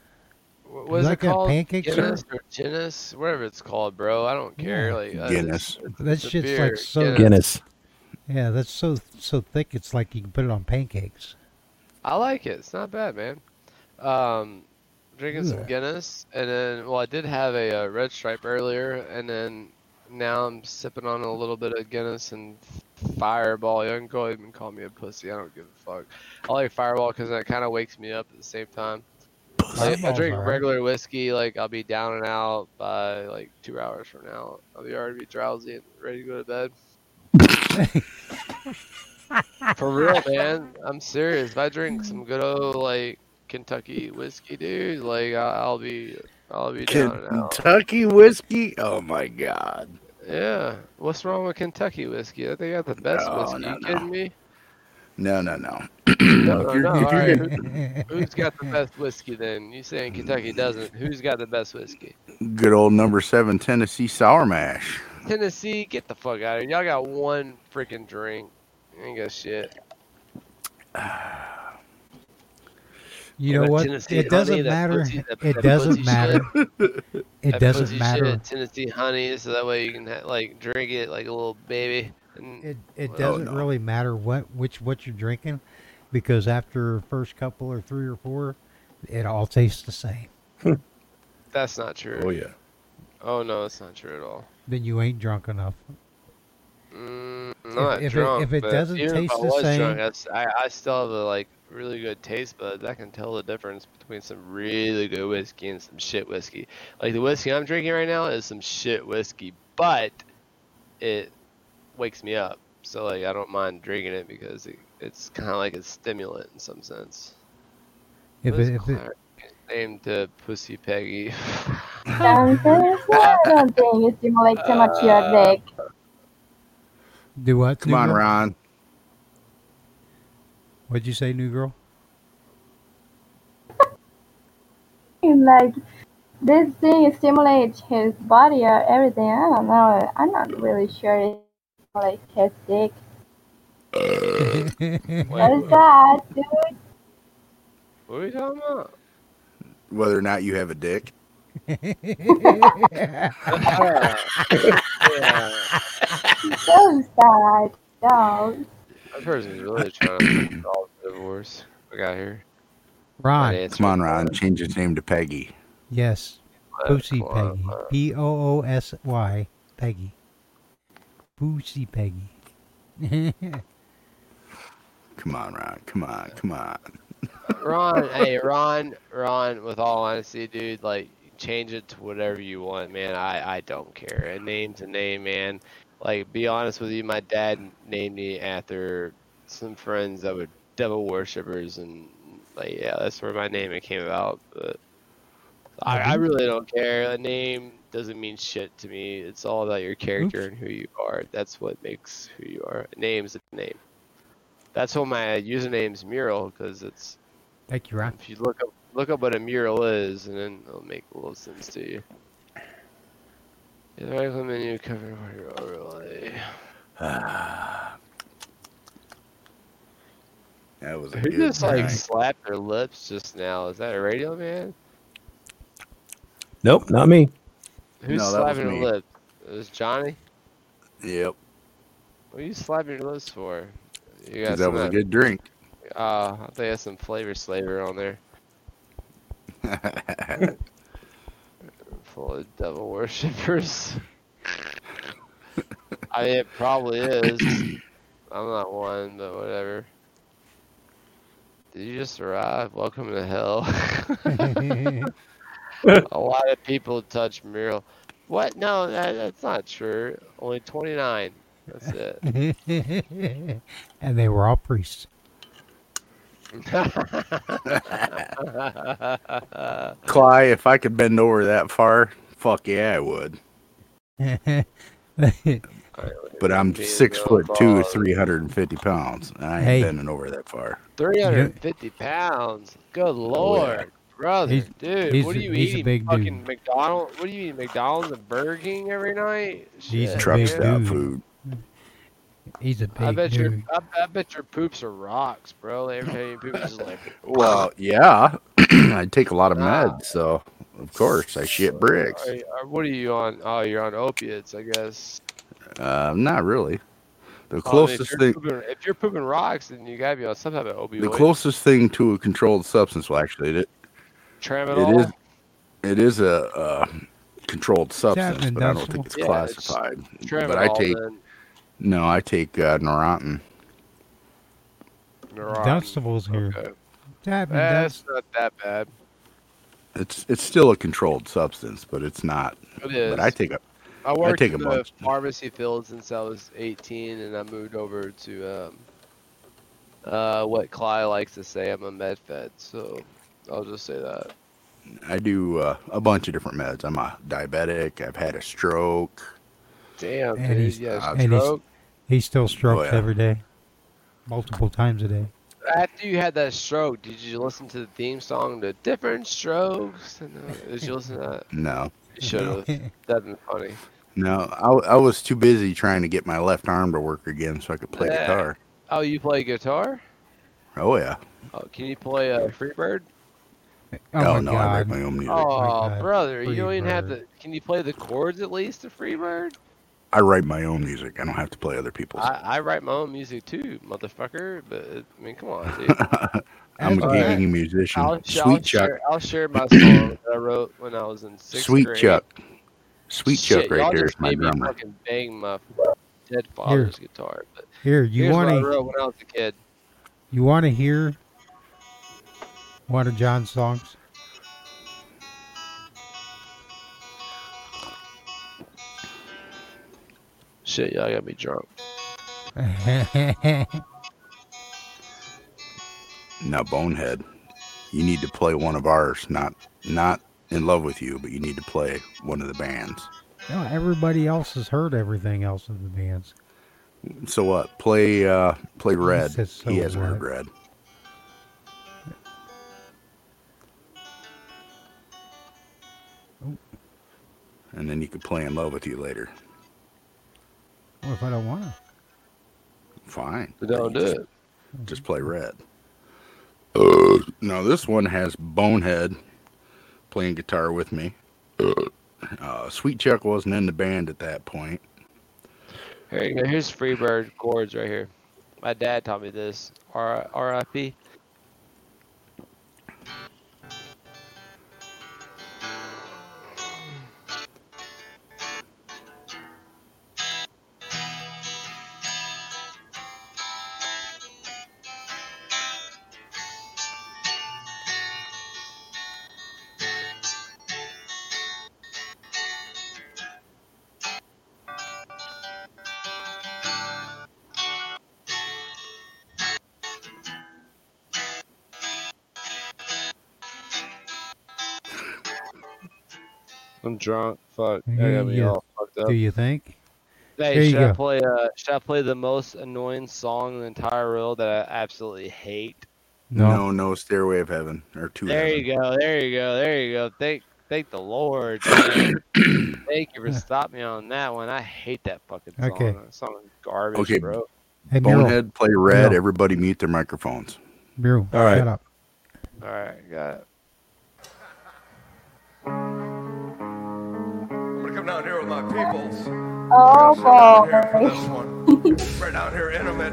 What You was like it that called? pancake Guinness syrup? or Guinness, whatever it's called, bro. I don't care. Yeah. Like uh, Guinness. it's- it's- That shit's beer, like so Guinness. Yeah, that's so so thick. It's like you can put it on pancakes. I like it. It's not bad, man. Um, drinking some Guinness, and then well, I did have a, uh red stripe earlier, and then now I'm sipping on a little bit of Guinness and Fireball. You can go ahead and call me a pussy. I don't give a fuck. I like Fireball because that kind of wakes me up at the same time. Like, if I drink regular whiskey, like I'll be down and out by like two hours from now. I'll be already be drowsy and ready to go to bed. For real, man. I'm serious. If I drink some good old like Kentucky whiskey, dude, like I- I'll be, I'll be down and out. Kentucky whiskey? Oh my god. Yeah. What's wrong with Kentucky whiskey? I think they got the best No, whiskey. no, you kidding me? No, no, no. No, no, you're- no. if you're right. Who, who's got the best whiskey then? You saying Kentucky doesn't? Who's got the best whiskey? Good old number seven Tennessee sour mash. Tennessee, get the fuck out of here. Y'all got one freaking drink. You ain't got shit. You know what? Tennessee It doesn't honey, matter. pussy- that- It that doesn't matter. It doesn't matter. Shit, Tennessee honey, so that way you can ha- like drink it like a little baby. And It it Oh, doesn't no. really matter what which what you're drinking, because after first couple or three or four, it all tastes the same. that's not true. Oh yeah. Oh no, it's not true at all. Then you ain't drunk enough. Mm, I'm not if it- drunk, if it doesn't even taste if I the was same- drunk, I, I still have a like really good taste buds. I can tell the difference between some really good whiskey and some shit whiskey. Like the whiskey I'm drinking right now is some shit whiskey, but it wakes me up. So like I don't mind drinking it because it, it's kind of like a stimulant in some sense. If What is it, if it, named to Pussy Peggy. Sounds I don't think you stimulate too much your uh, dick. do what? Come on, girl? Ron. What'd you say, new girl? Like this thing stimulates his body or everything. I don't know. I'm not really sure it stimulates his dick. What is that, dude? What are you talking about? Whether or not you have a dick. So sad. No. That person's really trying to solve the divorce. We got here. Ron. Come on, Ron. Change his name to Peggy. Yes. Pussy Peggy. P O O S Y Peggy. Pussy Peggy. Come on, Ron. Come on. Come on. Ron, hey, Ron, Ron, with all honesty, dude, like, change it to whatever you want, man. I, I don't care. A name's a name, man. Like, be honest with you, my dad named me after some friends that were devil worshippers, and Like, yeah, that's where my name it came about. But I, I really don't care. A name doesn't mean shit to me. It's all about your character and who you are. That's what makes who you are. A name's a name. That's what my username's Mural because it's Thank you, Ron. if you look up look up what a mural is, and then it'll make a little sense to you. Yeah, the right click menu cover your overlay. That was a Who good just like slapped their lips just now? Is that a radio man? Nope, not me. Who's No, that was slapping me. their lips? It was Johnny. Yep, What are you slapping your lips for? You got because that some was a good drink. Uh, I think has some flavor slaver on there. Full of devil worshippers. I mean, it probably is. I'm not one, but whatever. Did you just arrive? Welcome to hell. a lot of people touch mural. What? No, that, that's not true. Only 29. That's it. and they were all priests. Cly, if I could bend over that far, fuck yeah, I would. But I'm six foot two, three hundred and fifty pounds. and I ain't Hey. bending over that far. 350 pounds. Good oh, lord. Brother, He's- dude, he's what are a- you he's a eating? big fucking dude. McDonald's? What do you eat? McDonald's and Burger King every night? He's a Shit, Truck big stop dude. food. He's a big I bet your. I, I bet your poops are rocks, bro. Every time you poop, it's just like Well, yeah, I take a lot of meds, so of course I shit bricks. Are are- what are you on? Oh, you're on opiates, I guess. Uh, not really. The Oh, closest if, thing, pooping, if you're pooping rocks, then you gotta be on some type of opioid. the closest thing to a controlled substance. Well, actually, it Tramadol. it is it is a uh, controlled substance, but I don't think it's Yeah, classified. Tramadol. but I take then no, I take uh, Neurontin. Neurontin. Dunstable's here. Okay. Tap and That's not that bad. It's it's still a controlled substance, but it's not. It is. But I take a I worked take a in the pharmacy field since I was 18, and I moved over to um, uh, what Cly likes to say. I'm a med fed, so I'll just say that. I do uh, a bunch of different meds. I'm a diabetic. I've had a stroke. Damn, And dude, he's- yeah, and he's- stroke. He still strokes Oh, yeah. every day, multiple times a day. After you had that stroke, did you listen to the theme song, "The Different Strokes"? Uh, did you listen to that? No, You should have. That'd been funny. no, I, I was too busy trying to get my left arm to work again so I could play Yeah. guitar. Oh, you play guitar? Oh yeah. Oh, can you play uh, Freebird? Oh, Oh, my no, I write my own music. Oh, God, brother, you don't even have Freebird. to. Can you play the chords at least to Freebird? I write my own music. I don't have to play other people's. I, I write my own music too, motherfucker. But I mean, come on, dude. I'm a Alright. gigging musician. I'll, sh- I'll Sweet Chuck. share. I'll share my song that I wrote when I was in sixth Sweet grade. Chuck. Sweet Shit, Chuck right y'all there is just my made me drummer. fucking bang my dead father's guitar. But Here, you want to when I was a kid. you want to hear one of John's songs? Shit, y'all got me drunk. Now, Bonehead, you need to play one of ours. Not not in love with you, but you need to play one of the bands. no, everybody else has heard everything else in the bands. So what? Play uh play Red. says so he hasn't heard what? Red. And then you could play in love with you later. What if I don't want to? Fine. But don't do just, it. Just play Red. Uh, now this one has Bonehead playing guitar with me. Uh, Sweet Chuck wasn't in the band at that point. Here you go. Here's Freebird chords right here. My dad taught me this. R R.I.P. drunk. Fuck. I Yeah, got me yeah. all fucked up. Do you think? Hey, There you should I go. play? Uh, should I play the most annoying song in the entire world that I absolutely hate? No, no, Stairway of Heaven or Two. There Heaven. you go. There you go. There you go. Thank, thank the Lord. thank you for stopping me on that one. I hate that fucking song. Okay. That song is garbage, Okay. bro. Hey, Miro. Bonehead, play red. Miro. Everybody mute their microphones. Miro, All right. shut up. All right, got it. My peoples. Oh Sit down here for boy. this one. right down here, intimate.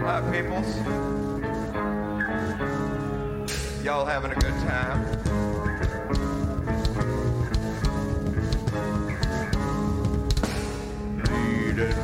Hi, peoples. Y'all having a good time? Late at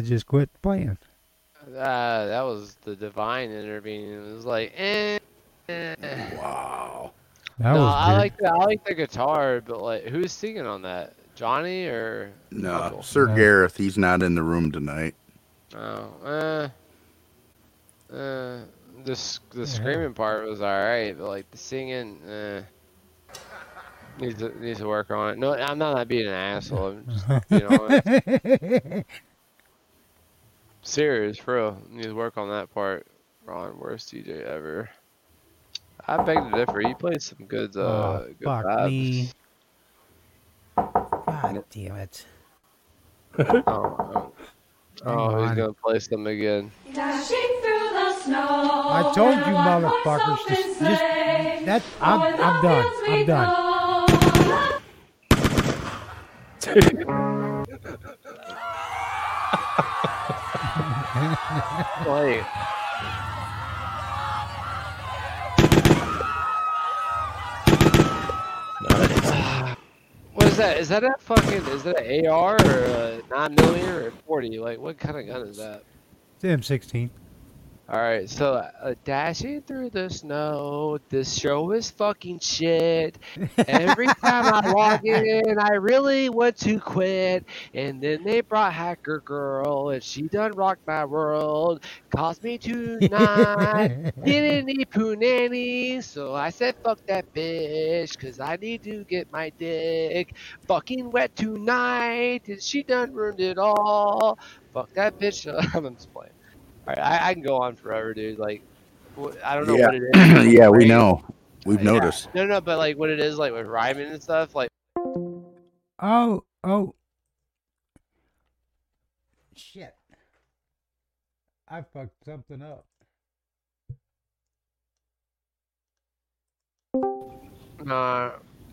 know. It just quit playing. Uh, that was the divine intervening. It was like, eh. eh. Wow. That no, was I weird. like the I like the guitar, but like, who's singing on that? Johnny or No, Michael? Sir No. Gareth, he's not in the room tonight. Oh, uh, uh, the s- the screaming part was alright, but like the singing, uh, needs to needs to work on it. No, I'm not, not being an asshole. I'm just you know honest. Serious, for real. Need to work on that part. Ron, worst DJ ever. I beg to differ. You played some good, uh, Oh, good fuck vibes. me. God damn it. Oh, oh, oh, he's gonna play some again. Dashing through the snow. I told you, motherfuckers. Just, just that. I'm, I'm done. I'm done. Wait. What is that? Is that a fucking? Is that an AR or a nine millimeter or forty? Like, what kind of gun is that? It's M16. All right, so uh, dashing through the snow. This show is fucking shit. Every time I log in, I really want to quit. And then they brought Hacker Girl, and she done rocked my world. Cost me tonight. Didn't need poo nanny, so I said fuck that bitch, cause I need to get my dick fucking wet tonight, and she done ruined it all. Fuck that bitch. I'm just playing. All right, I, I can go on forever, dude. Like, I don't know yeah, what it is. yeah, we know. We've Yeah. noticed. No, no, but like what it is, like with rhyming and stuff, like Oh, oh. Shit. I fucked something up. nah.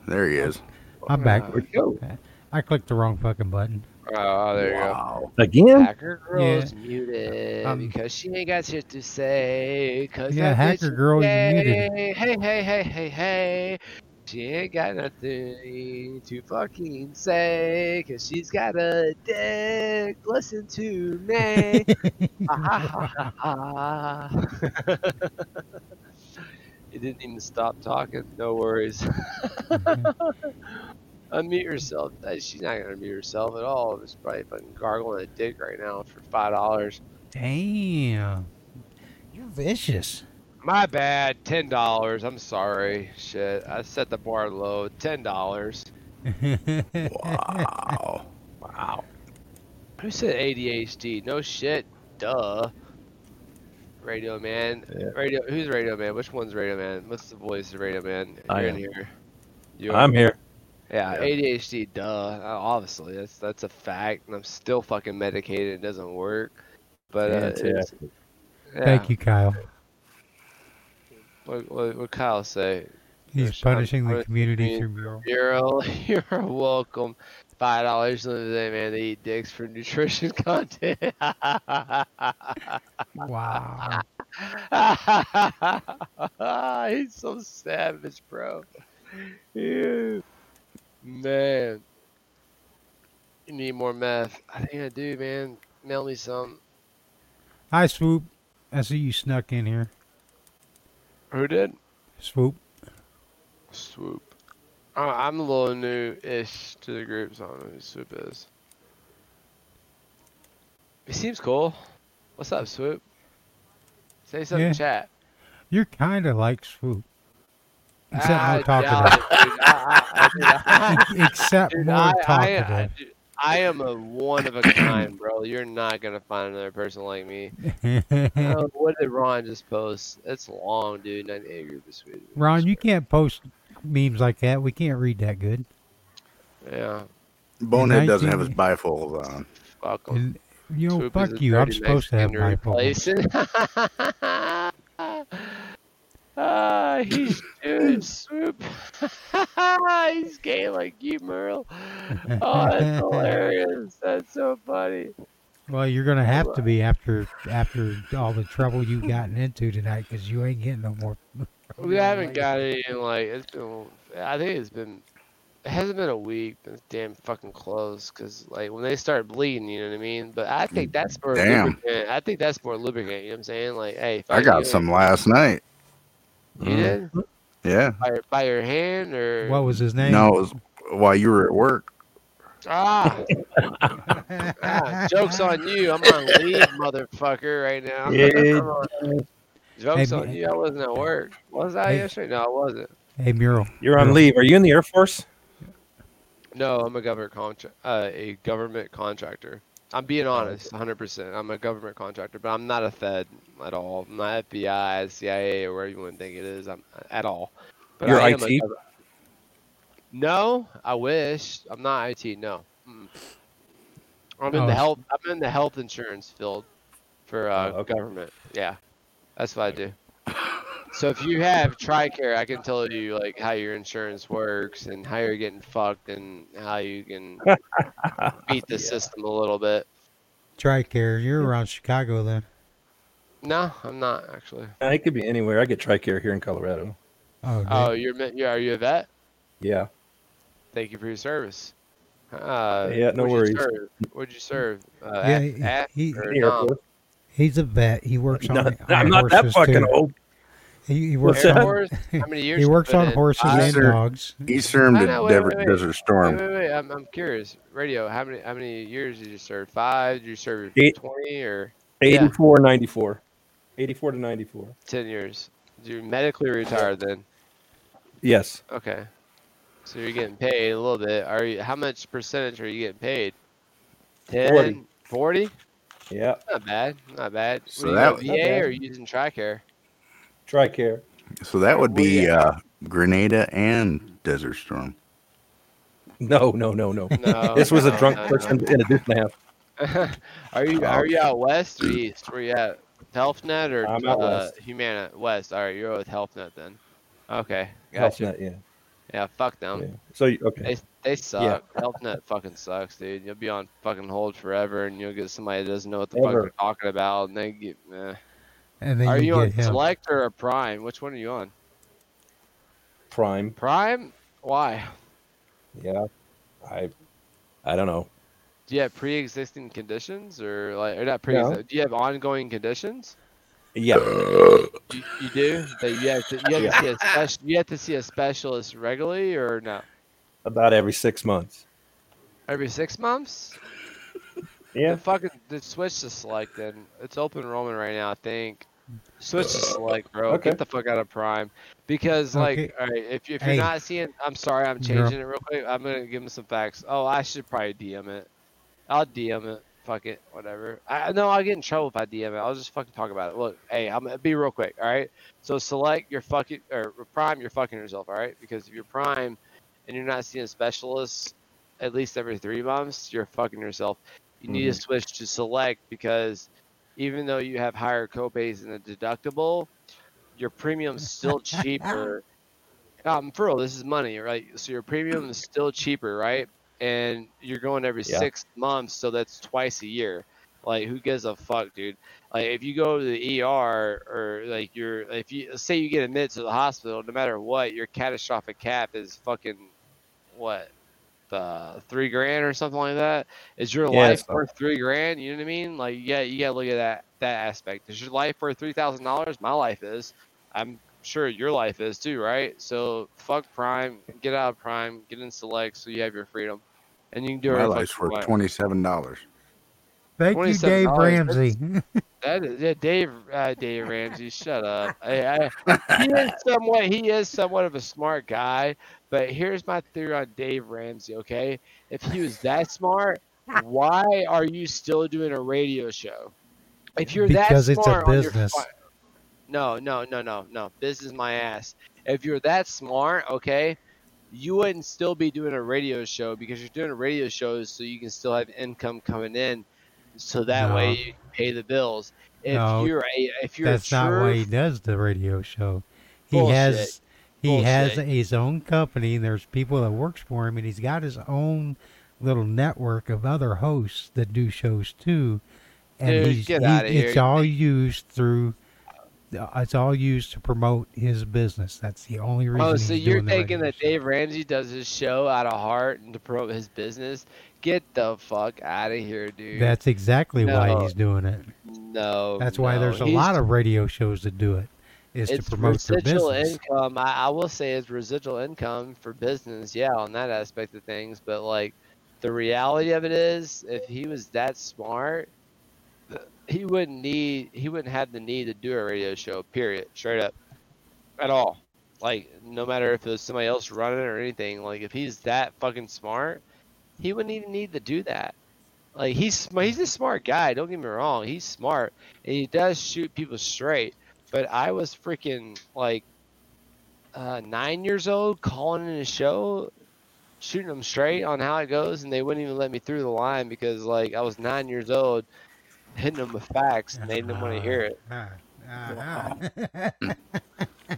There he is. I'm back. Uh, I clicked the wrong fucking button. Oh, there Wow. you go. Again? Hacker girl's muted Um, because she ain't got shit to say. Cause Yeah, Hacker girl, you're muted. Hey, hey, hey, hey, hey. She ain't got nothing to fucking say, cause she's got a dick. Listen to me. Ah, ha, ha, ha, ha. you didn't even stop talking. No worries. Unmute yourself. Uh, She's not gonna mute herself at all. It's probably fucking gargling a dick right now for five dollars. Damn. You're vicious. My bad. Ten dollars. I'm sorry. Shit. I set the bar low. Ten dollars. Wow. Wow. Who said ADHD? No shit. Duh. Radio Man. Radio. Who's Radio Man? Which one's Radio Man? What's the voice of Radio Man? I You're in am. here. You I'm here. Yeah, Yeah. ADHD. Duh. Uh, Obviously, that's that's a fact, and I'm still fucking medicated. It doesn't work. But uh, it's, yeah. Thank you, Kyle. What what what Kyle say? He's Gosh, I'm punishing the community the through mural. Mural, you're welcome. Five dollars today, man. They eat dicks for nutrition content. Wow. He's so savage, bro. Ew. Man. You need more meth. I think I do, man. Mail me some. Hi, Swoop. I see you snuck in here. Who did? Swoop. Swoop. I'm a little new-ish to the group, so I don't know who Swoop is. He seems cool. What's up, Swoop? Say something Yeah. in chat. You're kind of like Swoop. Except more doubt talkative. it, dude. I- I- dude, I- Except dude, more I- I- talkative. I- am a one of a kind, bro. You're not gonna find another person like me. Uh, what did Ron just post? It's long, dude. 98 group is sweet. Ron, you can't post memes like that. We can't read that good. Yeah. Bonehead doesn't have his bifolds on. Fuck 'em. And, you know, Swoop fuck a you. I'm supposed to have Mexican to bipolar. replace it. Ah, he's dude, swoop. he's gay like you, Merle. Oh, that's hilarious. That's so funny. Well, you're gonna have to be after after all the trouble you've gotten into tonight, because you ain't getting no more. We haven't got any in like it's been. I think it's been. It hasn't been a week. But it's damn fucking close. Cause like when they start bleeding, you know what I mean. But I think that's more Damn. lubricant. I think that's more lubricant. You know what I'm saying? Like, hey, if I do got it- some last night. You did Yeah. by your, by your hand or What was his name? No, it was while you were at work. Ah. Ah, joke's on you. I'm on leave, motherfucker, right now. Yeah. Joke's Hey, on you. I wasn't at work. Was I Hey. yesterday? No, I wasn't. Hey, Mural. You're on Mural. leave. Are you in the Air Force? No, I'm a government contra- uh, a government contractor. I'm being honest, 100%. I'm a government contractor, but I'm not a Fed at all. I'm not FBI, CIA, or wherever you want to think it is. I'm at all. But You're I am a IT? gov- No, I wish. I'm not IT. No. I'm in Oh, the health. I'm in the health insurance field for uh, Oh, okay. government. Yeah, that's what I do. So if you have TRICARE, I can tell you like how your insurance works and how you're getting fucked and how you can beat the system a little bit. Tricare. You're around Chicago then. No, I'm not actually. Uh, it could be anywhere. I get TRICARE here in Colorado. Oh, Oh, you're me- you are you a vet? Yeah. Thank you for your service. Uh, Yeah, no where'd you worries. serve? Where'd you serve? Uh, Yeah, at, he- at he- or The Air nom? Force. He's a vet. He works on. No, on I'm not that fucking too. old. He, he works that? on. Horse? How many years he works on horses Five? and dogs. He served I at know, wait, Dever- wait, wait. Desert Storm. Wait, wait, wait. I'm, I'm curious. Radio. How many how many years did you serve? Five? Did you serve Eight. twenty or 84, 94. 84 to 94. ten years? You're medically retired then. Yes. Okay. So you're getting paid a little bit. Are you? How much percentage are you getting paid? 10? 40. 40? Yeah. Not bad. Not bad. So Were you that- on Not VA bad. or using TRICARE? TRICARE. So that would be uh, Grenada and Desert Storm. No, no, no, no. No. This was a drunk no, person no. in a deuce and are you are you out west or east? Where you at? HealthNet or I'm out uh, west. Humana? West. All right, you're with HealthNet then. Okay, Health gotcha. net, yeah. Yeah, fuck them. yeah. So, okay. They they suck. HealthNet fucking sucks, dude. You'll be on fucking hold forever, and you'll get somebody that doesn't know what the fuck they're talking about, and they get. Eh. And then Are you, you on get him. Select or a Prime? Which one are you on? Prime. Prime? Why? Yeah. I I don't know. Do you have pre-existing conditions, or like, or not pre? No. Do you have ongoing conditions? Yeah. You, you do. That you have to. You have Yeah. to see a special. You have to see a specialist regularly, or no? About every six months. Every six months. Yeah. Then fucking then switch to select. Then it's open enrollment right now. I think. Switch to select, bro. Okay. Get the fuck out of Prime, because like, Okay. all right, if, if you're not seeing, I'm sorry, I'm You're- changing it real quick. I'm gonna give him some facts. Oh, I should probably DM it. I'll DM it. Fuck it, whatever. I no, I'll get in trouble if I DM it. I'll just fucking talk about it. Look, hey, I'm gonna be real quick. All right. So select your fucking or Prime. You're fucking yourself. All right, because if you're Prime and you're not seeing specialists at least every three months, you're fucking yourself. You need to Mhm. switch to select because even though you have higher copays and a deductible, your premium's still cheaper. Um, for real, this is money, right? So your premium is still cheaper, right? And you're going every Yeah. six months, so that's twice a year. Like, who gives a fuck, dude? Like, if you go to the ER or like you're, if you say you get admitted to the hospital, no matter what, your catastrophic cap is fucking what, uh, three grand or something like that. Is your Yeah, life so- worth three grand? You know what I mean? Like, yeah, you gotta look at that that aspect. Is your life worth three thousand dollars? My life is. I'm sure your life is too, right? So fuck Prime, get out of Prime, get in Select, so you have your freedom, and you can do My whatever life's fuck you worth want. twenty seven dollars. Thank you, Dave Ramsey. That is, yeah, Dave, uh, Dave Ramsey, shut up. I, I, he is somewhat, he is somewhat of a smart guy, but here's my theory on Dave Ramsey. Okay, if he was that smart, why are you still doing a radio show? If you're Because that it's a smart on your business. no, no, no, no, no. Business my ass. If you're that smart, okay, you wouldn't still be doing a radio show because you're doing a radio show so you can still have income coming in, so that No. way pay the bills. If No, you're a, if you're That's not why he does the radio show. He Bullshit. has he has his own company. and There's people that works for him, and he's got his own little network of other hosts that do shows too. And Dude, he's get he- it's all used through. Uh, it's all used to promote his business. That's the only oh, reason. oh, so you're thinking that Dave Ramsey does his show out of heart and to promote his business? Get the fuck out of here, dude. That's exactly why he's doing it. no. That's why no. there's a He's- lot of radio shows that do it. Is to promote their residual business. income. I, I will say it's residual income for business, yeah, on that aspect of things. But like, the reality of it is, if he was that smart, he wouldn't need, he wouldn't have the need to do a radio show. Period. Straight up, at all. Like, no matter if it was somebody else running or anything. Like, if he's that fucking smart, he wouldn't even need to do that. Like he's he's a smart guy. Don't get me wrong. He's smart and he does shoot people straight. But I was freaking like uh, nine years old calling in a show, shooting them straight on how it goes, and they wouldn't even let me through the line because like I was nine years old, hitting them with facts, and they didn't want to hear it. Uh-huh.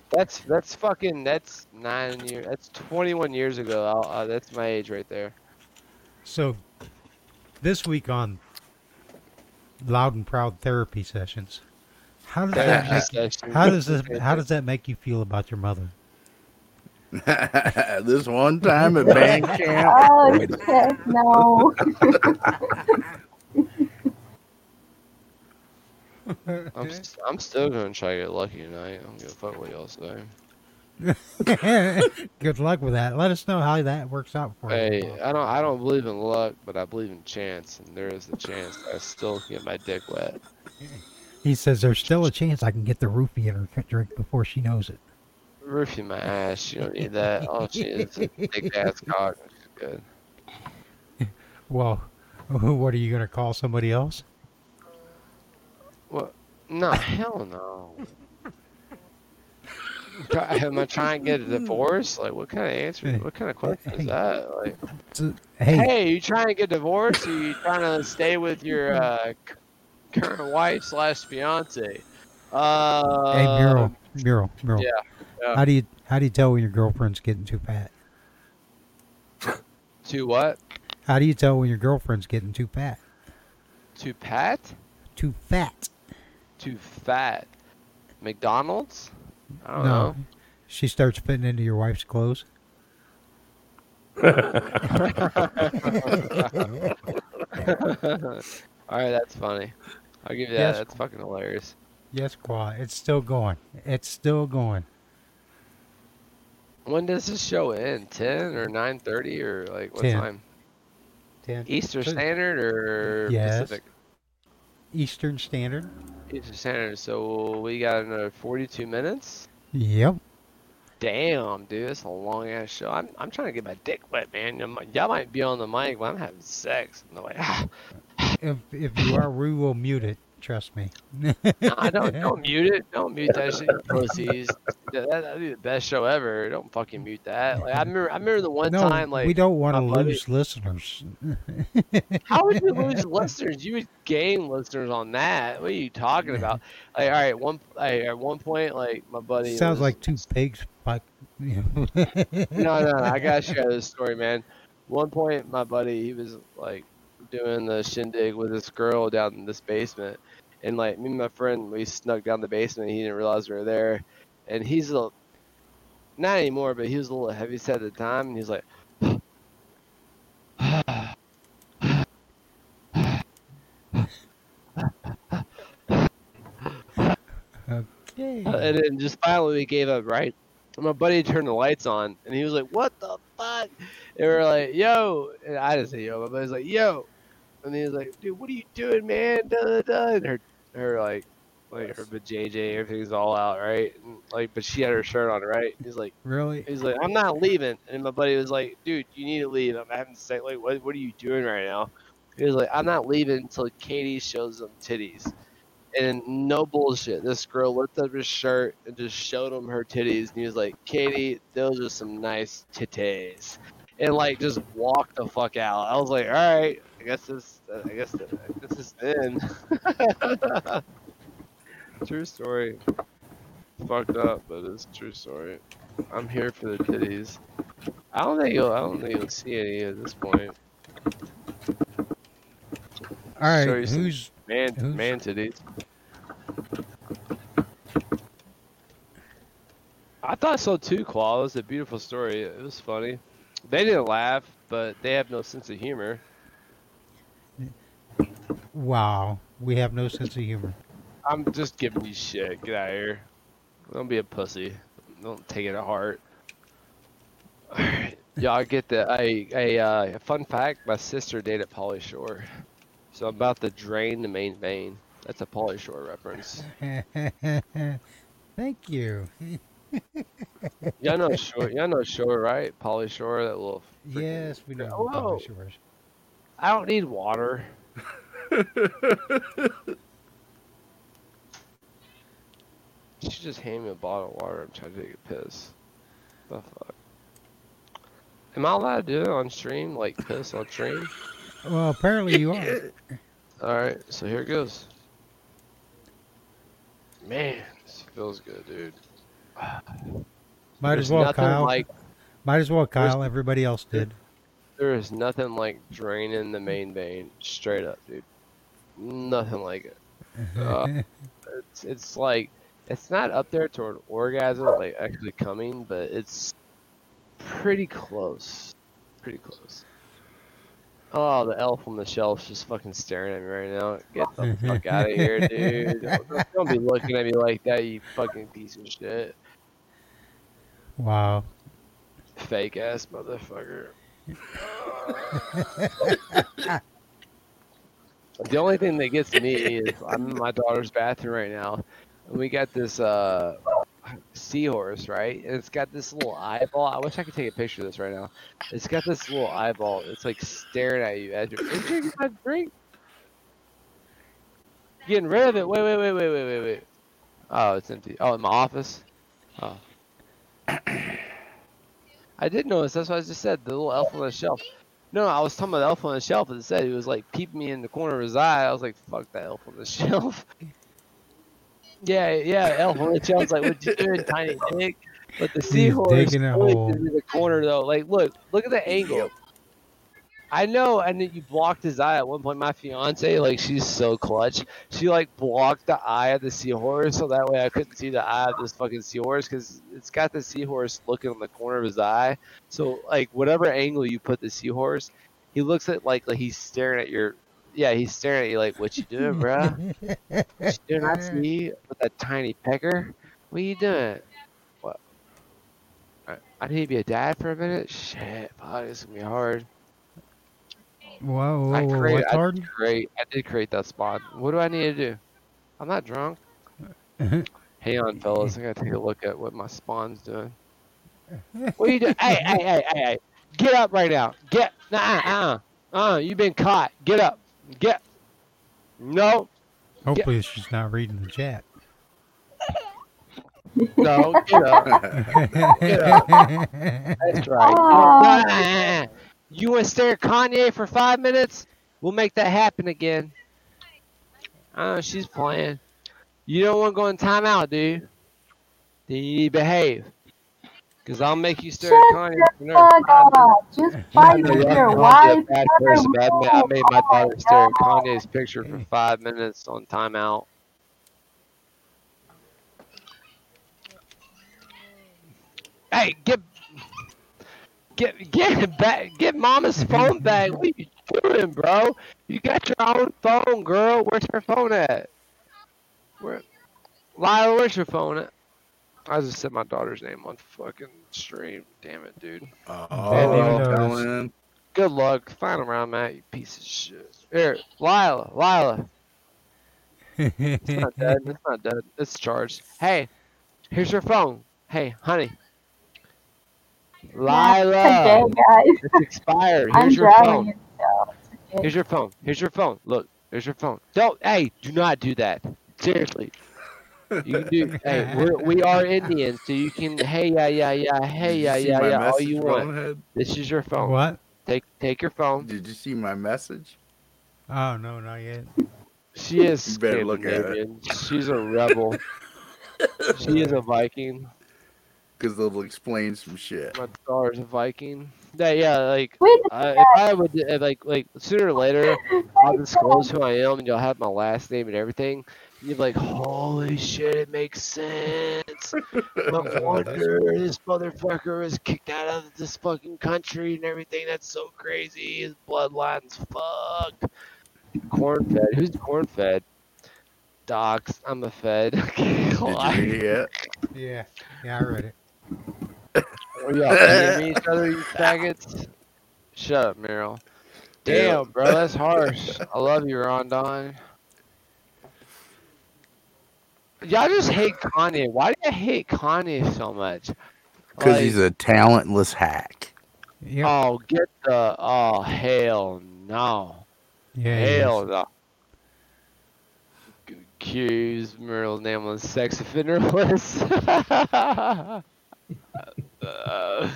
That's that's fucking that's nine years. That's twenty one years ago. I'll, uh, that's my age right there. So, this week on Loud and Proud therapy sessions, how does that make, sessions. how does this, how does that make you feel about your mother? this one time at band camp. Oh no. I'm, st- I'm still gonna try to get lucky tonight. I'm gonna fuck what y'all say. Good luck with that. Let us know how that works out for you. Hey, I don't I don't believe in luck, but I believe in chance, and there is a chance I still get my dick wet. He says there's still a chance I can get the roofie in her drink before she knows it. Roofie my ass. You don't need that. All she is is a big ass cock. Good. Well, what are you gonna call somebody else? What? No, hell no. Am I trying to get a divorce? Like, what kind of answer? What kind of question is that? Like, Hey, hey, you trying to get divorced, or you trying to stay with your uh, current wife slash fiance? Uh, hey, mural, mural, mural. Yeah. yeah. How do you how do you tell when your girlfriend's getting too fat? too what? How do you tell when your girlfriend's getting too fat? Too fat? Too fat. Too fat? McDonald's? I don't no, know. she starts fitting into your wife's clothes. All right, that's funny. I'll give you that. Yes. That's fucking hilarious. Yes, Qua, it's still going. It's still going. When does this show end? Ten or nine thirty or like what 10. time? Ten. Eastern Standard or Yes. Pacific? Eastern Standard. Eastern Standard. So we got another forty-two minutes. Yep. Damn, dude, that's a long ass show. I'm I'm trying to get my dick wet, man. Y'all might- be on the mic, but I'm having sex. They're like, If if you are, we will mute it. Trust me. nah, don't don't mute it. Don't mute that shit, pussies. That, that'd be the best show ever. Don't fucking mute that. Like I remember, I remember the one no, time like we don't want to my buddy- lose listeners. How would you lose listeners? You would gain listeners on that. What are you talking about? Like, all right, one like, at one point, like my buddy Sounds was- like two pigs. But you know. no, no, no, I gotta share this story, man. One point, my buddy, he was like doing the shindig with this girl down in this basement, and like me and my friend, we snuck down the basement. He didn't realize we were there, and he's a not anymore, but he was a little heavy set at the time, and he's like. okay. And then just finally we gave up, right? And my buddy turned the lights on, and he was like, "What the fuck?" And we were like, "Yo," and I didn't say "yo," but buddy's like, "Yo," and he was like, "Dude, what are you doing, man?" Da, da, da. And her, her like, like her JJ, everything's all out, right? And, like, but she had her shirt on, right? He's like, Really? He's like, I'm not leaving. And my buddy was like, dude, you need to leave. I'm having to say, like, what, what are you doing right now? He was like, I'm not leaving until Katie shows them titties. And no bullshit. This girl lifted up his shirt and just showed him her titties. And he was like, Katie, those are some nice titties. And like, just walked the fuck out. I was like, all right, guess this, I guess this is in. true story. Fucked up, but it's a true story. I'm here for the titties. I don't think you'll. I don't think you'll see any at this point. All right, Show you some who's man who's- man titties? I thought so too, Claw. It was a beautiful story. It was funny. They didn't laugh, but they have no sense of humor. Wow? We have no sense of humor. I'm just giving you shit. Get out of here. Don't be a pussy. Don't take it to heart. Alright. Y'all get the a a uh, fun fact. My sister dated Pauly Shore, so I'm about to drain the main vein. That's a Pauly Shore reference. Thank you. Y'all know Shore. Y'all know Shore, right? Pauly Shore, that little. yes, we know. Whoa. Pauly Shores. I don't need water. She just handed me a bottle of water. I'm trying to take a piss. The fuck? Am I allowed to do it on stream? Like piss on stream? Well, apparently you are. Alright, so here it goes. Man, this feels good, dude. Might There's as well, Kyle. like- Might as well, Kyle. Everybody else did. There is nothing like draining the main vein. Straight up, dude. Nothing like it. Uh, it's, it's like, it's not up there toward orgasm, like actually coming, but it's pretty close. Pretty close. Oh, the elf on the shelf's just fucking staring at me right now. Get the fuck out of here, dude. Don't, don't be looking at me like that, you fucking piece of shit. Wow. Fake ass motherfucker. The only thing that gets me is I'm in my daughter's bathroom right now, and we got this uh, seahorse, right? And it's got this little eyeball. I wish I could take a picture of this right now. It's got this little eyeball. It's like staring at you as you're "Hey, drinking my drink. Getting rid of it. Wait, wait, wait, wait, wait, wait, wait. Oh, it's empty. Oh, in my office. Oh. I did notice. That's what I just said. The little elf on the shelf. No, I was talking about the elf on the shelf. It said he was like peeping me in the corner of his eye. I was like, "Fuck that elf on the shelf." yeah, yeah, elf on the shelf's like, "What you doing, tiny dick?" But the He's seahorse digging a hole. in the corner though. Like, look, look at the angle. I know, and then you blocked his eye at one point. My fiance, like, she's so clutch. She like blocked the eye of the seahorse, so that way I couldn't see the eye of this fucking seahorse because it's got the seahorse looking on the corner of his eye. So like, whatever angle you put the seahorse, he looks at like like he's staring at your. Yeah, he's staring at you like, "What you doing, bruh? What you doing? I see with that tiny pecker. What you doing? What? I, need to be a dad for a minute. Shit, fuck, it's gonna be hard. Whoa, whoa, I whoa, create, what's I hard? did create, I did create that spot. What do I need to do? I'm not drunk. Hang on, fellas. I gotta take a look at what my spawn's doing. What are you doing? hey, hey, hey, hey, hey! Get up right now! Get, nah, uh, uh, you've been caught. Get up, get. No, Hopefully she's not reading the chat. no, get up, get up. That's right. Oh. Nah. You want to stare at Kanye for five minutes? We'll make that happen again. Oh, she's playing. You don't want to go in timeout, do you? Then you need to behave. Because I'll make you stare at Kanye for another Fuck five off. Just I fight with your wife. a bad person, but I made, I move. made my daughter Oh stare at. Kanye's picture for five minutes on timeout. Hey, get get get back get mama's phone back. What are you doing, bro? You got your own phone, girl. Where's her phone at? Where Lila, where's your phone at? I just said my daughter's name on fucking stream. Damn it, dude. Oh, Damn it. knows. telling. Good luck. Find around, Matt, you piece of shit. Here, Lila, Lila. It's not dead. It's not dead. It's charged. Hey, here's your phone. Hey, honey. Lila. Okay, guys. It's expired. I'm Here's your phone. it, so okay. Here's your phone. Here's your phone. Look, here's your phone. Don't. Hey, do not do that. Seriously. You do. hey, we're, we are Indians, so you can. Hey, yeah, yeah, yeah. Hey, Did yeah, yeah, yeah. All you want. Bonehead? This is your phone. What? Take take your phone. Did you see my message? Oh no, not yet. She is You better look at it. She's a rebel. she is a Viking. Because they'll explain some shit. My daughter's a Viking. Yeah, yeah. Like, Wait if I would, if, like, like sooner or later, I'll disclose who I am, and you'll have my last name and everything. And you'll be like, "Holy shit, it makes sense." No wonder this motherfucker is kicked out of this fucking country and everything. That's so crazy. His bloodline's fucked. Corn fed. Who's corn fed? Docs. I'm a fed. Did you read it? Yeah, yeah, I read it. Are y'all PMing each other, you faggots? Shut up, Meryl. Damn, bro, that's harsh. I love you, Rondon. Y'all just hate Kanye. Why do you hate Kanye so much? Because Like, he's a talentless hack. Yep. Oh, get the. Oh, hell no. Yeah, he hell is. no. Accused Meryl's name on sex offender list. uh,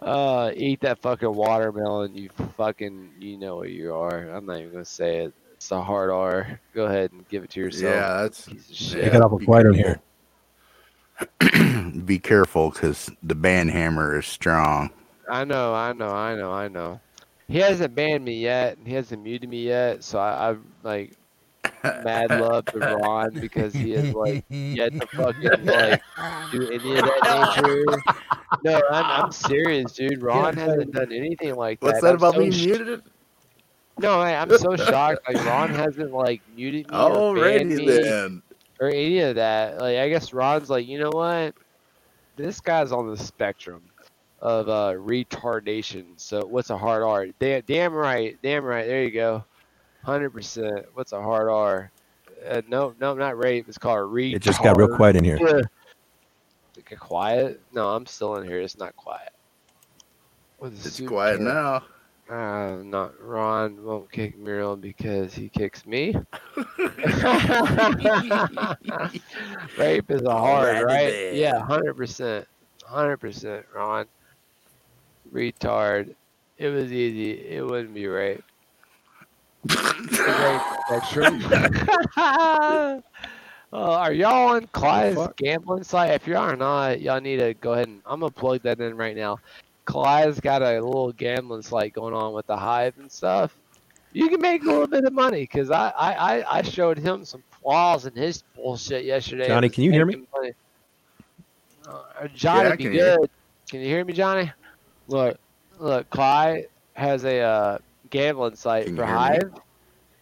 uh, eat that fucking watermelon, you fucking. You know what you are. I'm not even gonna say it. It's a hard R. Go ahead and give it to yourself. Yeah, that's. piece yeah, shit. Pick it up a be quite careful. here. Be careful, because the band hammer is strong. I know, I know, I know, I know. He hasn't banned me yet. and He hasn't muted me yet. So I, I like, mad love to Ron because he is like yet to fucking like do any of that nature. No, I'm, I'm serious, dude. Ron hasn't done anything like that. What's that I'm about so being sh- muted? No, I, I'm so shocked. Like Ron hasn't like muted me or banned Alrighty me or any of that. Like I guess Ron's like, you know what? This guy's on the spectrum of uh retardation. So what's a hard art? Damn, damn right, damn right. There you go. Hundred percent. What's a hard R? Uh, no, no, not rape. It's called retard. It just got real quiet in here. Yeah. Get quiet? No, I'm still in here. It's not quiet. With a It's super quiet cat. now. Uh, not Ron won't kick Muriel because he kicks me. Rape is a hard, right? Yeah, hundred percent, hundred percent, Ron. Retard. It was easy. It wouldn't be rape. Rape spectrum. uh, are y'all on Clyde's gambling site? If you are not, y'all need to go ahead and I'm gonna plug that in right now. Clyde's got a little gambling site going on with the hive and stuff. You can make a little bit of money because I, I, I, I showed him some flaws in his bullshit yesterday. Johnny, can you hear me? Uh, Johnny, Yeah, be can hear good. Can you hear me, Johnny? Look, look, Clyde has a uh, gambling site Can for hear me? Hive.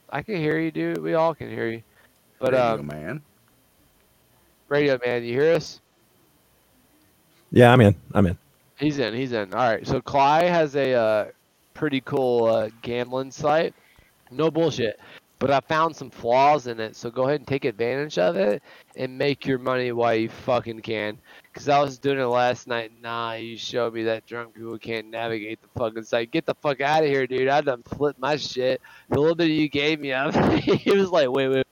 I can hear you, dude. We all can hear you. But Radio um, man. radio man, you hear us? Yeah, I'm in. I'm in. He's in. He's in. All right. So Clyde has a uh, pretty cool uh, gambling site. No bullshit. But I found some flaws in it. So go ahead and take advantage of it and make your money while you fucking can. Because I was doing it last night. Nah, you showed me that drunk people can't navigate the fucking site. Get the fuck out of here, dude. I done flipped my shit. The little bit you gave me, I he was like, wait, wait.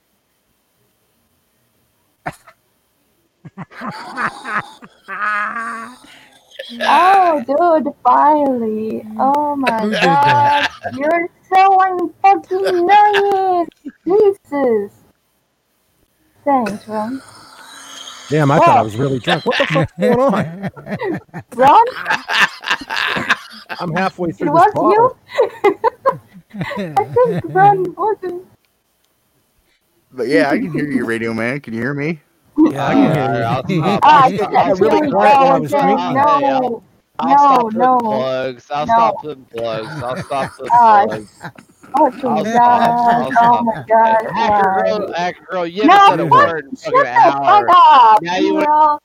Oh, dude, finally. Oh my god. You're so unfucking nice. Jesus. Thanks, Ron. Damn, I thought I was really drunk. What the fuck's going on? Ron, I'm halfway it through was this bottle. you? I think Ron wasn't. But yeah, I can hear you, radio man. Can you hear me? Yeah, I can hear Alright, you. I'll stop. I'll you stop. I'll really stop. quiet while I was stop. drinking. Hey, I'll- No, I'll no, stop no. plugs. I'll No. stop putting plugs. I'll stop putting plugs. Fucking I'll god. Oh my stop. god. Hacker why? girl, hacker girl, you haven't No, said a what? word in fucking an hour. fuck up, Now you Neil.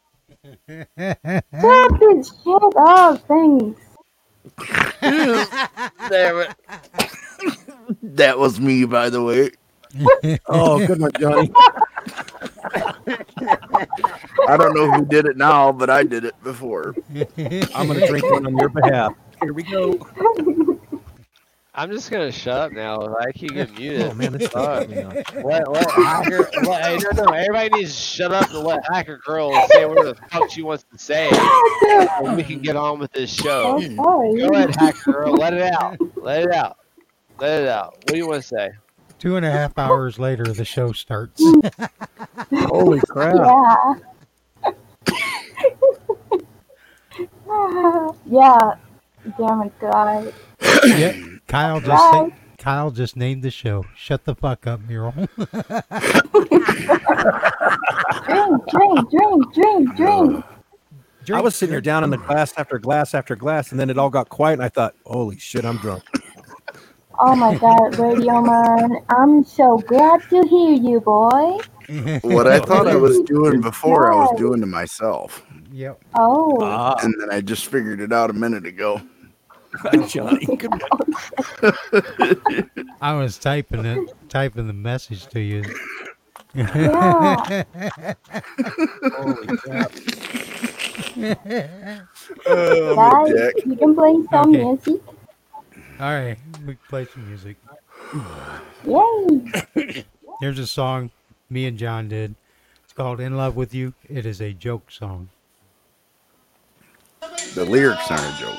Shut this shit up, thanks. Damn it. that was me, by the way. Oh, good one, Johnny. I don't know who did it now, but I did it before. I'm gonna drink one on your behalf. Here we go. I'm just gonna shut up now. I keep getting muted. Oh man, this Fuck. fucking me up. Let, let hacker. Let, hey, no, no. Everybody needs to shut up and let hacker girl say whatever the fuck she wants to say, and we can get on with this show. Oh. Go ahead, hacker girl. Let it out. Let it out. Let it out. What do you want to say? Two and a half hours later, the show starts. Holy crap! Yeah. yeah. Damn it, guys. yep. Kyle just Bye. sa- Kyle just named the show. Shut the fuck up, Mural. Drink, drink, drink, drink, drink. I was sitting here down in the glass after glass after glass, and then it all got quiet, and I thought, "Holy shit, I'm drunk." Oh my god, Radio Man. I'm so glad to hear you, boy. What I thought I was doing before, I was doing to myself. Yep. Oh. Ah, And then I just figured it out a minute ago. Johnny. Good one. I was typing it, typing the message to you. Yeah. Holy crap! Oh, Guys, Jack. you can play some Okay. music. All right, we can play some music. Yay. Here's a song me and John did. It's called "In Love with You." It is a joke song. The lyrics aren't a joke.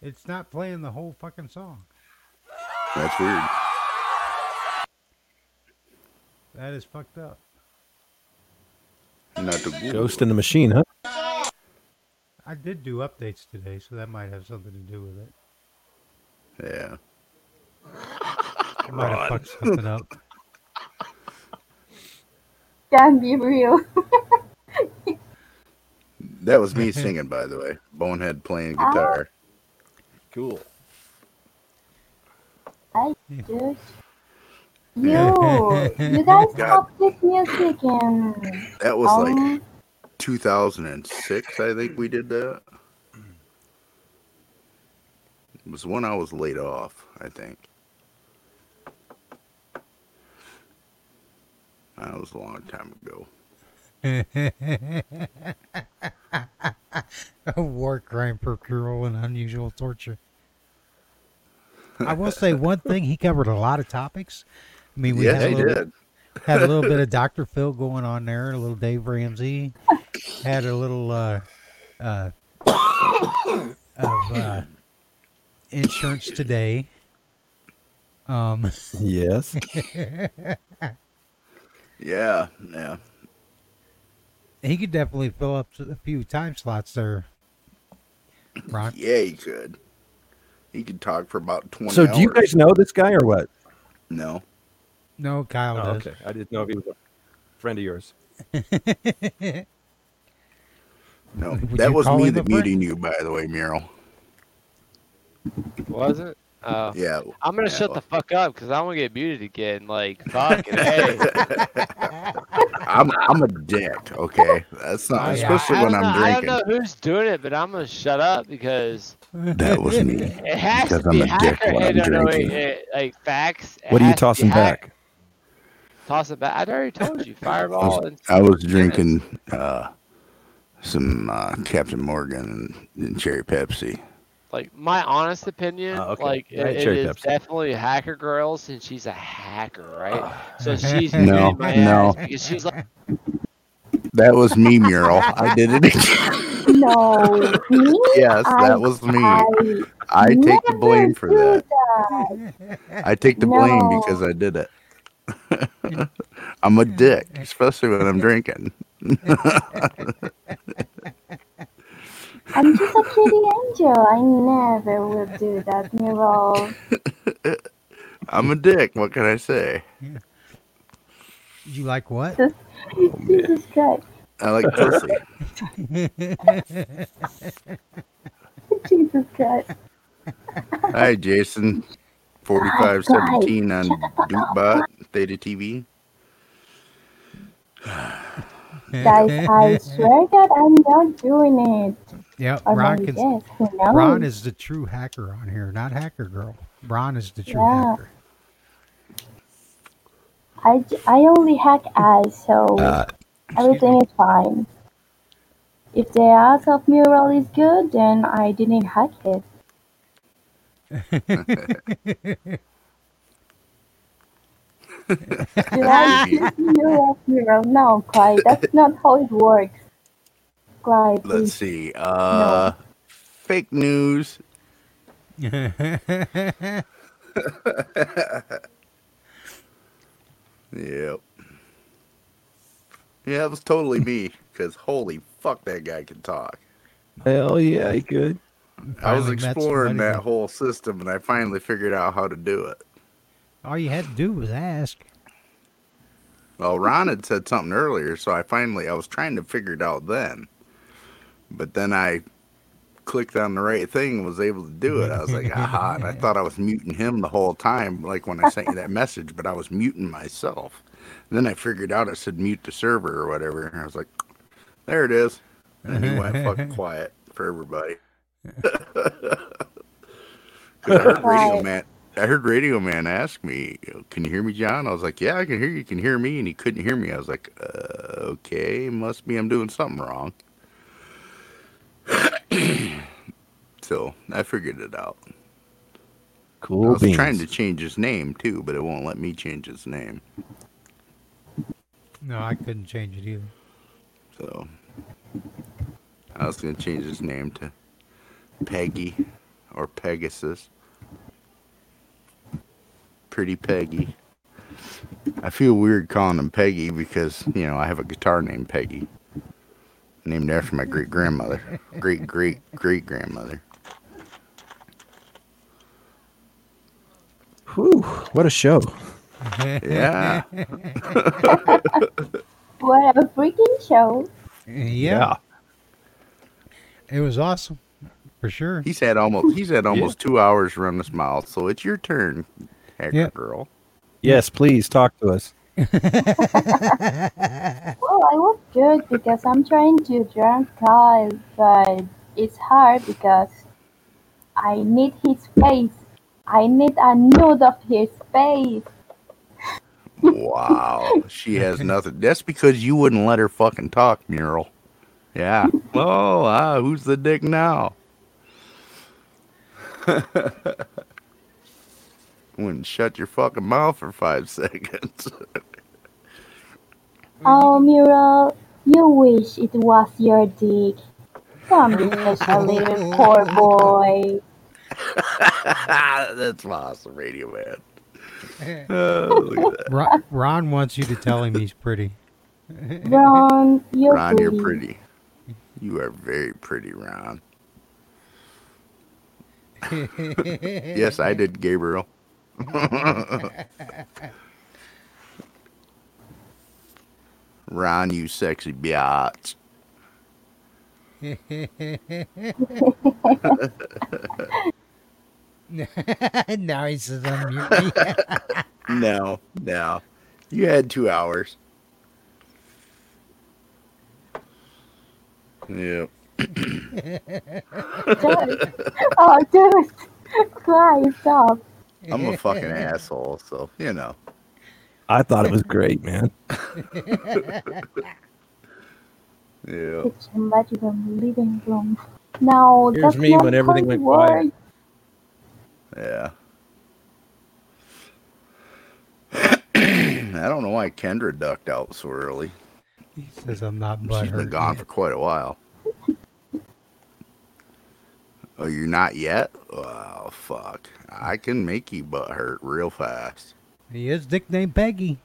It's not playing the whole fucking song. That's weird. That is fucked up. Not the Ghost in the machine, huh? I did do updates today, so that might have something to do with it. Yeah. I might have fucked something up. Can't be real. That was me singing, by the way. Bonehead playing Ah. guitar. Cool. I just. You, you guys God. have this music and That was like um, 2006, I think we did that. It was when I was laid off, I think. That was a long time ago. A war crime per cruel and unusual torture. I will say one thing: he covered a lot of topics. I mean, we Yeah, had, a little, did. had a little bit of Dr. Phil going on there, a little Dave Ramsey, had a little uh, uh, of uh, insurance today. Um, Yes. Yeah, yeah. He could definitely fill up a few time slots there. Ron, Yeah, he could. He could talk for about 20 So, do you guys know this guy or what? No. no, Kyle Oh, does. okay. I didn't know if he was a friend of yours. No. Would that was me him a that muting you, by the way, Mural. Was it? Oh. Yeah. I'm gonna yeah, shut the fuck up because I want to get muted again. Like, fucking hey. I'm I'm a dick, okay? That's not Oh, yeah. especially I when don't, I'm know, I don't know who's doing it, but I'm gonna shut up because That was me. it has Because to I'm a dick when I'm no, no, wait, drinking. eh, like facts. What are you has to be tossing hack- back? Toss it back. I already told you, I Fireball. was, and I was drinking uh, some uh, Captain Morgan and, and cherry Pepsi. Like my honest opinion, Oh, okay. like Yeah, it, it cherry Pepsi. definitely hacker girl since she's a hacker, right? So she's No, no. because she's like, That was me, Mural. I did it again. no, me? yes, I- that was me. I I take the blame for that. that. I take the blame because I did it. I'm a dick, especially when I'm drinking. I'm just a kitty angel. I never will do that, Miro. I'm a dick. What can I say? you like what? Jesus Christ. Oh, I like pussy. Jesus Christ. Hi, Jason. 4517 on Dupebot, Theta TV. Guys, I swear that I'm not doing it. Yep, Or Ron maybe can. yes. Ron is the true hacker on here, not hacker girl. Ron is the true Yeah. hacker. I only hack ads, so Uh, everything is fine. If the ads of mural is good, then I didn't hack it. Did I you of mural? No, Clyde, that's not how it works. Clyde, Let's please. see. Uh, Fake news. Yep. Yeah, it was totally me. Because holy fuck, that guy can talk. Hell yeah, he could. I was exploring that that- whole system, and I finally figured out how to do it. All you had to do was ask. Well, Ron had said something earlier, so I finally I was trying to figure it out then, but then I clicked on the right thing and was able to do it. I was like, aha! And I thought I was muting him the whole time, like when I sent you that message, but I was muting myself. then I figured out it said mute the server or whatever, and I was like, there it is, and he went fucking quiet for everybody. 'Cause I heard Radio Right. Man. I heard Radio Man ask me, "Can you hear me, John?" I was like, "Yeah, I can hear you. You can hear me?" And he couldn't hear me. I was like, uh, "Okay, must be I'm doing something wrong." so I figured it out. Cool. I was beans. trying to change his name too, but it won't let me change his name. No, I couldn't change it either. So I was gonna change his name to Peggy or Pegasus. Pretty Peggy. I feel weird calling him Peggy because, you know, I have a guitar named Peggy. Named after my great grandmother. Great great great grandmother. Whew, what a show. Yeah. What a freaking show. yeah. It was awesome. For sure. He's had almost he's had almost two hours run his mouth, so it's your turn, hacker Yeah. girl. Yes, please talk to us. Well, I was good because I'm trying to drunk Kyle, but it's hard because I need his face. I need a nude of his face. Wow. She has nothing. That's because you wouldn't let her fucking talk, Mural. Yeah. Oh, ah, who's the dick now? Wouldn't shut your fucking mouth for five seconds. Oh, Mural, you wish it was your dick. Don't be such a little poor boy. That's awesome, Radio Man. Oh, look at that. Ron, Ron wants you to tell him he's pretty. Ron, you're Ron, pretty. you're pretty. You are very pretty, Ron. yes, I did, Gabriel. Ron, you sexy biatch. now he says unmute me. no, no. You had two hours. Yep. Dude. Oh, dude. Cry, stop. I'm a fucking asshole, so you know. I thought it was great, man. Yeah. Kitchen bedroom, living room. No, Here's that's me when everything went quiet. Yeah. I don't know why Kendra ducked out so early. He says I'm not She's been butthurt. gone for quite a while. Oh, you're not yet? Oh, fuck. I can make you butt hurt real fast. He is nicknamed Peggy.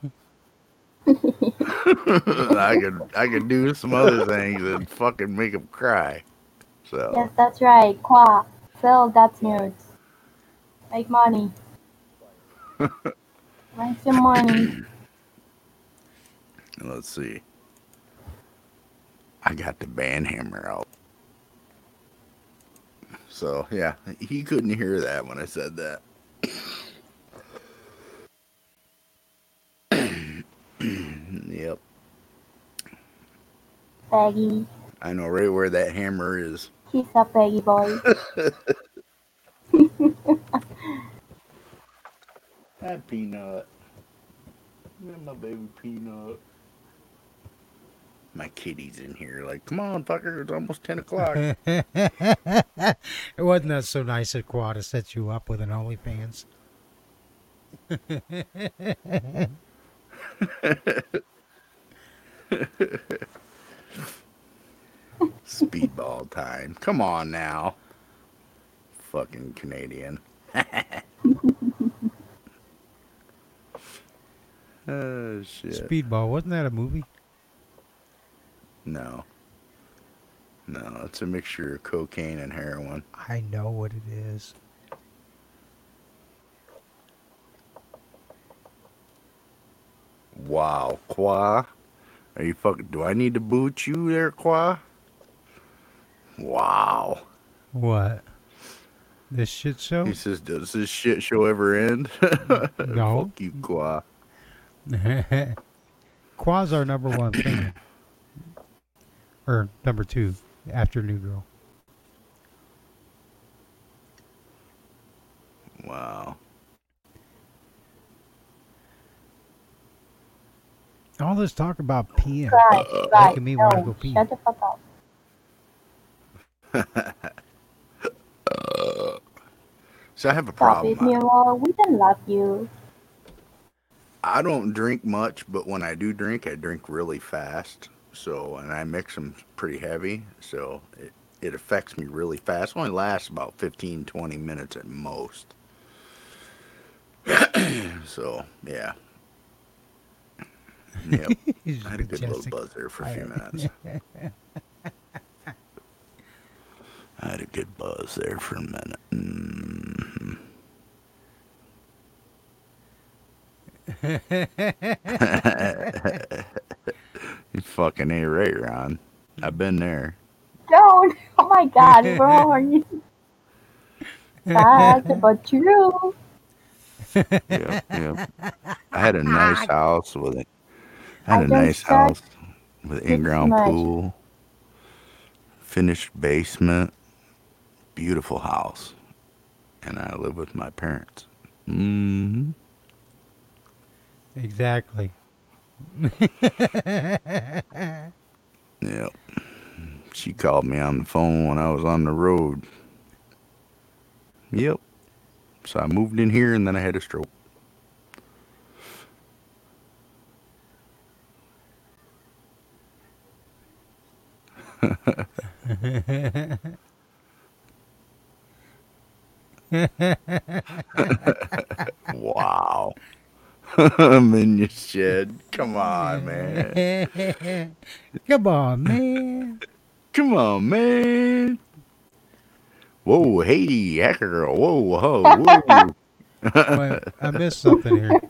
I could I could do some other things and fucking make him cry. So Yes, that's right. Qua. Sell that nudes. Make money. Make some money. let's see. I got the band hammer out. So yeah, he couldn't hear that when I said that. yep, Peggy. I know right where that hammer is. He's a Peggy boy. Hi, Peanut. My baby Peanut. My kitty's in here. Like, come on, fucker. It's almost 10 o'clock. it wasn't that so nice at Qua to set you up with an OnlyFans. Speedball time. Come on now. Fucking Canadian. oh, shit. Speedball, wasn't that a movie? No. No, it's a mixture of cocaine and heroin. I know what it is. Wow, Qua. Are you fucking. Do I need to boot you there, Qua? Wow. What? This shit show? He says, Does this shit show ever end? No. Fuck you, Qua. Qua's our number one fan. Or number two, after New Girl. Wow. All this talk about peeing, Right, right. making me want to go pee. shut the fuck up. So I have a Stop problem. it, Miro. We don't love you. I don't drink much, but when I do drink, I drink really fast. So, and I mix them pretty heavy. So it, it affects me really fast. It Only lasts about 15, 20 minutes at most. so, yeah. Yep. I had a good little buzz there for a few minutes. I had a good buzz there for a minute. Mhm. you fucking ain't right, Ron. I've been there. Don't. Oh my God, Ron. That's but true. Yep, yep. I had a nice house with it. I I had a nice house with in-ground pool, finished basement, beautiful house, and I live with my parents. hmm Exactly. Yep. She called me on the phone when I was on the road. Yep. So I moved in here and then I had a stroke. wow. I'm in your shed. Come on, man. Come on, man. Come on, man. Whoa, hey, hacker girl. Whoa, whoa, whoa. Wait, I missed something here.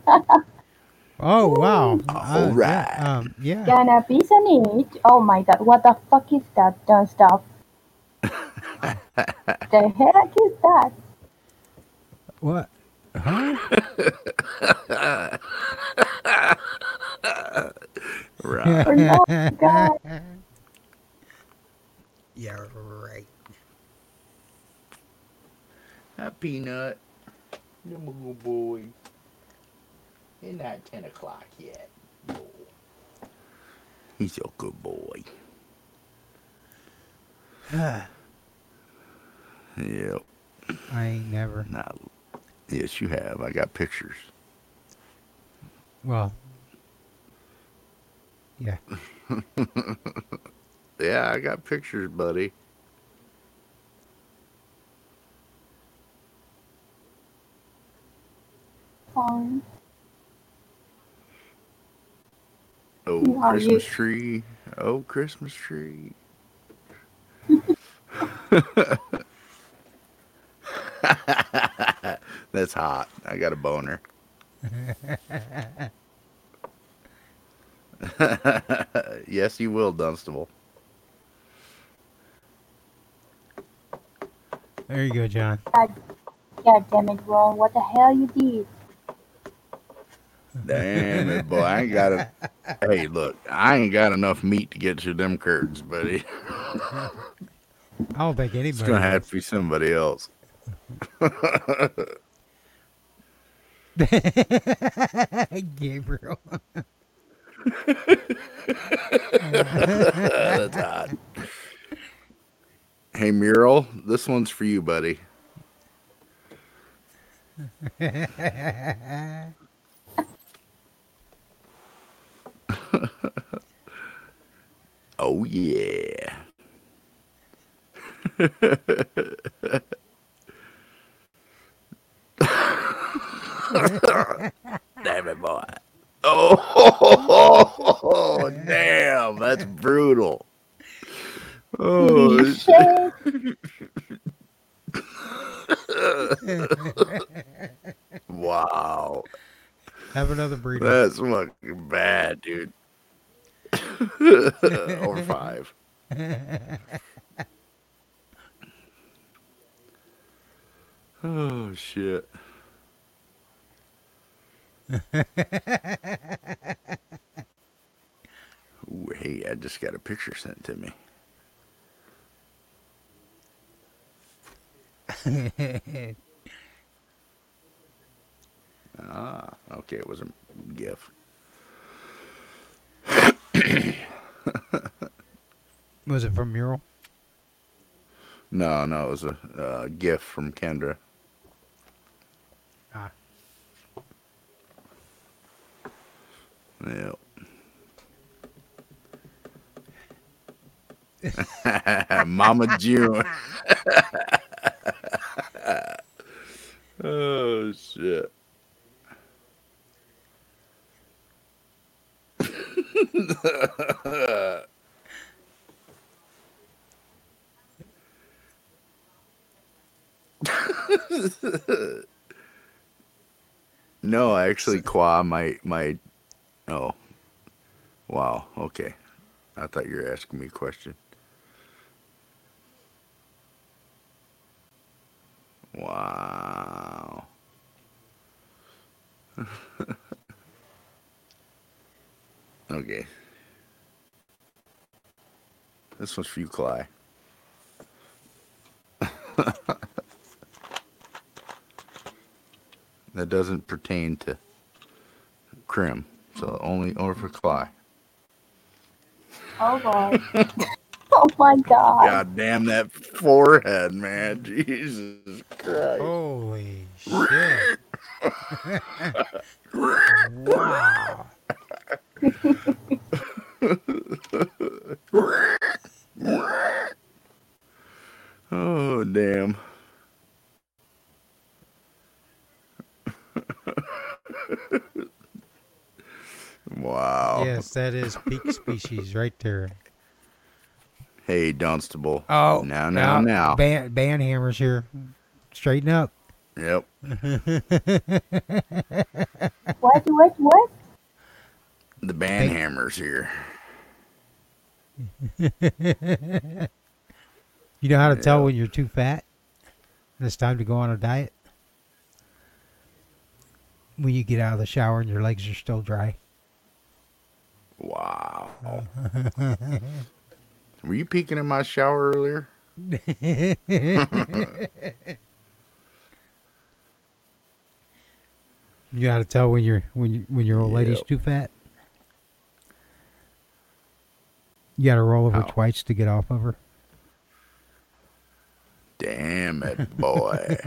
Oh wow! All Uh, right. yeah, um, yeah. Gonna be some it. Oh my God, what the fuck is that? Don't stop. the heck is that? What? Huh? right. Oh my God. Yeah, right. Hi, Peanut. You good boy. It's not 10 o'clock yet. No. He's a good boy. Yep. I ain't never. Now, yes, you have. I got pictures. Well, yeah. yeah, I got pictures, buddy. Fine. Oh, Yeah, Christmas you- tree. Oh, Christmas tree. That's hot. I got a boner. yes, you will, Dunstable. There you go, John. God, God damn it, Ron. What the hell you did? Damn it, boy. I ain't got it. Hey, look, I ain't got enough meat to get to them curtains, buddy. I don't think anybody. It's gonna have to be somebody else. Gabriel. That's hot. Hey, Mural, this one's for you, buddy. Oh, yeah. Damn it, boy. Oh, oh, oh, oh, damn. That's brutal. Oh, shit. wow. Have another burrito. That's fucking bad, dude. Over five. Oh shit. Ooh, hey, I just got a picture sent to me. Ah, okay, it was a gift. Was it from Mural? No, no, it was a uh, gift from Kendra. Yeah. Mama June. oh shit. no, actually, Qua, my my Oh, wow. Okay, I thought you were asking me a question. Wow. okay. This one's for you, Cly. that doesn't pertain to Crim, so only only for Cly. Oh boy. oh my god. God damn that forehead, man. Jesus Christ. Holy shit. wow. oh damn. wow. Yes, that is peak species right there. Hey, Dunstable. Oh, now, now, now. Band, band hammers here. Straighten up. Yep. What, what, what? The band hammers here. you know how to tell when you're too fat and it's time to go on a diet? When you get out of the shower and your legs are still dry. Wow. Were you peeking in my shower earlier? You got to tell when your when you, when your old lady's too fat. You got to roll over How? twice to get off of her. Damn it, boy.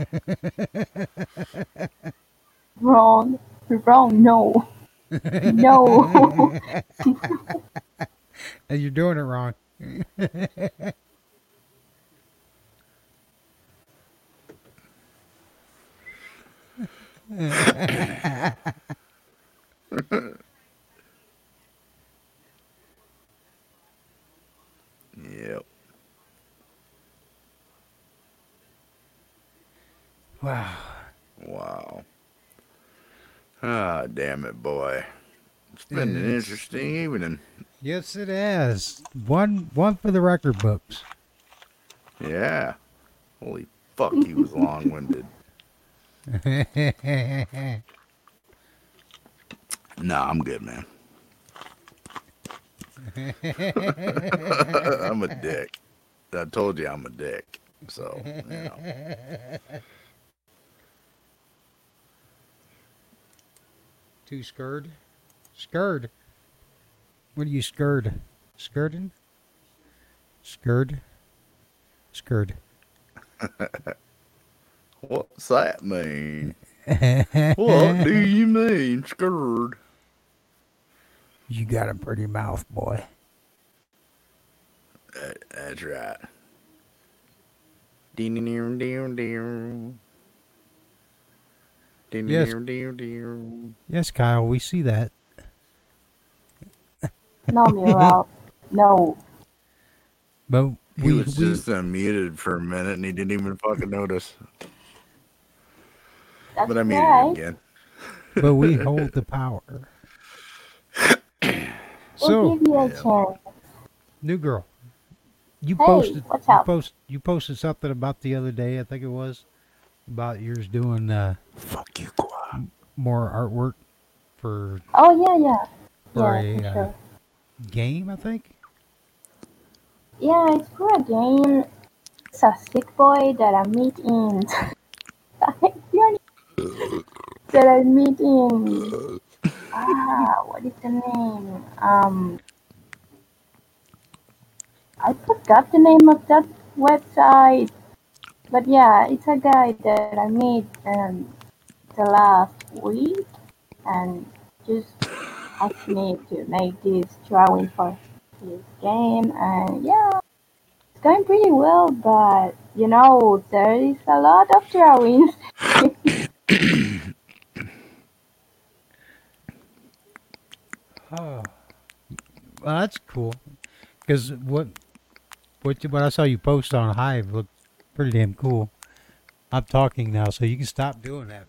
Wrong. Wrong. No. No. And you're doing it wrong. yep. wow. Wow. Ah, damn it, boy. It's been an interesting evening. Yes, it has. One one for the record books. Yeah. Holy fuck, he was long winded. Nah, I'm good, man. I'm a dick. I told you I'm a dick. So, you know. Too scared? Scared. What are you scared? Skirting? Scared? Scared. What's that mean? what do you mean, scared? You got a pretty mouth, boy. That- That's right. Ding ding ding ding. Yes. Yes, Kyle, we see that. no, Muriel. No. But He we, was we just unmuted for a minute and he didn't even fucking notice. That's But I muted him again. but we hold the power. So, we'll new girl, you Hey, posted you post you posted something about the other day. I think it was about yours doing uh, fuck you, more artwork for Oh, yeah, yeah. for Yeah, a for uh, game. I think. Yeah, it's for a game. It's a sick boy that I meet in. that I meet in. Ah, what is the name? Um, I forgot the name of that website. But yeah, it's a guy that I met um, the last week and just asked me to make this drawing for his game. And yeah, it's going pretty well, but you know, there is a lot of drawings. Oh, well, that's cool. Because what, what, what I saw you post on Hive looked pretty damn cool. I'm talking now, so you can stop doing that.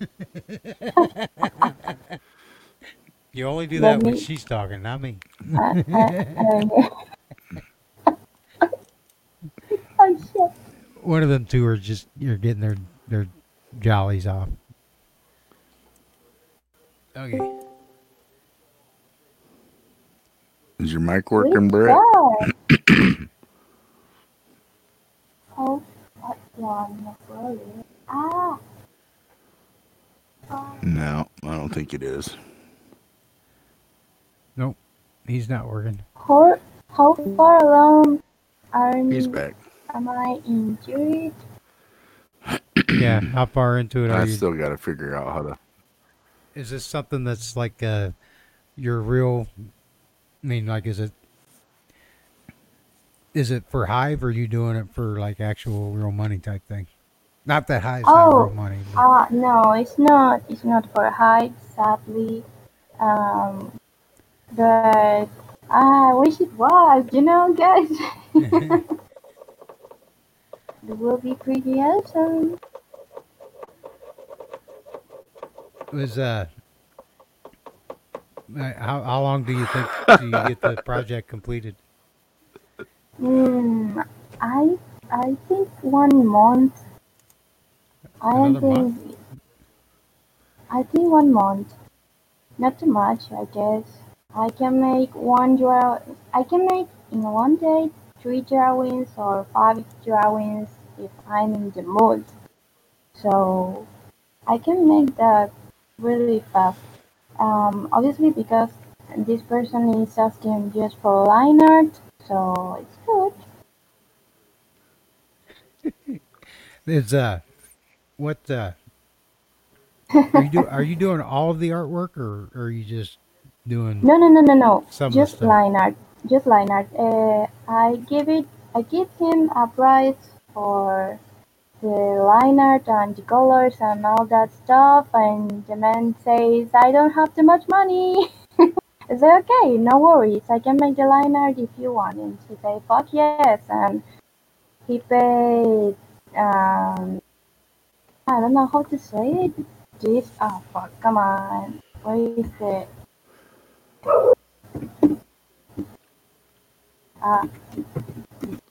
you only do that when she's talking, not me. Shit. One of them two are just you're getting their their jollies off. Okay. Is your mic working, Good Brett? job. Oh, what one? Really? Ah. No, I don't think it is. Nope, he's not working. How, how far along are He's back. am I injured? Yeah, how far into it are I you? still got to figure out how to. Is this something that's like uh, your real? I mean, like, is it? Is it for Hive, or are you doing it for like actual real money type thing? Not that Hive's not Oh, real money. but- uh, no, it's not. It's not for hype, sadly. Um, but I wish it was. You know, guys. it will be pretty awesome. was uh, uh, how how long do you think do you get the project completed? Hmm. I I think one month. I don't Another think. I think one month. Not too much, I guess. I can make one draw. I can make in one day three drawings or five drawings if I'm in the mood. So I can make that really fast. Um, obviously because this person is asking just for line art, so it's good. Is uh, what uh, are you do? Are you doing all of the artwork, or, or are you just doing? No, no, no, no, no. Some just line art. Just line art. Uh, I give it. I give him a price for the line art and the colors and all that stuff. And the man says, "I don't have too much money." I say, "Okay, no worries. I can make the line art if you want." And he say, "Fuck yes!" And he paid. Um, I don't know how to say it. This. Oh fuck! Come on. Where is it? Ah,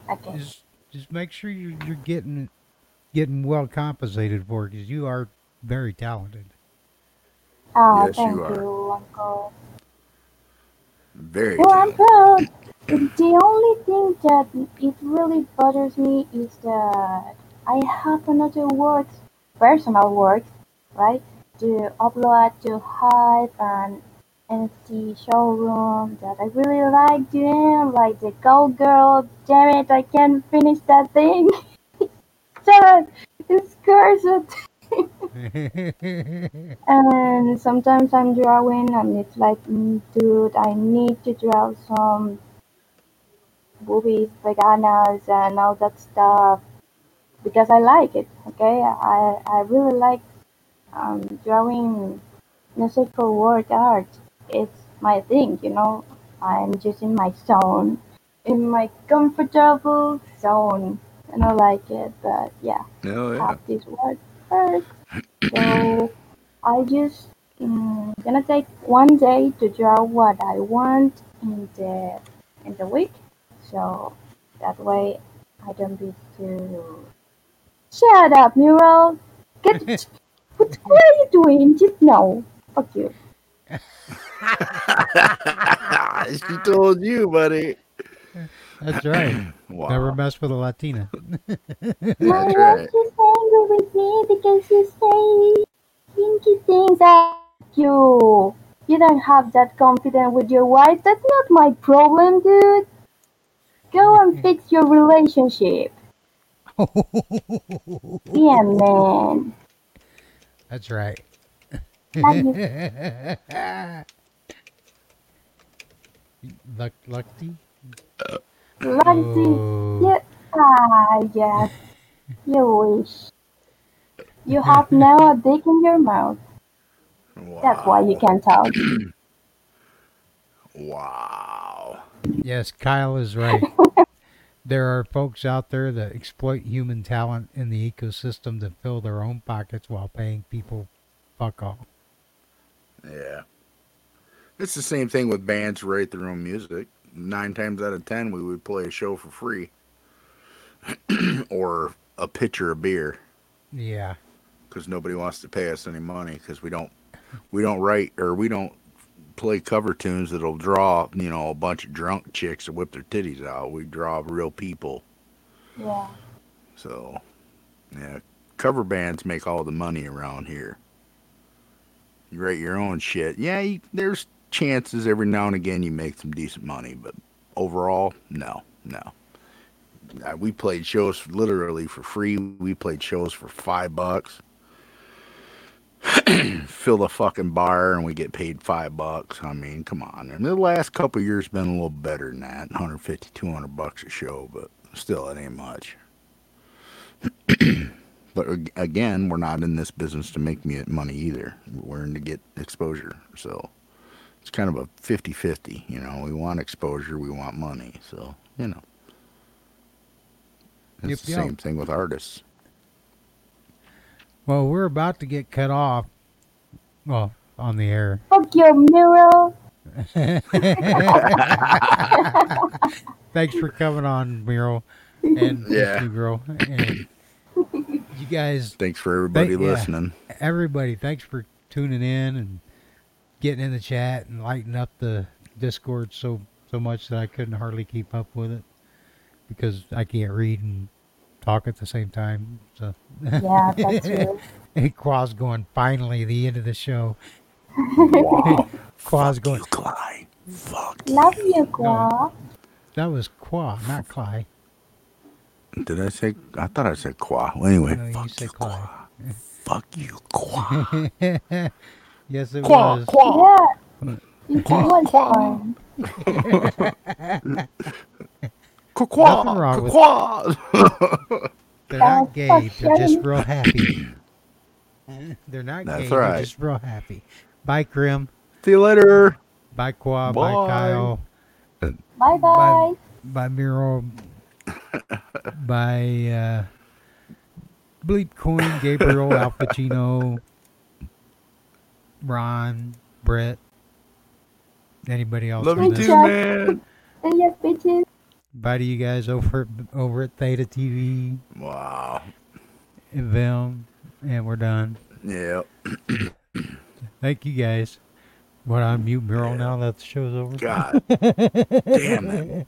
okay. Just just make sure you're you're getting getting well compensated for it, because you are very talented. Ah, Yes, thank you are. you, Uncle. Very Well, I'm proud. The only thing that it really bothers me is that I have another work, personal work, right, to upload to Hive and NFT showroom that I really like doing, like the Go Girl. Damn it, I can't finish that thing. Sad. It's cursed. And sometimes I'm drawing and it's like, mm, dude, I need to draw some boobies, veganas, and all that stuff because I like it. Okay, I I really like um, drawing musical word art. It's my thing, you know. I'm just in my zone, in my comfortable zone, and I like it. But yeah Oh, yeah. have this word first. So I just mm, gonna take one day to draw what I want in the in the week. So that way I don't be too. Shut up, mural. Get. what, what are you doing? Just no. Fuck you. she told you, buddy. That's right. Wow. Never mess with a Latina. My That's wife right. is angry with me because you say kinky things at you. You don't have that confidence with your wife. That's not my problem, dude. Go and fix your relationship. Yeah, man. That's right. Have Luck, lucky. Bloody, you, ah, yes, you wish. You have now a dick in your mouth. That's why you can't talk. Wow. Yes, Kyle is right. there are folks out there that exploit human talent in the ecosystem to fill their own pockets while paying people fuck all. Yeah. It's the same thing with bands who write their own music. Nine times out of ten, we would play a show for free or a pitcher of beer Yeah. because nobody wants to pay us any money because we don't we don't write or we don't play cover tunes that'll draw you know a bunch of drunk chicks to whip their titties out. We draw real people. Yeah. So, yeah, cover bands make all the money around here. You write your own shit. Yeah, you, there's chances every now and again you make some decent money, but overall, no, no. Uh, we played shows literally for free. We played shows for five bucks. Fill the fucking bar and we get paid five bucks. I mean, come on. And the last couple years been a little better than that 150, 200 bucks a show, but still, it ain't much. but again, we're not in this business to make money either. We're in to get exposure. So it's kind of a 50 50. You know, we want exposure, we want money. So, you know, it's Yep, the yep. same thing with artists. Well, we're about to get cut off. Well, on the air. Fuck your mirror. Thanks for coming on, Miro and Miss Yeah. New Girl. And you guys, Thanks for everybody Thank- yeah. listening. everybody, thanks for tuning in and getting in the chat and lighting up the Discord so so much that I couldn't hardly keep up with it because I can't read and talk at the same time. So Yeah, that's true. and Qua's going finally the end of the show. Qua's going. You, Clyde. Fuck. Love you, Qua. That was Qua, not Cly. Did I say? I thought I said qua. Well, anyway, No, fuck said you, Cly. Fuck you, qua. Yes, it Qua, was. qua. Yeah. You was fun. Qua, Nothing wrong with qua. They're not gay. They're just real happy. They're not That's gay. They're right. just real happy. Bye, Grim. See you later. Bye, Qua. Bye, Bye. Kyle. Bye bye. Bye, Miro. Bye, uh, Bleep Coin, Gabriel, Al Pacino, Ron, Brett. Anybody else? Love on you too, man. See ya, bitches. Bye to you guys over at, over at Theta TV Wow. and Vim, and we're done. Yeah. Thank you guys. What on mute mural now that the show's over? God damn it.